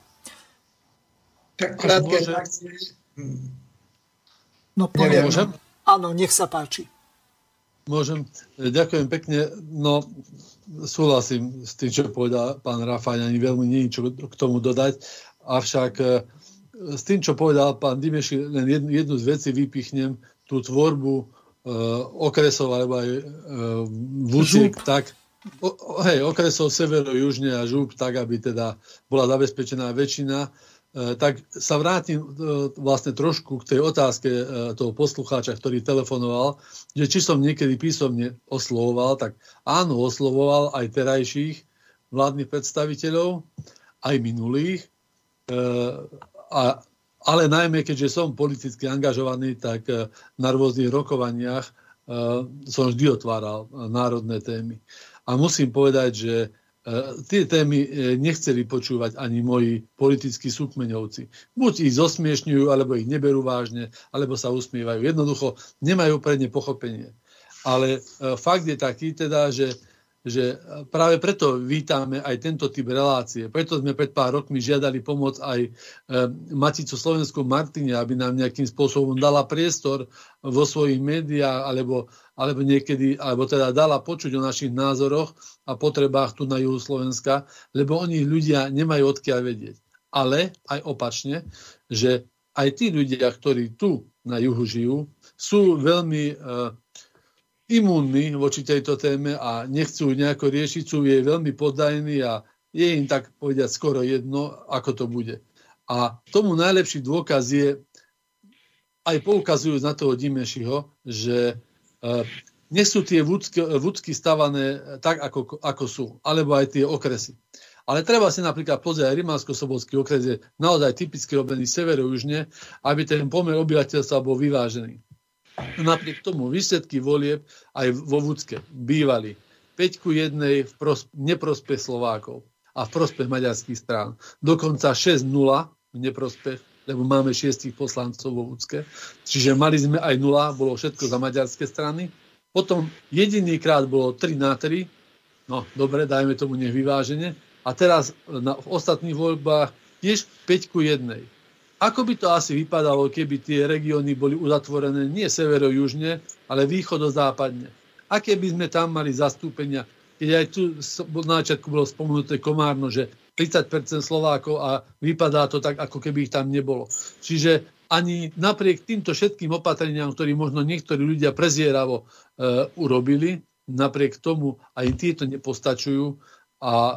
Tak krátke reakcie. No, poviem. Áno, nech sa páči. Môžem. Ďakujem pekne. No, súhlasím s tým, čo povedal pán Rafaj, ani veľmi nie čo k tomu dodať. Avšak e, s tým, čo povedal pán Dimeši, len jednu, jednu z vecí vypichnem, tú tvorbu e, okresov alebo aj e, vúciek, tak o, hej, okresov severo-južne a žúb, tak aby teda bola zabezpečená väčšina E, tak sa vrátim e, vlastne trošku k tej otázke e, toho poslucháča, ktorý telefonoval, že či som niekedy písomne oslovoval, tak áno, oslovoval aj terajších vládnych predstaviteľov, aj minulých, ale najmä keďže som politicky angažovaný, tak na rôznych rokovaniach som vždy otváral národné témy. A musím povedať, že E, tie témy e, nechceli počúvať ani moji politickí súkmeňovci. Buď ich zosmiešňujú, alebo ich neberú vážne, alebo sa usmievajú. Jednoducho nemajú pre ne pochopenie. Ale e, fakt je taký teda, že, že práve preto vítame aj tento typ relácie. Preto sme pred pár rokmi žiadali pomoc aj Maticu Slovensku Martine, aby nám nejakým spôsobom dala priestor vo svojich médiách alebo alebo niekedy, alebo teda dala počuť o našich názoroch a potrebách tu na juhu Slovenska, lebo oni ľudia nemajú odkiaľ vedieť. Ale aj opačne, že aj tí ľudia, ktorí tu na juhu žijú, sú veľmi uh, imúnni voči tejto téme a nechcú nejako riešiť, sú jej veľmi poddajní a je im tak povedať skoro jedno, ako to bude. A tomu najlepší dôkaz je, aj poukazujú na toho Dimešiho, že nie sú tie vúcky, vúcky stavané tak, ako, ako sú, alebo aj tie okresy. Ale treba si napríklad pozrieť, aj Rimánsko-Sobolský okres je naozaj typicky robený severo-južne, aby ten pomer obyvateľstva bol vyvážený. Napriek tomu výsledky volieb aj vo Vúcke bývali 5 ku 1 v pros- neprospech Slovákov a v prospech maďarských strán. Dokonca 6-0 v neprospech lebo máme šiestich poslancov vo Vúcke. Čiže mali sme aj nula, bolo všetko za maďarské strany. Potom jediný krát bolo 3 na 3, no dobre, dajme tomu nech vyvážene. A teraz na, v ostatných voľbách tiež 5 ku 1. Ako by to asi vypadalo, keby tie regióny boli uzatvorené nie severo-južne, ale východo-západne? Aké by sme tam mali zastúpenia? Keď aj tu na začiatku bolo spomenuté Komárno, že 30% Slovákov a vypadá to tak, ako keby ich tam nebolo. Čiže ani napriek týmto všetkým opatreniam, ktoré možno niektorí ľudia prezieravo e, urobili, napriek tomu aj tieto nepostačujú a e,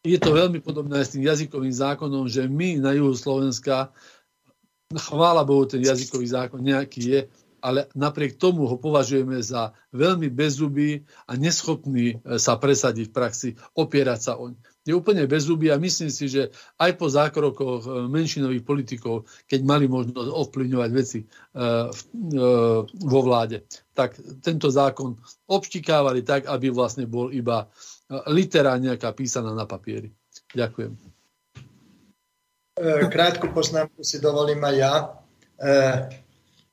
je to veľmi podobné s tým jazykovým zákonom, že my na juhu Slovenska, chvála Bohu, ten jazykový zákon nejaký je, ale napriek tomu ho považujeme za veľmi bezzubý a neschopný e, sa presadiť v praxi, opierať sa oň. Je úplne bezzubý a myslím si, že aj po zákrokoch e, menšinových politikov, keď mali možnosť ovplyvňovať veci e, vo vláde, tak tento zákon obštikávali tak, aby vlastne bol iba litera nejaká písaná na papieri. Ďakujem. E, krátku poznámku si dovolím aj ja. E,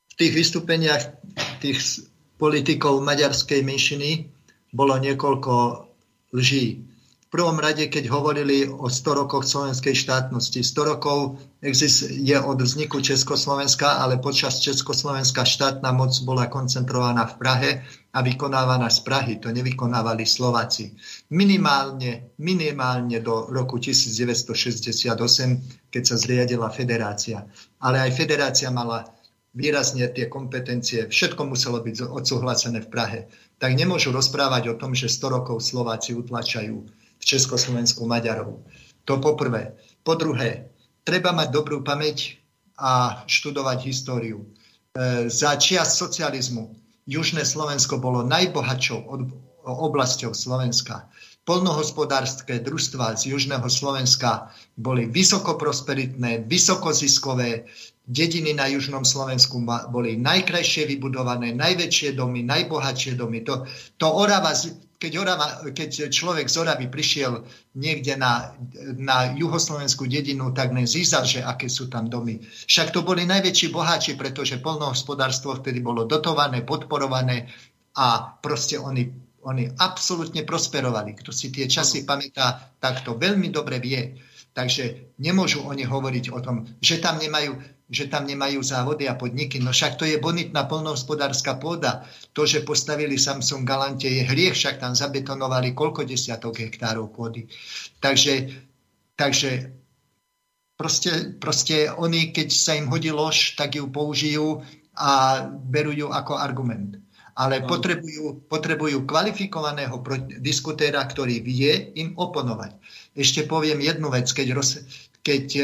v tých vystúpeniach tých politikov maďarskej menšiny bolo niekoľko lží prvom rade, keď hovorili o 100 rokoch slovenskej štátnosti. 100 rokov je od vzniku Československa, ale počas Československa štátna moc bola koncentrovaná v Prahe a vykonávaná z Prahy. To nevykonávali Slováci. Minimálne, minimálne do roku 1968, keď sa zriadila federácia. Ale aj federácia mala výrazne tie kompetencie, všetko muselo byť odsúhlasené v Prahe. Tak nemôžu rozprávať o tom, že 100 rokov Slováci utlačajú v Československu Maďarov. To poprvé. Po druhé, treba mať dobrú pamäť a študovať históriu. E, za čias socializmu Južné Slovensko bolo najbohatšou oblasťou Slovenska. Polnohospodárske družstva z Južného Slovenska boli vysokoprosperitné, vysokoziskové. Dediny na Južnom Slovensku boli najkrajšie vybudované, najväčšie domy, najbohatšie domy. To, to Orava keď, Orava, keď človek z Oravy prišiel niekde na, na juhoslovenskú dedinu, tak len zízal, že aké sú tam domy. Však to boli najväčší boháči, pretože polnohospodárstvo vtedy bolo dotované, podporované a proste oni, oni absolútne prosperovali. Kto si tie časy pamätá, tak to veľmi dobre vie. Takže nemôžu oni hovoriť o tom, že tam nemajú že tam nemajú závody a podniky. No však to je bonitná polnohospodárska pôda. To, že postavili Samsung Galante je hriech, však tam zabetonovali koľko desiatok hektárov pôdy. Takže, takže proste, proste oni, keď sa im hodí lož, tak ju použijú a berú ju ako argument. Ale potrebujú, potrebujú kvalifikovaného diskutéra, ktorý vie im oponovať. Ešte poviem jednu vec, keď, roz, keď E,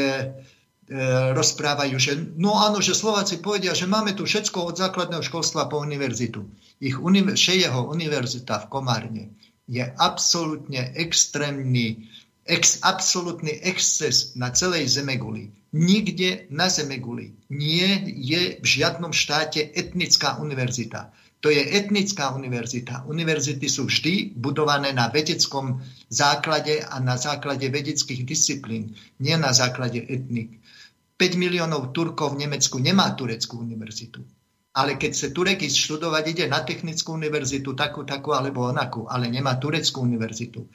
rozprávajú, že no áno, že Slováci povedia, že máme tu všetko od základného školstva po univerzitu. Ich univer- Šejeho univerzita v Komárne je absolútne extrémny, ex, absolútny exces na celej Zemeguli. Nikde na Zemeguli nie je v žiadnom štáte etnická univerzita. To je etnická univerzita. Univerzity sú vždy budované na vedeckom základe a na základe vedeckých disciplín, nie na základe etnik. 5 miliónov Turkov v Nemecku nemá tureckú univerzitu. Ale keď sa Turek ísť študovať, ide na technickú univerzitu, takú, takú alebo onakú, ale nemá tureckú univerzitu.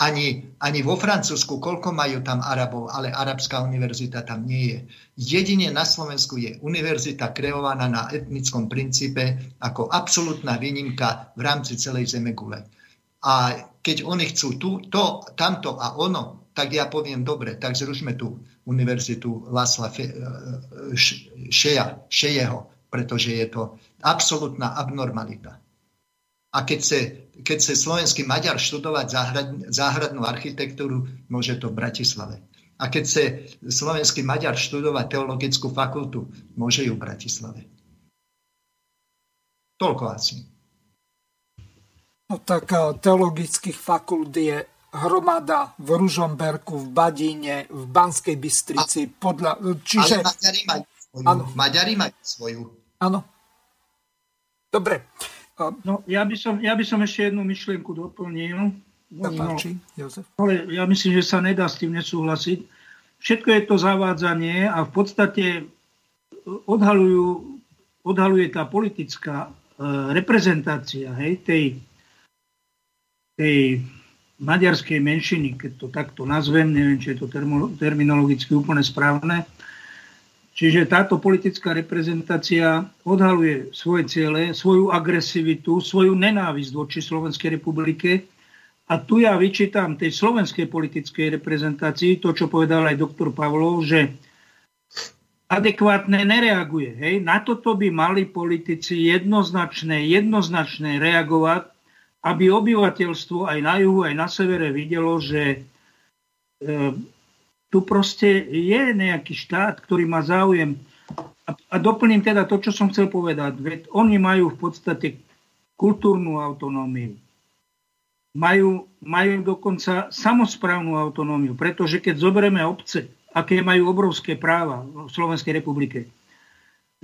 Ani, ani vo Francúzsku, koľko majú tam Arabov, ale Arabská univerzita tam nie je. Jedine na Slovensku je univerzita kreovaná na etnickom princípe ako absolútna výnimka v rámci celej Zemegule. A keď oni chcú tu, to, tamto a ono, tak ja poviem dobre, tak zrušme tu univerzitu Lasla Šeja, Šejeho, pretože je to absolútna abnormalita. A keď sa, keď sa slovenský Maďar študovať záhrad, záhradnú architektúru, môže to v Bratislave. A keď sa slovenský Maďar študovať teologickú fakultu, môže ju v Bratislave. Toľko asi. No tak eh, teologických fakult je hromada v Ružomberku, v Badíne, v Banskej Bystrici. Podľa, čiže... Ale Maďari majú svoju. Ano. Maďari majú svoju. Áno. Dobre. No, ja, by som, ja by som ešte jednu myšlienku doplnil. Páči, Jozef. Ale ja myslím, že sa nedá s tým nesúhlasiť. Všetko je to zavádzanie a v podstate odhalujú, odhaluje tá politická e, reprezentácia hej, tej, tej maďarskej menšiny, keď to takto nazvem, neviem, či je to terminologicky úplne správne. Čiže táto politická reprezentácia odhaluje svoje ciele, svoju agresivitu, svoju nenávisť voči Slovenskej republike. A tu ja vyčítam tej slovenskej politickej reprezentácii to, čo povedal aj doktor Pavlov, že adekvátne nereaguje. Hej? Na toto by mali politici jednoznačne, jednoznačne reagovať aby obyvateľstvo aj na juhu, aj na severe videlo, že tu proste je nejaký štát, ktorý má záujem. A, a doplním teda to, čo som chcel povedať. Veď oni majú v podstate kultúrnu autonómiu. Majú, majú dokonca samozprávnu autonómiu, pretože keď zoberieme obce, aké majú obrovské práva v Slovenskej republike,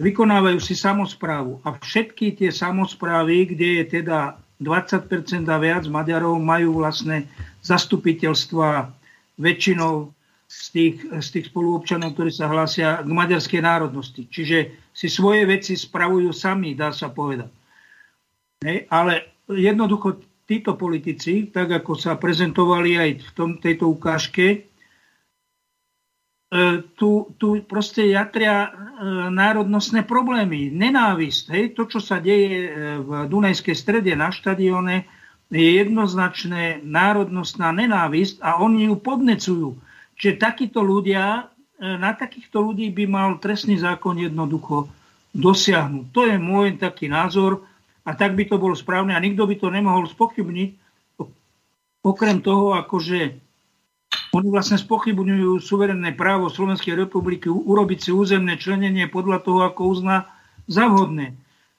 vykonávajú si samozprávu a všetky tie samozprávy, kde je teda 20% a viac Maďarov, majú vlastne zastupiteľstva väčšinou z tých, z tých spoluobčanov, ktorí sa hlásia k maďarskej národnosti. Čiže si svoje veci spravujú sami, dá sa povedať. Hej, ale jednoducho títo politici, tak ako sa prezentovali aj v tom, tejto ukážke, tu, tu proste jatria e, národnostné problémy, nenávisť. Hej, to, čo sa deje e, v Dunajskej strede na štadióne, je jednoznačné národnostná nenávisť a oni ju podnecujú. Čiže takíto ľudia, na takýchto ľudí by mal trestný zákon jednoducho dosiahnuť. To je môj taký názor a tak by to bolo správne a nikto by to nemohol spochybniť. Okrem toho, akože oni vlastne spochybňujú suverénne právo Slovenskej republiky urobiť si územné členenie podľa toho, ako uzná za vhodné.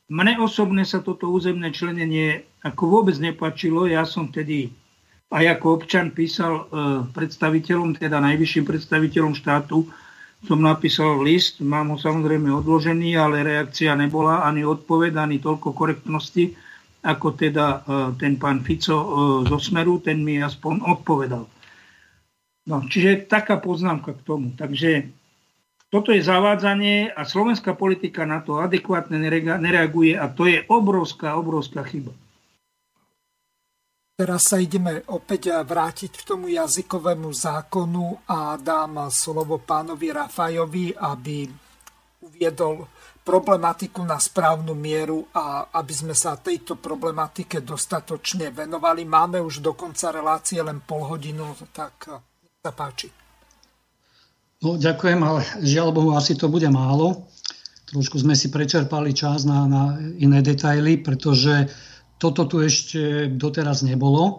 Mne osobne sa toto územné členenie ako vôbec nepačilo. Ja som tedy aj ako občan písal e, predstaviteľom, teda najvyšším predstaviteľom štátu, som napísal list, mám ho samozrejme odložený, ale reakcia nebola ani odpoveď, ani toľko korektnosti, ako teda e, ten pán Fico e, zo Smeru, ten mi aspoň odpovedal. No, čiže taká poznámka k tomu. Takže toto je zavádzanie a slovenská politika na to adekvátne nereaguje a to je obrovská, obrovská chyba. Teraz sa ideme opäť vrátiť k tomu jazykovému zákonu a dám slovo pánovi Rafajovi, aby uviedol problematiku na správnu mieru a aby sme sa tejto problematike dostatočne venovali. Máme už do konca relácie len pol hodinu, tak sa páči. No, ďakujem, ale žiaľ Bohu, asi to bude málo. Trošku sme si prečerpali čas na, na iné detaily, pretože toto tu ešte doteraz nebolo. E,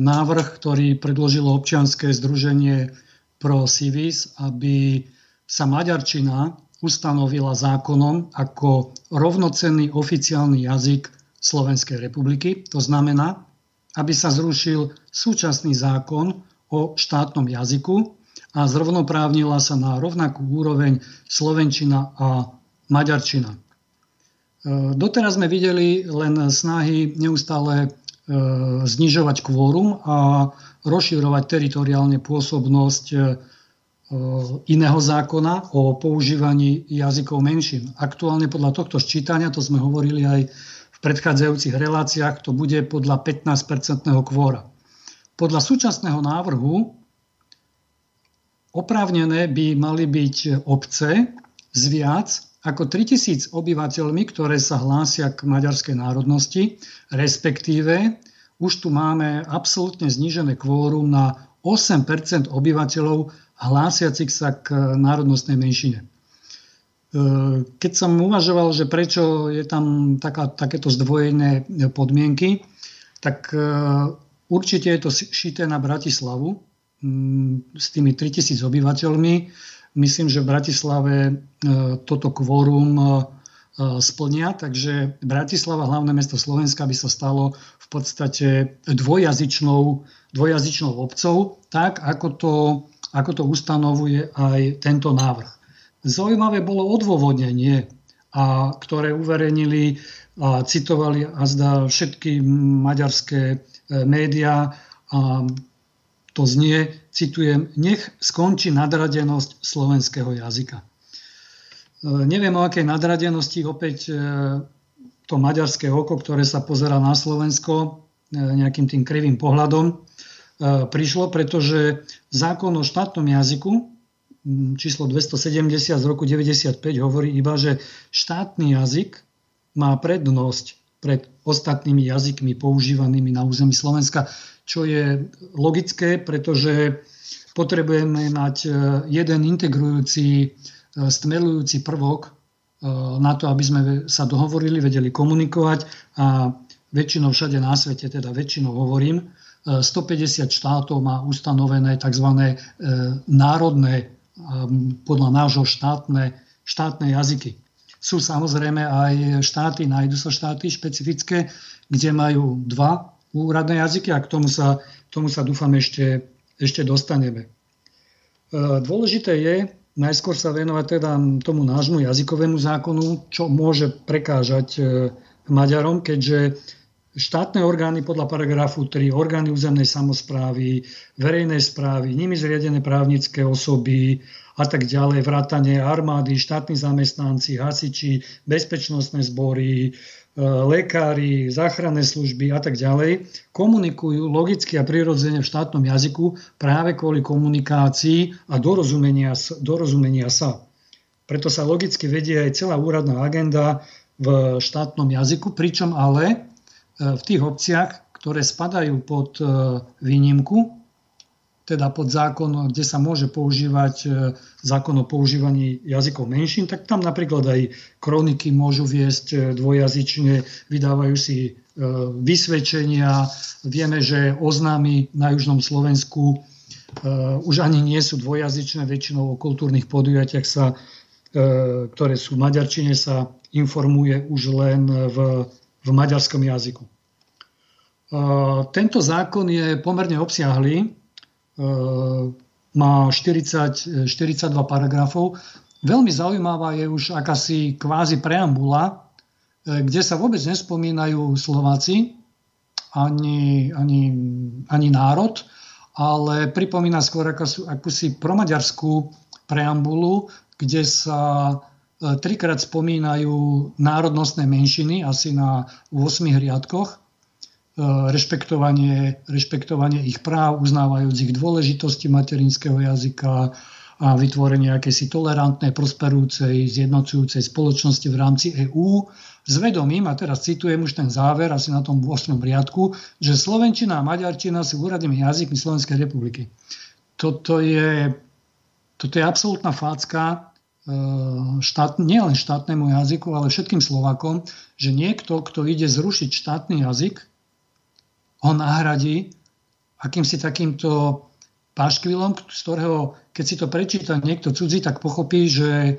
návrh, ktorý predložilo občianské združenie Pro Civis, aby sa maďarčina ustanovila zákonom ako rovnocenný oficiálny jazyk Slovenskej republiky. To znamená, aby sa zrušil súčasný zákon o štátnom jazyku a zrovnoprávnila sa na rovnakú úroveň slovenčina a maďarčina. E, doteraz sme videli len snahy neustále e, znižovať kvórum a rozširovať teritoriálne pôsobnosť e, iného zákona o používaní jazykov menšín. Aktuálne podľa tohto ščítania, to sme hovorili aj v predchádzajúcich reláciách, to bude podľa 15-percentného kvóra. Podľa súčasného návrhu oprávnené by mali byť obce z viac ako 3000 obyvateľmi, ktoré sa hlásia k maďarskej národnosti, respektíve už tu máme absolútne znížené kvórum na 8% obyvateľov hlásiacich sa k národnostnej menšine. E, keď som uvažoval, že prečo je tam taká, takéto zdvojené podmienky, tak e, určite je to šité na Bratislavu s tými 3000 obyvateľmi Myslím, že v Bratislave e, toto kvórum e, e, splnia, takže Bratislava, hlavné mesto Slovenska, by sa stalo v podstate dvojazyčnou, dvojazyčnou obcov, tak ako to, ako to ustanovuje aj tento návrh. Zaujímavé bolo odôvodnenie, a ktoré uverejnili a citovali a zdá všetky maďarské médiá. A to znie, citujem, nech skončí nadradenosť slovenského jazyka. E, neviem o akej nadradenosti opäť e, to maďarské oko, ktoré sa pozera na Slovensko e, nejakým tým krivým pohľadom, prišlo, pretože zákon o štátnom jazyku číslo 270 z roku 95 hovorí iba, že štátny jazyk má prednosť pred ostatnými jazykmi používanými na území Slovenska čo je logické, pretože potrebujeme mať e, jeden integrujúci, e, stmelujúci prvok e, na to, aby sme sa dohovorili, vedeli komunikovať a väčšinou všade na svete, teda väčšinou hovorím, 150 štátov má ustanovené tzv. národné, podľa nášho štátne, štátne jazyky. Sú samozrejme aj štáty, nájdu sa štáty špecifické, kde majú dva úradné jazyky a k tomu sa, tomu sa dúfam ešte, ešte dostaneme. Dôležité je najskôr sa venovať teda tomu nášmu jazykovému zákonu, čo môže prekážať Maďarom, keďže štátne orgány podľa paragrafu 3, orgány územnej samozprávy, verejnej správy, nimi zriadené právnické osoby a tak ďalej, vrátanie armády, štátni zamestnanci, hasiči, bezpečnostné zbory, e, lekári, záchranné služby a tak ďalej, komunikujú logicky a prirodzene v štátnom jazyku práve kvôli komunikácii a dorozumenia, dorozumenia sa. Preto sa logicky vedie aj celá úradná agenda v štátnom jazyku, pričom ale E, v tých obciach, ktoré spadajú pod e, výnimku, teda pod zákon, kde sa môže používať e, zákon o používaní jazykov menšín, tak tam napríklad aj kroniky môžu viesť dvojazyčne, vydávajú si vysvedčenia. Vieme, že oznámy na južnom Slovensku už ani nie sú dvojazyčné, väčšinou o kultúrnych podujatiach sa, ktoré sú v maďarčine, sa informuje už len v v maďarskom jazyku. E, tento zákon je pomerne obsiahlý, e, má 40, 42 paragrafov. Veľmi zaujímavá je už akási kvázi preambula, e, kde sa vôbec nespomínajú Slováci, ani, ani, ani národ, ale pripomína skôr akúsi, akúsi promaďarskú preambulu, kde sa E, trikrát spomínajú národnostné menšiny, asi na 8 riadkoch, rešpektovanie, rešpektovanie ich práv, uznávajúc ich dôležitosti materinského jazyka a vytvorenie akési tolerantnej, prosperujúcej, zjednocujúcej spoločnosti v rámci EÚ s vedomím, a teraz citujem už ten záver, asi na tom 8. riadku, že Slovenčina a Maďarčina sú úradnými jazykmi Slovenskej republiky. Toto je, toto je absolútna fácka, Eh, štát, nielen štátnemu jazyku, ale všetkým Slovakom, že niekto, kto ide zrušiť štátny jazyk, ho nahradí akýmsi takýmto páškvilom, z ktorého, keď si to prečíta niekto cudzí, tak pochopí, že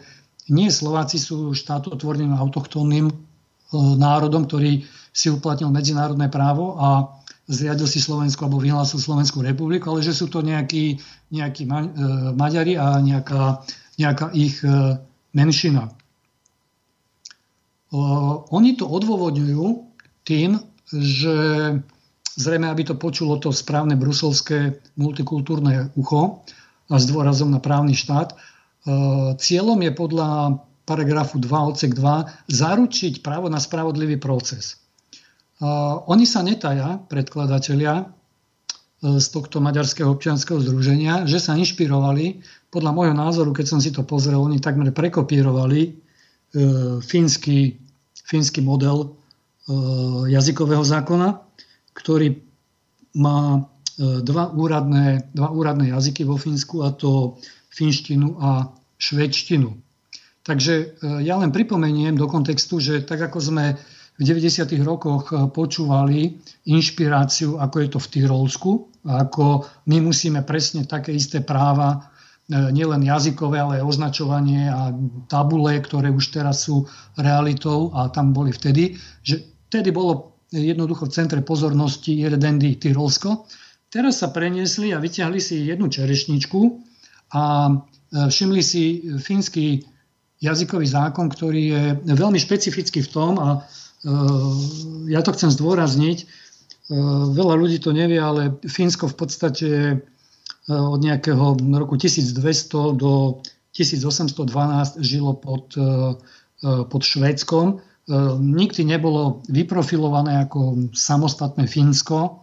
nie Slováci sú štátotvorným autochtónnym eh, národom, ktorý si uplatnil medzinárodné právo a zriadil si Slovensku alebo vyhlásil Slovenskú republiku, ale že sú to nejakí, nejakí eh, Maďari a nejaká nejaká ich e, menšina. Oni to odôvodňujú tým, že zrejme, aby to počulo to správne bruselské multikultúrne ucho a s dôrazom na právny štát, e, cieľom je podľa paragrafu 2 odsek 2 zaručiť právo na spravodlivý proces. Oni sa netaja, predkladatelia, z tohto maďarského občianského združenia, že sa inšpirovali, podľa môjho názoru, keď som si to pozrel, oni takmer prekopírovali e, fínsky, fínsky model e, jazykového zákona, ktorý má e, dva, úradné, dva úradné jazyky vo Fínsku, a to finštinu a švedštinu. Takže e, ja len pripomeniem do kontextu, že tak ako sme v 90. rokoch e, počúvali inšpiráciu, ako je to v Tyrolsku, ako my musíme presne také isté práva, nielen jazykové, ale aj označovanie a tabule, ktoré už teraz sú realitou a tam boli vtedy, že vtedy bolo jednoducho v centre pozornosti Redendy Tyrolsko. Teraz sa preniesli a vyťahli si jednu čerešničku a e, všimli si fínsky jazykový zákon, ktorý je veľmi špecifický v tom a Eh, ja to chcem zdôrazniť, eh, veľa ľudí to nevie, ale Fínsko v podstate eh, od nejakého roku 1200 do 1812 žilo pod, pod Švédskom. Nikdy nebolo vyprofilované ako samostatné Fínsko.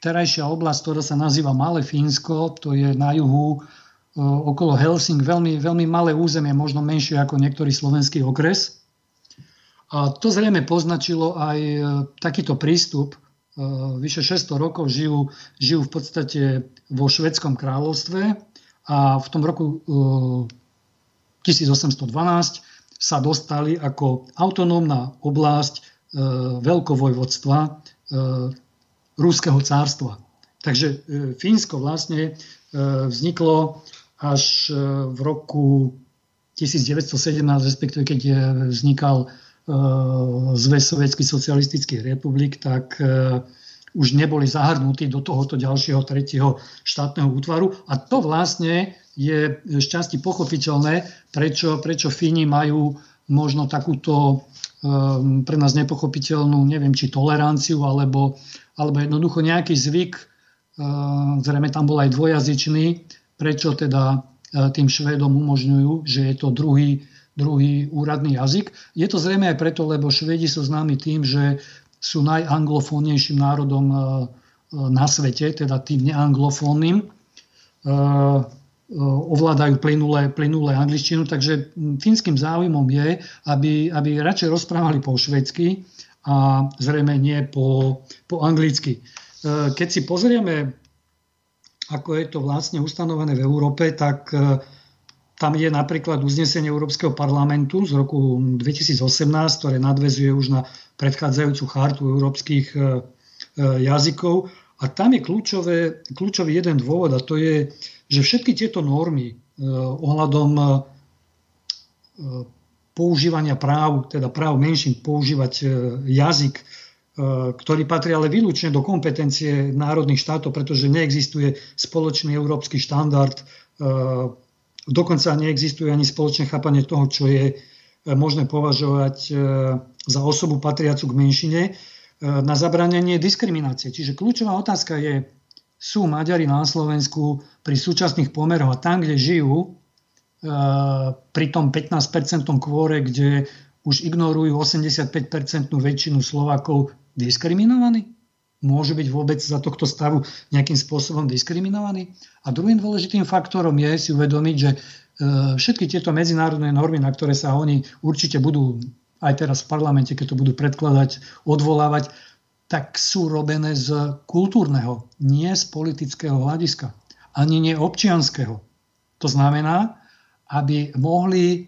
Terajšia oblasť, ktorá sa nazýva Malé Fínsko, to je na juhu okolo Helsing, veľmi, veľmi malé územie, možno menšie ako niektorý slovenský okres. A to zrejme poznačilo aj e, takýto prístup. E, vyše 600 rokov žijú, žijú v podstate vo švedskom kráľovstve a v tom roku 1812 e, sa dostali ako autonómna oblasť veľkovojvodstva Rúského cárstva. Takže Fínsko vlastne vzniklo až v roku 1917, respektíve keď vznikal Zväz sovietských socialistických republik, tak už neboli zahrnutí do tohoto ďalšieho tretieho štátneho útvaru. A to vlastne je šťastí pochopiteľné, prečo, prečo Fíni majú možno takúto um, pre nás nepochopiteľnú, neviem, či toleranciu, alebo, alebo jednoducho nejaký zvyk, uh, zrejme tam bol aj dvojazyčný, prečo teda uh, tým Švédom umožňujú, že je to druhý, druhý úradný jazyk. Je to zrejme aj preto, lebo Švédi sú známi tým, že sú najanglofónnejším národom e, e, na svete, teda tým neanglofónnym. E, ovládajú plynulé, plynulé angličtinu, takže fínskym záujmom je, aby, aby radšej rozprávali po švedsky a zrejme nie po, po anglicky. Keď si pozrieme, ako je to vlastne ustanovené v Európe, tak tam je napríklad uznesenie Európskeho parlamentu z roku 2018, ktoré nadvezuje už na predchádzajúcu chartu európskych e, e, jazykov. A tam je kľúčové, kľúčový jeden dôvod a to je, že všetky tieto normy e, ohľadom používania práv, teda práv menším používať jazyk, ktorý patrí ale výlučne do kompetencie národných štátov, pretože neexistuje spoločný európsky štandard, dokonca neexistuje ani spoločné chápanie toho, čo je možné považovať za osobu patriacu k menšine e, na zabranenie diskriminácie. Čiže kľúčová otázka je, sú Maďari na Slovensku pri súčasných pomeroch a tam, kde žijú, e, pri tom 15% kvôre, kde už ignorujú 85% väčšinu Slovákov, diskriminovaní? Môžu byť vôbec za tohto stavu nejakým spôsobom diskriminovaní? A druhým dôležitým faktorom je si uvedomiť, že e, všetky tieto medzinárodné normy, na ktoré sa oni určite budú aj teraz v parlamente, keď to budú predkladať, odvolávať, tak sú robené z kultúrneho, nie z politického hľadiska, ani nie občianského. To znamená, aby mohli e,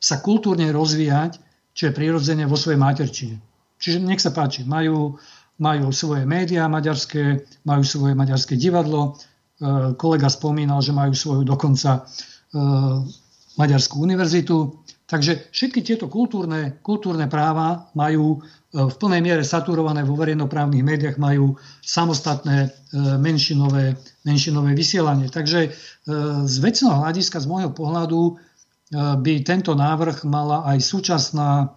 sa kultúrne rozvíjať, čo je prirodzene vo svojej materčine. Čiže nech sa páči, majú, majú svoje médiá maďarské, majú svoje maďarské divadlo. E, kolega spomínal, že majú svoju dokonca e, Maďarskú univerzitu. Takže všetky tieto kultúrne, kultúrne práva majú e, v plnej miere saturované vo verejnoprávnych médiách, majú samostatné menšinové, menšinové vysielanie. Takže z vecného hľadiska, z môjho pohľadu, by tento návrh mala aj súčasná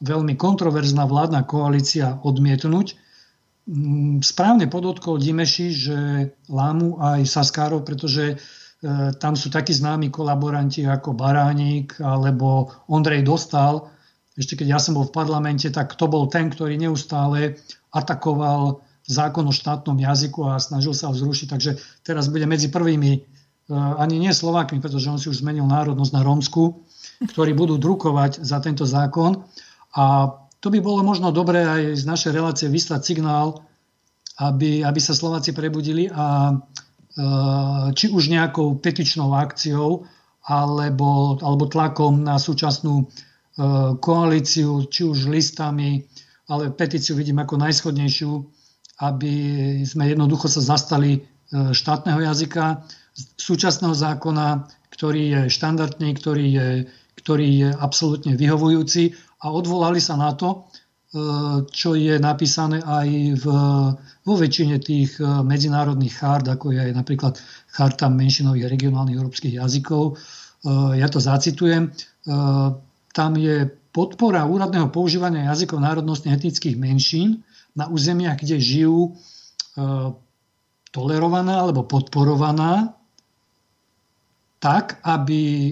veľmi kontroverzná vládna koalícia odmietnúť. Mm, správne podotkol Dimeši, že lámu aj Saskárov, pretože E, tam sú takí známi kolaboranti ako Baránik alebo Ondrej Dostal. Ešte keď ja som bol v parlamente, tak to bol ten, ktorý neustále atakoval zákon o štátnom jazyku a snažil sa ho zrušiť. Takže teraz bude medzi prvými, e, ani nie Slovákmi, pretože on si už zmenil národnosť na Rómsku, ktorí budú drukovať za tento zákon. A to by bolo možno dobré aj z našej relácie vyslať signál, aby, aby sa Slováci prebudili a Eh, či už nejakou petičnou akciou alebo, alebo tlakom na súčasnú eh, koalíciu, či už listami, ale petíciu vidím ako najschodnejšiu, aby sme jednoducho sa zastali eh, štátneho jazyka, súčasného zákona, ktorý je štandardný, ktorý je, ktorý je absolútne vyhovujúci a odvolali sa na to, čo je napísané aj v, vo väčšine tých eh, medzinárodných chart, ako je aj napríklad charta menšinových regionálnych európskych jazykov. Eh, ja to zacitujem. Tam je podpora úradného používania jazykov národnostných etnických menšín na územiach, kde žijú tolerovaná alebo podporovaná tak, aby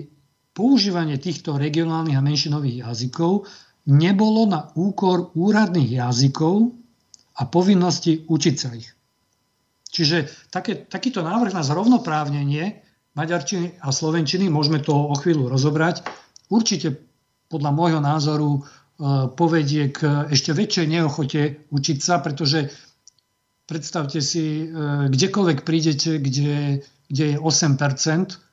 používanie týchto regionálnych a menšinových jazykov nebolo na úkor úradných jazykov a povinnosti učiť sa ich. Čiže také, takýto návrh na zrovnoprávnenie maďarčiny a slovenčiny, môžeme to o chvíľu rozobrať, určite podľa môjho názoru e, povedie k ešte väčšej neochote učiť sa, pretože predstavte si, e, kdekoľvek prídete, kde, kde je 8% e,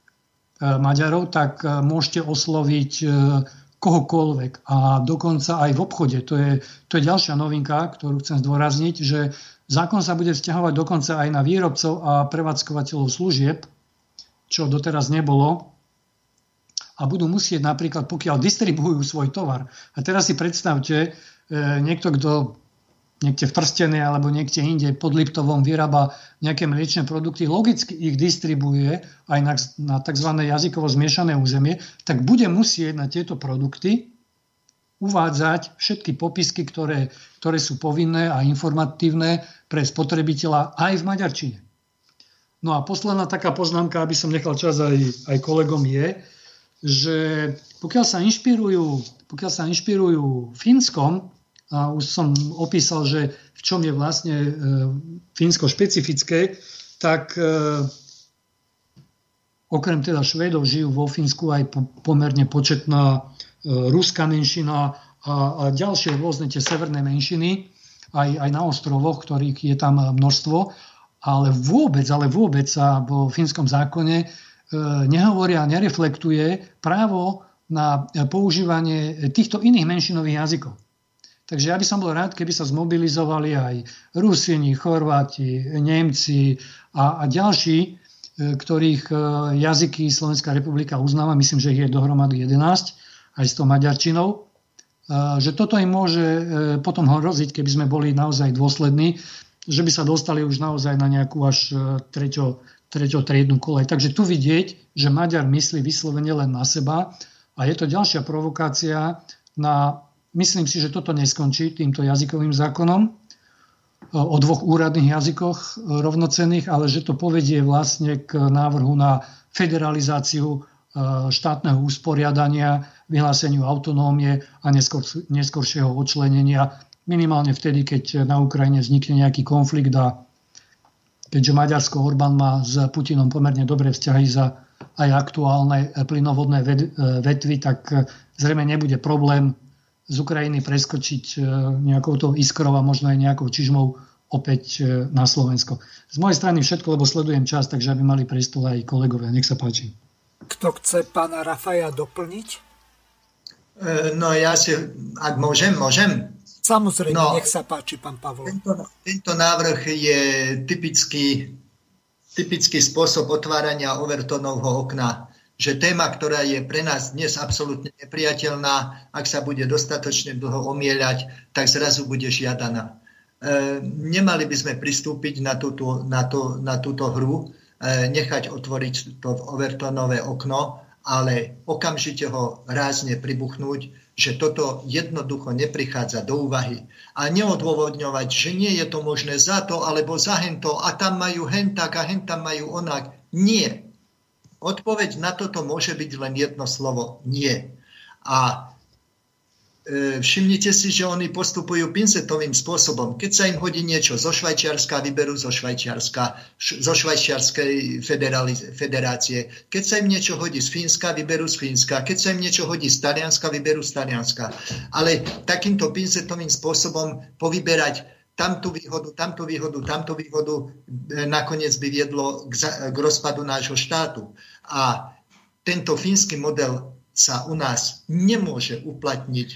Maďarov, tak môžete osloviť kohokoľvek. A dokonca aj v obchode. To je, to je ďalšia novinka, ktorú chcem zdôrazniť, že Zákon sa bude vzťahovať dokonca aj na výrobcov a prevádzkovateľov služieb, čo doteraz nebolo. A budú musieť napríklad, pokiaľ distribujú svoj tovar. A teraz si predstavte, e, niekto, kto niekde v Trstene alebo niekde inde pod Liptovom vyrába nejaké mliečne produkty, logicky ich distribuje aj na, na tzv. jazykovo zmiešané územie, tak bude musieť na tieto produkty uvádzať všetky popisky, ktoré, ktoré sú povinné a informatívne pre spotrebiteľa aj v maďarčine. No a posledná taká poznámka, aby som nechal čas aj, aj kolegom, je, že pokiaľ sa inšpirujú, pokiaľ sa inšpirujú Fínskom, a už som opísal, že v čom je vlastne e, Fínsko špecifické, tak e, okrem teda Švédov žijú vo Fínsku aj po, pomerne početná e, ruská menšina a, a ďalšie rôzne tie severné menšiny, aj, aj na ostrovoch, ktorých je tam množstvo, ale vôbec, ale vôbec sa vo fínskom zákone e, nehovoria, nereflektuje právo na používanie týchto iných menšinových jazykov. Takže ja by som bol rád, keby sa zmobilizovali aj Rusini, Chorváti, Nemci a, a ďalší, e, ktorých e, jazyky Slovenská republika uznáva, myslím, že ich je dohromady 11, aj s tou maďarčinou, e, že toto im môže potom hroziť, keby sme boli naozaj dôslední, že by sa dostali už naozaj na nejakú až treťo, triednu kolej. Takže tu vidieť, že Maďar myslí vyslovene len na seba a je to ďalšia provokácia na Myslím si, že toto neskončí týmto jazykovým zákonom e, o dvoch úradných jazykoch e, rovnocenných, ale že to povedie vlastne k návrhu na federalizáciu e, štátneho usporiadania, vyhláseniu autonómie a neskôr, neskôršieho odčlenenia, minimálne vtedy, keď na Ukrajine vznikne nejaký konflikt a keďže Maďarsko Orbán má s Putinom pomerne dobré vzťahy za aj aktuálne plynovodné vetvy, tak zrejme nebude problém z Ukrajiny preskočiť e, nejakou tou iskrou a možno aj nejakou čižmou opäť e, na Slovensko. Z mojej strany všetko, lebo sledujem čas, takže aby mali priestor aj kolegovia. Nech sa páči. Kto chce pána Rafaja doplniť? E, no ja si, ak môžem, môžem. Samozrejme, no, nech sa páči, pán Pavol. Tento, tento návrh je typický, typický spôsob otvárania Overtonovho okna že téma, ktorá je pre nás dnes absolútne nepriateľná, ak sa bude dostatočne dlho omieľať, tak zrazu bude žiadaná. E, nemali by sme pristúpiť na túto, na to, na túto hru, e, nechať otvoriť to overtonové okno, ale okamžite ho rázne pribuchnúť, že toto jednoducho neprichádza do úvahy. A neodôvodňovať, že nie je to možné za to alebo za hento a tam majú hentak a hentam majú onak. Nie. Odpoveď na toto môže byť len jedno slovo nie. A e, všimnite si, že oni postupujú pincetovým spôsobom. Keď sa im hodí niečo zo Švajčiarska, vyberú zo, Švajčiarska, zo Švajčiarskej federácie. Keď sa im niečo hodí z Fínska, vyberú z Fínska. Keď sa im niečo hodí z Talianska, vyberú z Talianska. Ale takýmto pincetovým spôsobom povyberať tamtú výhodu, tamtú výhodu, tamtú výhodu e, nakoniec by viedlo k rozpadu nášho štátu. A tento fínsky model sa u nás nemôže uplatniť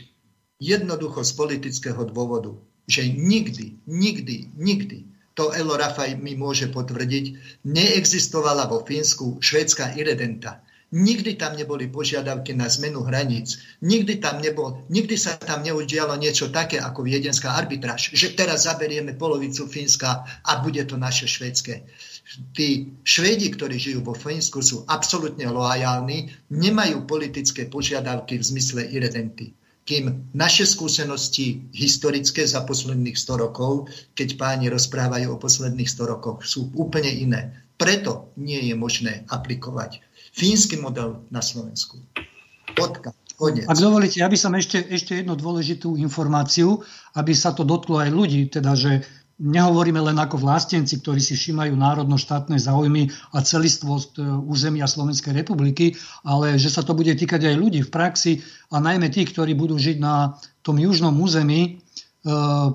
jednoducho z politického dôvodu, že nikdy, nikdy, nikdy, to Elo Rafaj mi môže potvrdiť, neexistovala vo Fínsku švédska iredenta. Nikdy tam neboli požiadavky na zmenu hraníc. Nikdy, tam nebol, nikdy sa tam neudialo niečo také ako viedenská arbitráž, že teraz zaberieme polovicu Fínska a bude to naše švédske. Tí Švédi, ktorí žijú vo Fínsku, sú absolútne loajálni, nemajú politické požiadavky v zmysle iredenty kým naše skúsenosti historické za posledných 100 rokov, keď páni rozprávajú o posledných 100 rokoch, sú úplne iné. Preto nie je možné aplikovať fínsky model na Slovensku. Podka. Konec. Ak dovolíte, ja by som ešte, ešte jednu dôležitú informáciu, aby sa to dotklo aj ľudí, teda že nehovoríme len ako vlastenci, ktorí si všímajú národno-štátne záujmy a celistvosť e, územia Slovenskej republiky, ale že sa to bude týkať aj ľudí v praxi a najmä tých, ktorí budú žiť na tom južnom území. E,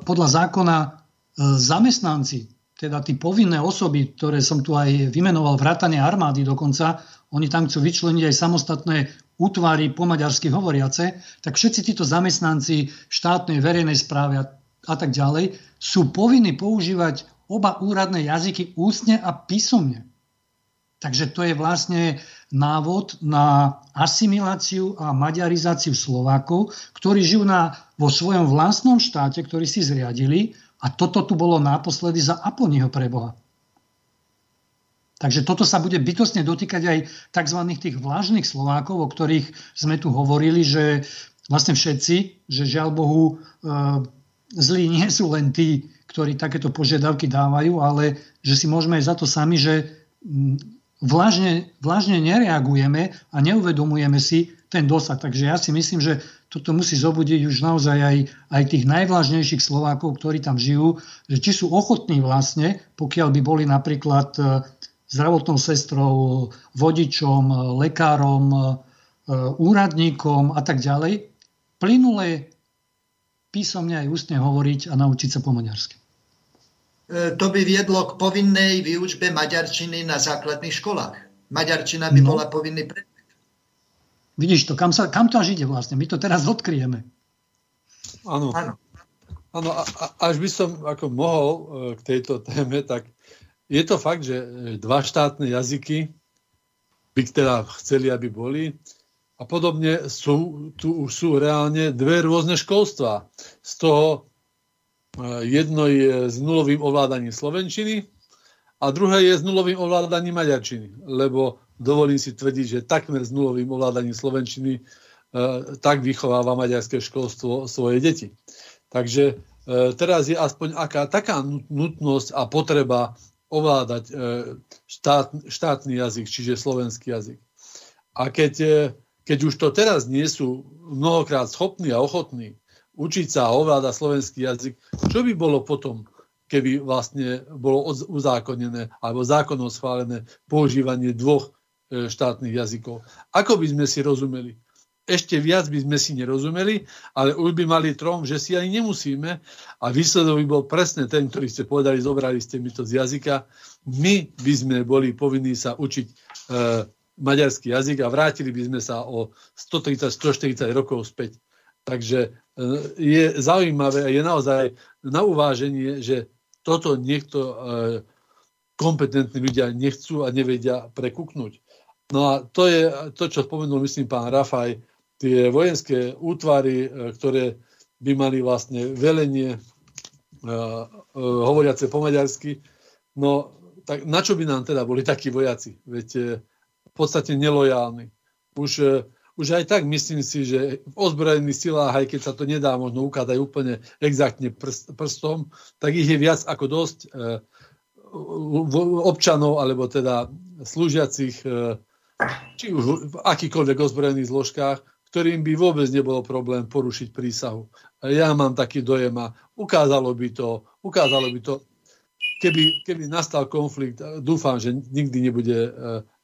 podľa zákona e, zamestnanci, teda tí povinné osoby, ktoré som tu aj vymenoval, vrátane armády dokonca, oni tam chcú vyčleniť aj samostatné útvary po maďarsky hovoriace, tak všetci títo zamestnanci štátnej verejnej správy, a a tak ďalej, sú povinní používať oba úradné jazyky ústne a písomne. Takže to je vlastne návod na asimiláciu a maďarizáciu Slovákov, ktorí žijú na, vo svojom vlastnom štáte, ktorý si zriadili a toto tu bolo naposledy za Aponiho preboha. Takže toto sa bude bytostne dotýkať aj tzv. tých vlažných Slovákov, o ktorých sme tu hovorili, že vlastne všetci, že žiaľ Bohu e, zlí nie sú len tí, ktorí takéto požiadavky dávajú, ale že si môžeme aj za to sami, že vlažne, vlažne nereagujeme a neuvedomujeme si ten dosah. Takže ja si myslím, že toto musí zobudiť už naozaj aj, aj tých najvlážnejších Slovákov, ktorí tam žijú, že či sú ochotní vlastne, pokiaľ by boli napríklad e, zdravotnou sestrou, vodičom, lekárom, úradníkom a tak ďalej, plynule písomne aj ústne hovoriť a naučiť sa po maďarsky. E, to by viedlo k povinnej výučbe maďarčiny na základných školách. Maďarčina by no. bola povinný predmet. Vidíš to, kam, sa, kam to až ide vlastne? My to teraz odkryjeme. Áno. Áno. Áno, až by som ako mohol e, k tejto téme, tak je to fakt, že dva štátne jazyky by teda chceli, aby boli. A podobne sú, tu už sú reálne dve rôzne školstva. Z toho e, jedno je s nulovým ovládaním slovenčiny a druhé je s nulovým ovládaním maďarčiny. Lebo dovolím si tvrdiť, že takmer s nulovým ovládaním slovenčiny e, tak vychováva maďarské školstvo svoje deti. Takže e, teraz je aspoň aká taká nutnosť a potreba ovládať štát, štátny jazyk, čiže slovenský jazyk. A keď, keď už to teraz nie sú mnohokrát schopní a ochotní učiť sa a ovládať slovenský jazyk, čo by bolo potom, keby vlastne bolo uzákonené alebo zákonom schválené používanie dvoch e, štátnych jazykov. Ako by sme si rozumeli? ešte viac by sme si nerozumeli, ale už by mali trom, že si ani nemusíme a výsledok by bol presne ten, ktorý ste povedali, zobrali ste mi to z jazyka. My by sme boli povinní sa učiť e, maďarský jazyk a vrátili by sme sa o 130-140 rokov späť. Takže e, je zaujímavé a je naozaj na uváženie, že toto niekto e, kompetentní ľudia nechcú a nevedia prekúknuť. No a to je to, čo spomenul, myslím, pán Rafaj, tie vojenské útvary, e, ktoré by mali vlastne velenie hovoriace po maďarsky, no tak na čo by nám teda boli takí vojaci? Veď v podstate nelojálni. Už, uh, už aj tak myslím si, že v ozbrojených silách, aj keď sa to nedá možno ukázať úplne exaktne prst, prstom, tak ich je viac ako dosť uh, občanov, alebo teda slúžiacich či už v akýkoľvek ozbrojených zložkách, ktorým by vôbec nebolo problém porušiť prísahu. Ja mám taký dojem a ukázalo by to, ukázalo by to keby, keby nastal konflikt, dúfam, že nikdy nebude e,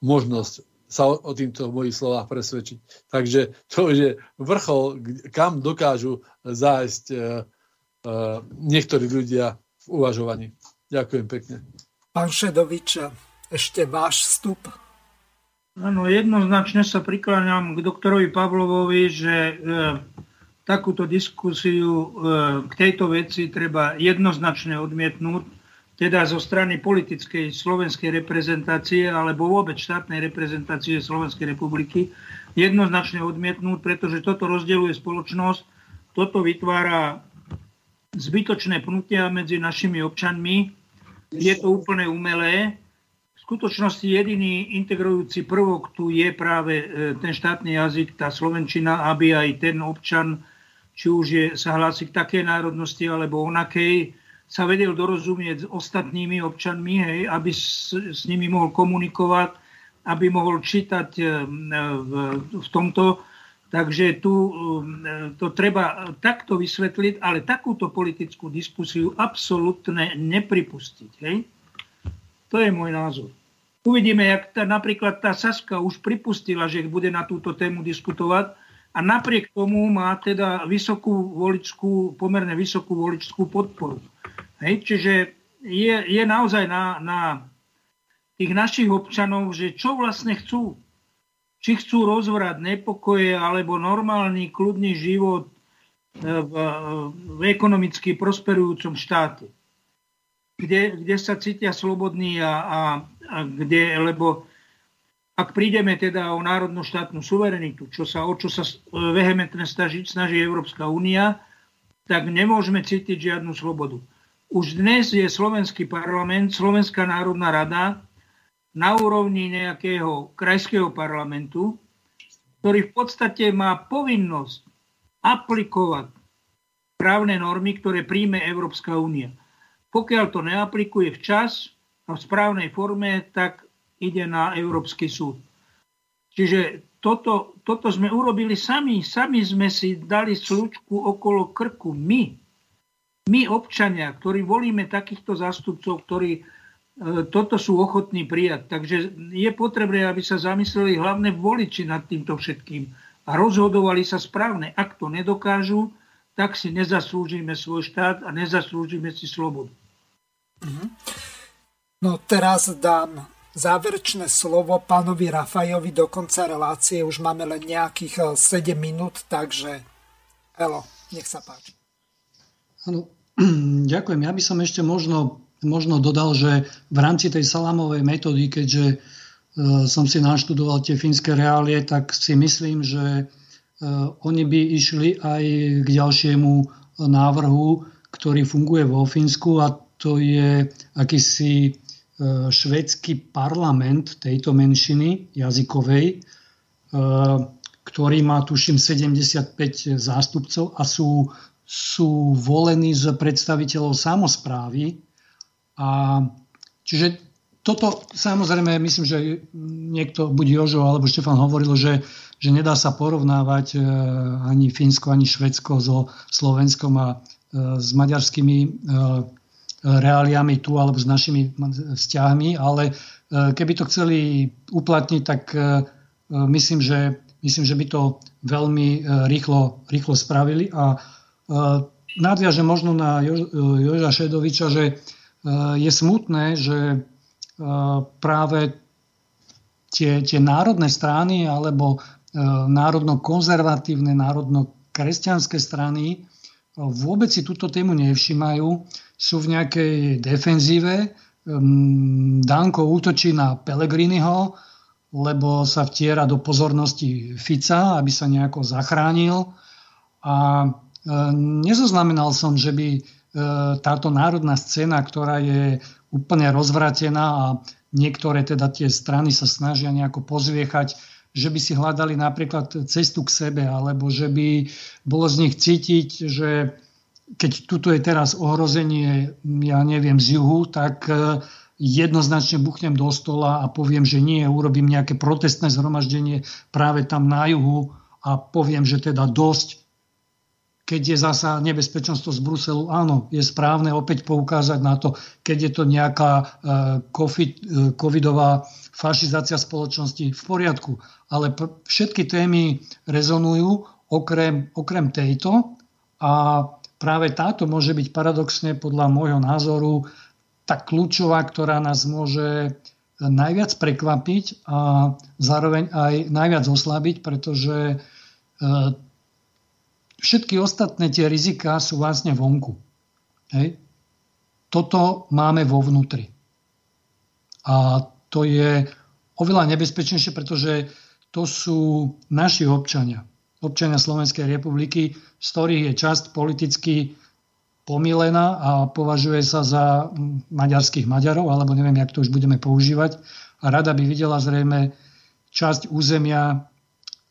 možnosť sa o, o týmto mojich slovách presvedčiť. Takže to je vrchol, kam dokážu zájsť e, e, niektorí ľudia v uvažovaní. Ďakujem pekne. Pán Šedovič, ešte váš vstup. Áno, jednoznačne sa prikláňam k doktorovi Pavlovovi, že e, takúto diskusiu e, k tejto veci treba jednoznačne odmietnúť, teda zo strany politickej slovenskej reprezentácie alebo vôbec štátnej reprezentácie Slovenskej republiky, jednoznačne odmietnúť, pretože toto rozdeľuje spoločnosť, toto vytvára zbytočné pnutia medzi našimi občanmi, je to úplne umelé, skutočnosti jediný integrujúci prvok tu je práve e, ten štátny jazyk, tá slovenčina, aby aj ten občan, či už je, sa hlási k takej národnosti alebo onakej, sa vedel dorozumieť s ostatnými občanmi, hej, aby s, s nimi mohol komunikovať, aby mohol čítať e, v, v tomto. Takže tu e, to treba takto vysvetliť, ale takúto politickú diskusiu absolútne nepripustiť. Hej? To je môj názor. Uvidíme, jak tá, napríklad tá Saska už pripustila, že bude na túto tému diskutovať a napriek tomu má teda vysokú voličskú, pomerne vysokú voličskú podporu. Hej, čiže je, je naozaj na, na tých našich občanov, že čo vlastne chcú. Či chcú rozvrať nepokoje alebo normálny, kľudný život, v, v ekonomicky prosperujúcom štáte, kde, kde sa cítia slobodní a, a, a kde, lebo ak prídeme teda o národnú štátnu suverenitu, čo sa, o čo sa vehementne snaží, snaží Európska únia, tak nemôžeme cítiť žiadnu slobodu. Už dnes je slovenský parlament, Slovenská národná rada na úrovni nejakého krajského parlamentu, ktorý v podstate má povinnosť aplikovať právne normy, ktoré príjme Európska únia. Pokiaľ to neaplikuje včas a v správnej forme, tak ide na Európsky súd. Čiže toto, toto sme urobili sami. Sami sme si dali slučku okolo krku. My, my občania, ktorí volíme takýchto zástupcov, ktorí e, toto sú ochotní prijať. Takže je potrebné, aby sa zamysleli hlavne voliči nad týmto všetkým a rozhodovali sa správne. Ak to nedokážu, tak si nezaslúžime svoj štát a nezaslúžime si slobodu. Mhm. No teraz dám záverečné slovo pánovi Rafajovi do konca relácie. Už máme len nejakých 7 eh, minút, takže Elo, nech sa páči. Ano, ďakujem. Ja by som ešte možno, možno dodal, že v rámci tej salámovej metódy, keďže e, som si naštudoval tie fínske reálie, tak si myslím, že e, oni by išli aj k ďalšiemu návrhu, ktorý funguje vo Fínsku a to je akýsi E, švedský parlament tejto menšiny jazykovej, ktorý má tuším 75 zástupcov a sú, sú volení z predstaviteľov samozprávy. A, čiže toto samozrejme, myslím, že niekto, buď Jožo alebo Štefan hovoril, že, že nedá sa porovnávať e, ani Fínsko, ani Švedsko so Slovenskom a s maďarskými reáliami tu alebo s našimi vzťahmi, ale e, keby to chceli uplatniť, tak e, e, myslím, že, myslím, že by to veľmi rýchlo, rýchlo spravili a nadviažem možno na Joža Šedoviča, že je smutné, že práve tie, tie národné strany alebo národno-konzervatívne, národno-kresťanské strany vôbec si túto tému nevšimajú sú v nejakej defenzíve. Danko útočí na Pelegriniho, lebo sa vtiera do pozornosti Fica, aby sa nejako zachránil. A nezoznamenal som, že by ehm, táto národná scéna, ktorá je úplne rozvratená a niektoré teda tie strany sa snažia nejako pozviechať, že by si hľadali napríklad cestu k sebe, alebo že by bolo z nich cítiť, že keď tuto je teraz ohrozenie, ja neviem, z juhu, tak e, jednoznačne buchnem do stola a poviem, že nie, urobím nejaké protestné zhromaždenie práve tam na juhu a poviem, že teda dosť. Keď je zasa nebezpečenstvo z Bruselu, áno, je správne opäť poukázať na to, keď je to nejaká e, e, covidová fašizácia spoločnosti, v poriadku. Ale všetky témy rezonujú okrem, okrem tejto a práve táto môže byť paradoxne podľa môjho názoru tá kľúčová, ktorá nás môže najviac prekvapiť a zároveň aj najviac oslabiť, pretože e, všetky ostatné tie rizika sú vlastne vonku. Hej. Toto máme vo vnútri. A to je oveľa nebezpečnejšie, pretože to sú naši občania občania Slovenskej republiky, z ktorých je časť politicky pomilená a považuje sa za maďarských Maďarov, alebo neviem, jak to už budeme používať. A rada by videla zrejme časť územia,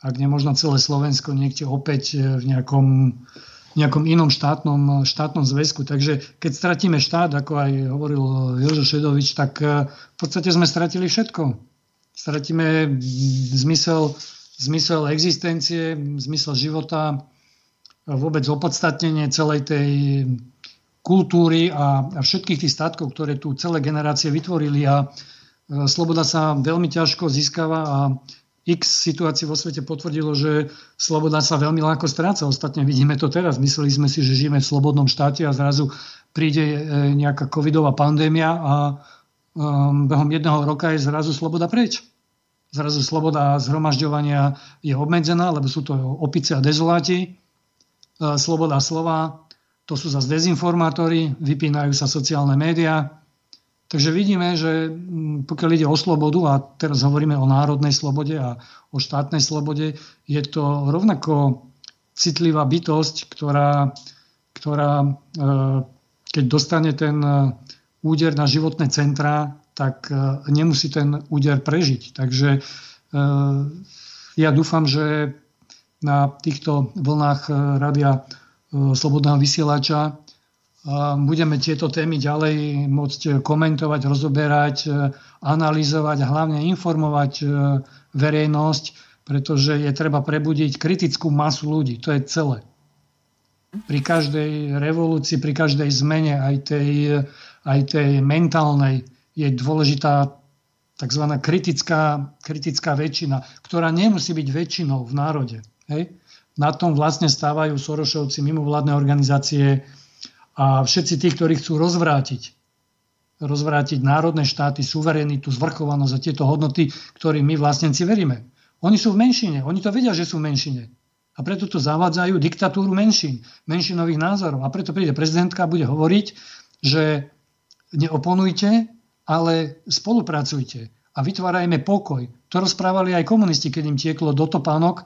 ak nemožno celé Slovensko, niekde opäť v nejakom, nejakom inom štátnom, štátnom zväzku. Takže keď stratíme štát, ako aj hovoril Jožo Šedovič, tak v podstate sme stratili všetko. Stratíme zmysel zmysel existencie, zmysel života, vôbec opodstatnenie celej tej kultúry a, a všetkých tých statkov, ktoré tu celé generácie vytvorili a e, sloboda sa veľmi ťažko získava a x situácií vo svete potvrdilo, že sloboda sa veľmi ľahko stráca. Ostatne vidíme to teraz. Mysleli sme si, že žijeme v slobodnom štáte a zrazu príde e, nejaká covidová pandémia a um, behom jedného roka je zrazu sloboda preč zrazu sloboda zhromažďovania je obmedzená, lebo sú to opice a dezoláti. sloboda slova, to sú zase dezinformátori, vypínajú sa sociálne médiá. Takže vidíme, že mm, pokiaľ ide o slobodu, a teraz hovoríme o národnej slobode a o štátnej slobode, je to rovnako citlivá bytosť, ktorá, ktorá keď dostane ten úder na životné centrá, tak nemusí ten úder prežiť. Takže ja dúfam, že na týchto vlnách e, Rádia e, Slobodného vysielača budeme tieto témy ďalej môcť komentovať, rozoberať, e, analyzovať hlavne informovať verejnosť, pretože je treba prebudiť kritickú masu ľudí. To je celé. Pri každej revolúcii, pri každej zmene, aj tej, aj tej mentálnej, je dôležitá tzv. Kritická, kritická väčšina, ktorá nemusí byť väčšinou v národe. Hej? Na tom vlastne stávajú Sorošovci, mimovládne organizácie a všetci tí, ktorí chcú rozvrátiť rozvrátiť národné štáty, suverenitu, zvrchovanosť a tieto hodnoty, ktorým my vlastnenci veríme. Oni sú v menšine, oni to vedia, že sú v menšine. A preto tu zavádzajú diktatúru menšín, menšinových názorov. A preto príde prezidentka a bude hovoriť, že neoponujte, ale spolupracujte a vytvárajme pokoj. To rozprávali aj komunisti, keď im tieklo do topánok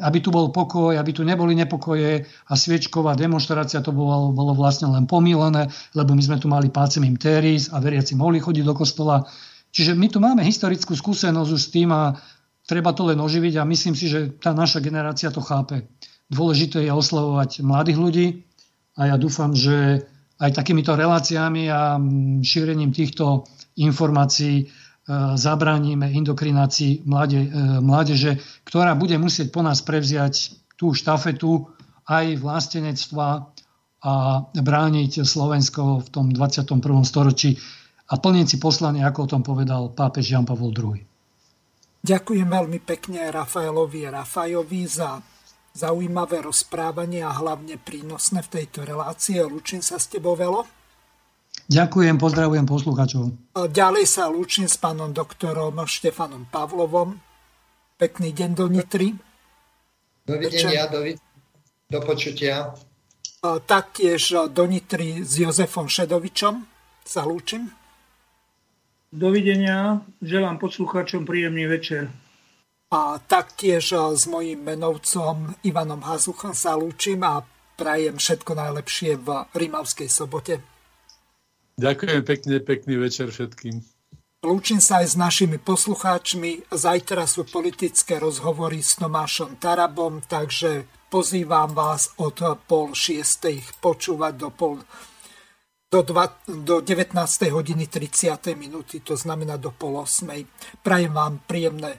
aby tu bol pokoj, aby tu neboli nepokoje a sviečková demonstrácia to bolo, bolo vlastne len pomílené, lebo my sme tu mali pácem im teris a veriaci mohli chodiť do kostola. Čiže my tu máme historickú skúsenosť už s tým a treba to len oživiť a myslím si, že tá naša generácia to chápe. Dôležité je oslavovať mladých ľudí a ja dúfam, že aj takýmito reláciami a šírením týchto informácií zabránime indokrinácii mláde, e, mládeže, ktorá bude musieť po nás prevziať tú štafetu aj vlastenectva a brániť Slovensko v tom 21. storočí a plniť si poslanie, ako o tom povedal pápež Jan Pavol II. Ďakujem veľmi pekne Rafaelovi Rafajovi za zaujímavé rozprávanie a hlavne prínosné v tejto relácii. Lučím sa s tebou, Velo. Ďakujem, pozdravujem posluchačov. Ďalej sa lúčim s pánom doktorom Štefanom Pavlovom. Pekný deň do Nitry. Dovidenia, do, do počutia. Taktiež do Nitry s Jozefom Šedovičom sa lúčim. Dovidenia, želám poslucháčom príjemný večer. A taktiež s mojím menovcom Ivanom Hazuchom sa lúčim a prajem všetko najlepšie v Rimavskej sobote. Ďakujem pekne, pekný večer všetkým. Lúčim sa aj s našimi poslucháčmi. Zajtra sú politické rozhovory s Tomášom Tarabom, takže pozývam vás od pol šiestej počúvať do pol do, dva, do 19. hodiny 30. minúty, to znamená do pol 8. Prajem vám príjemné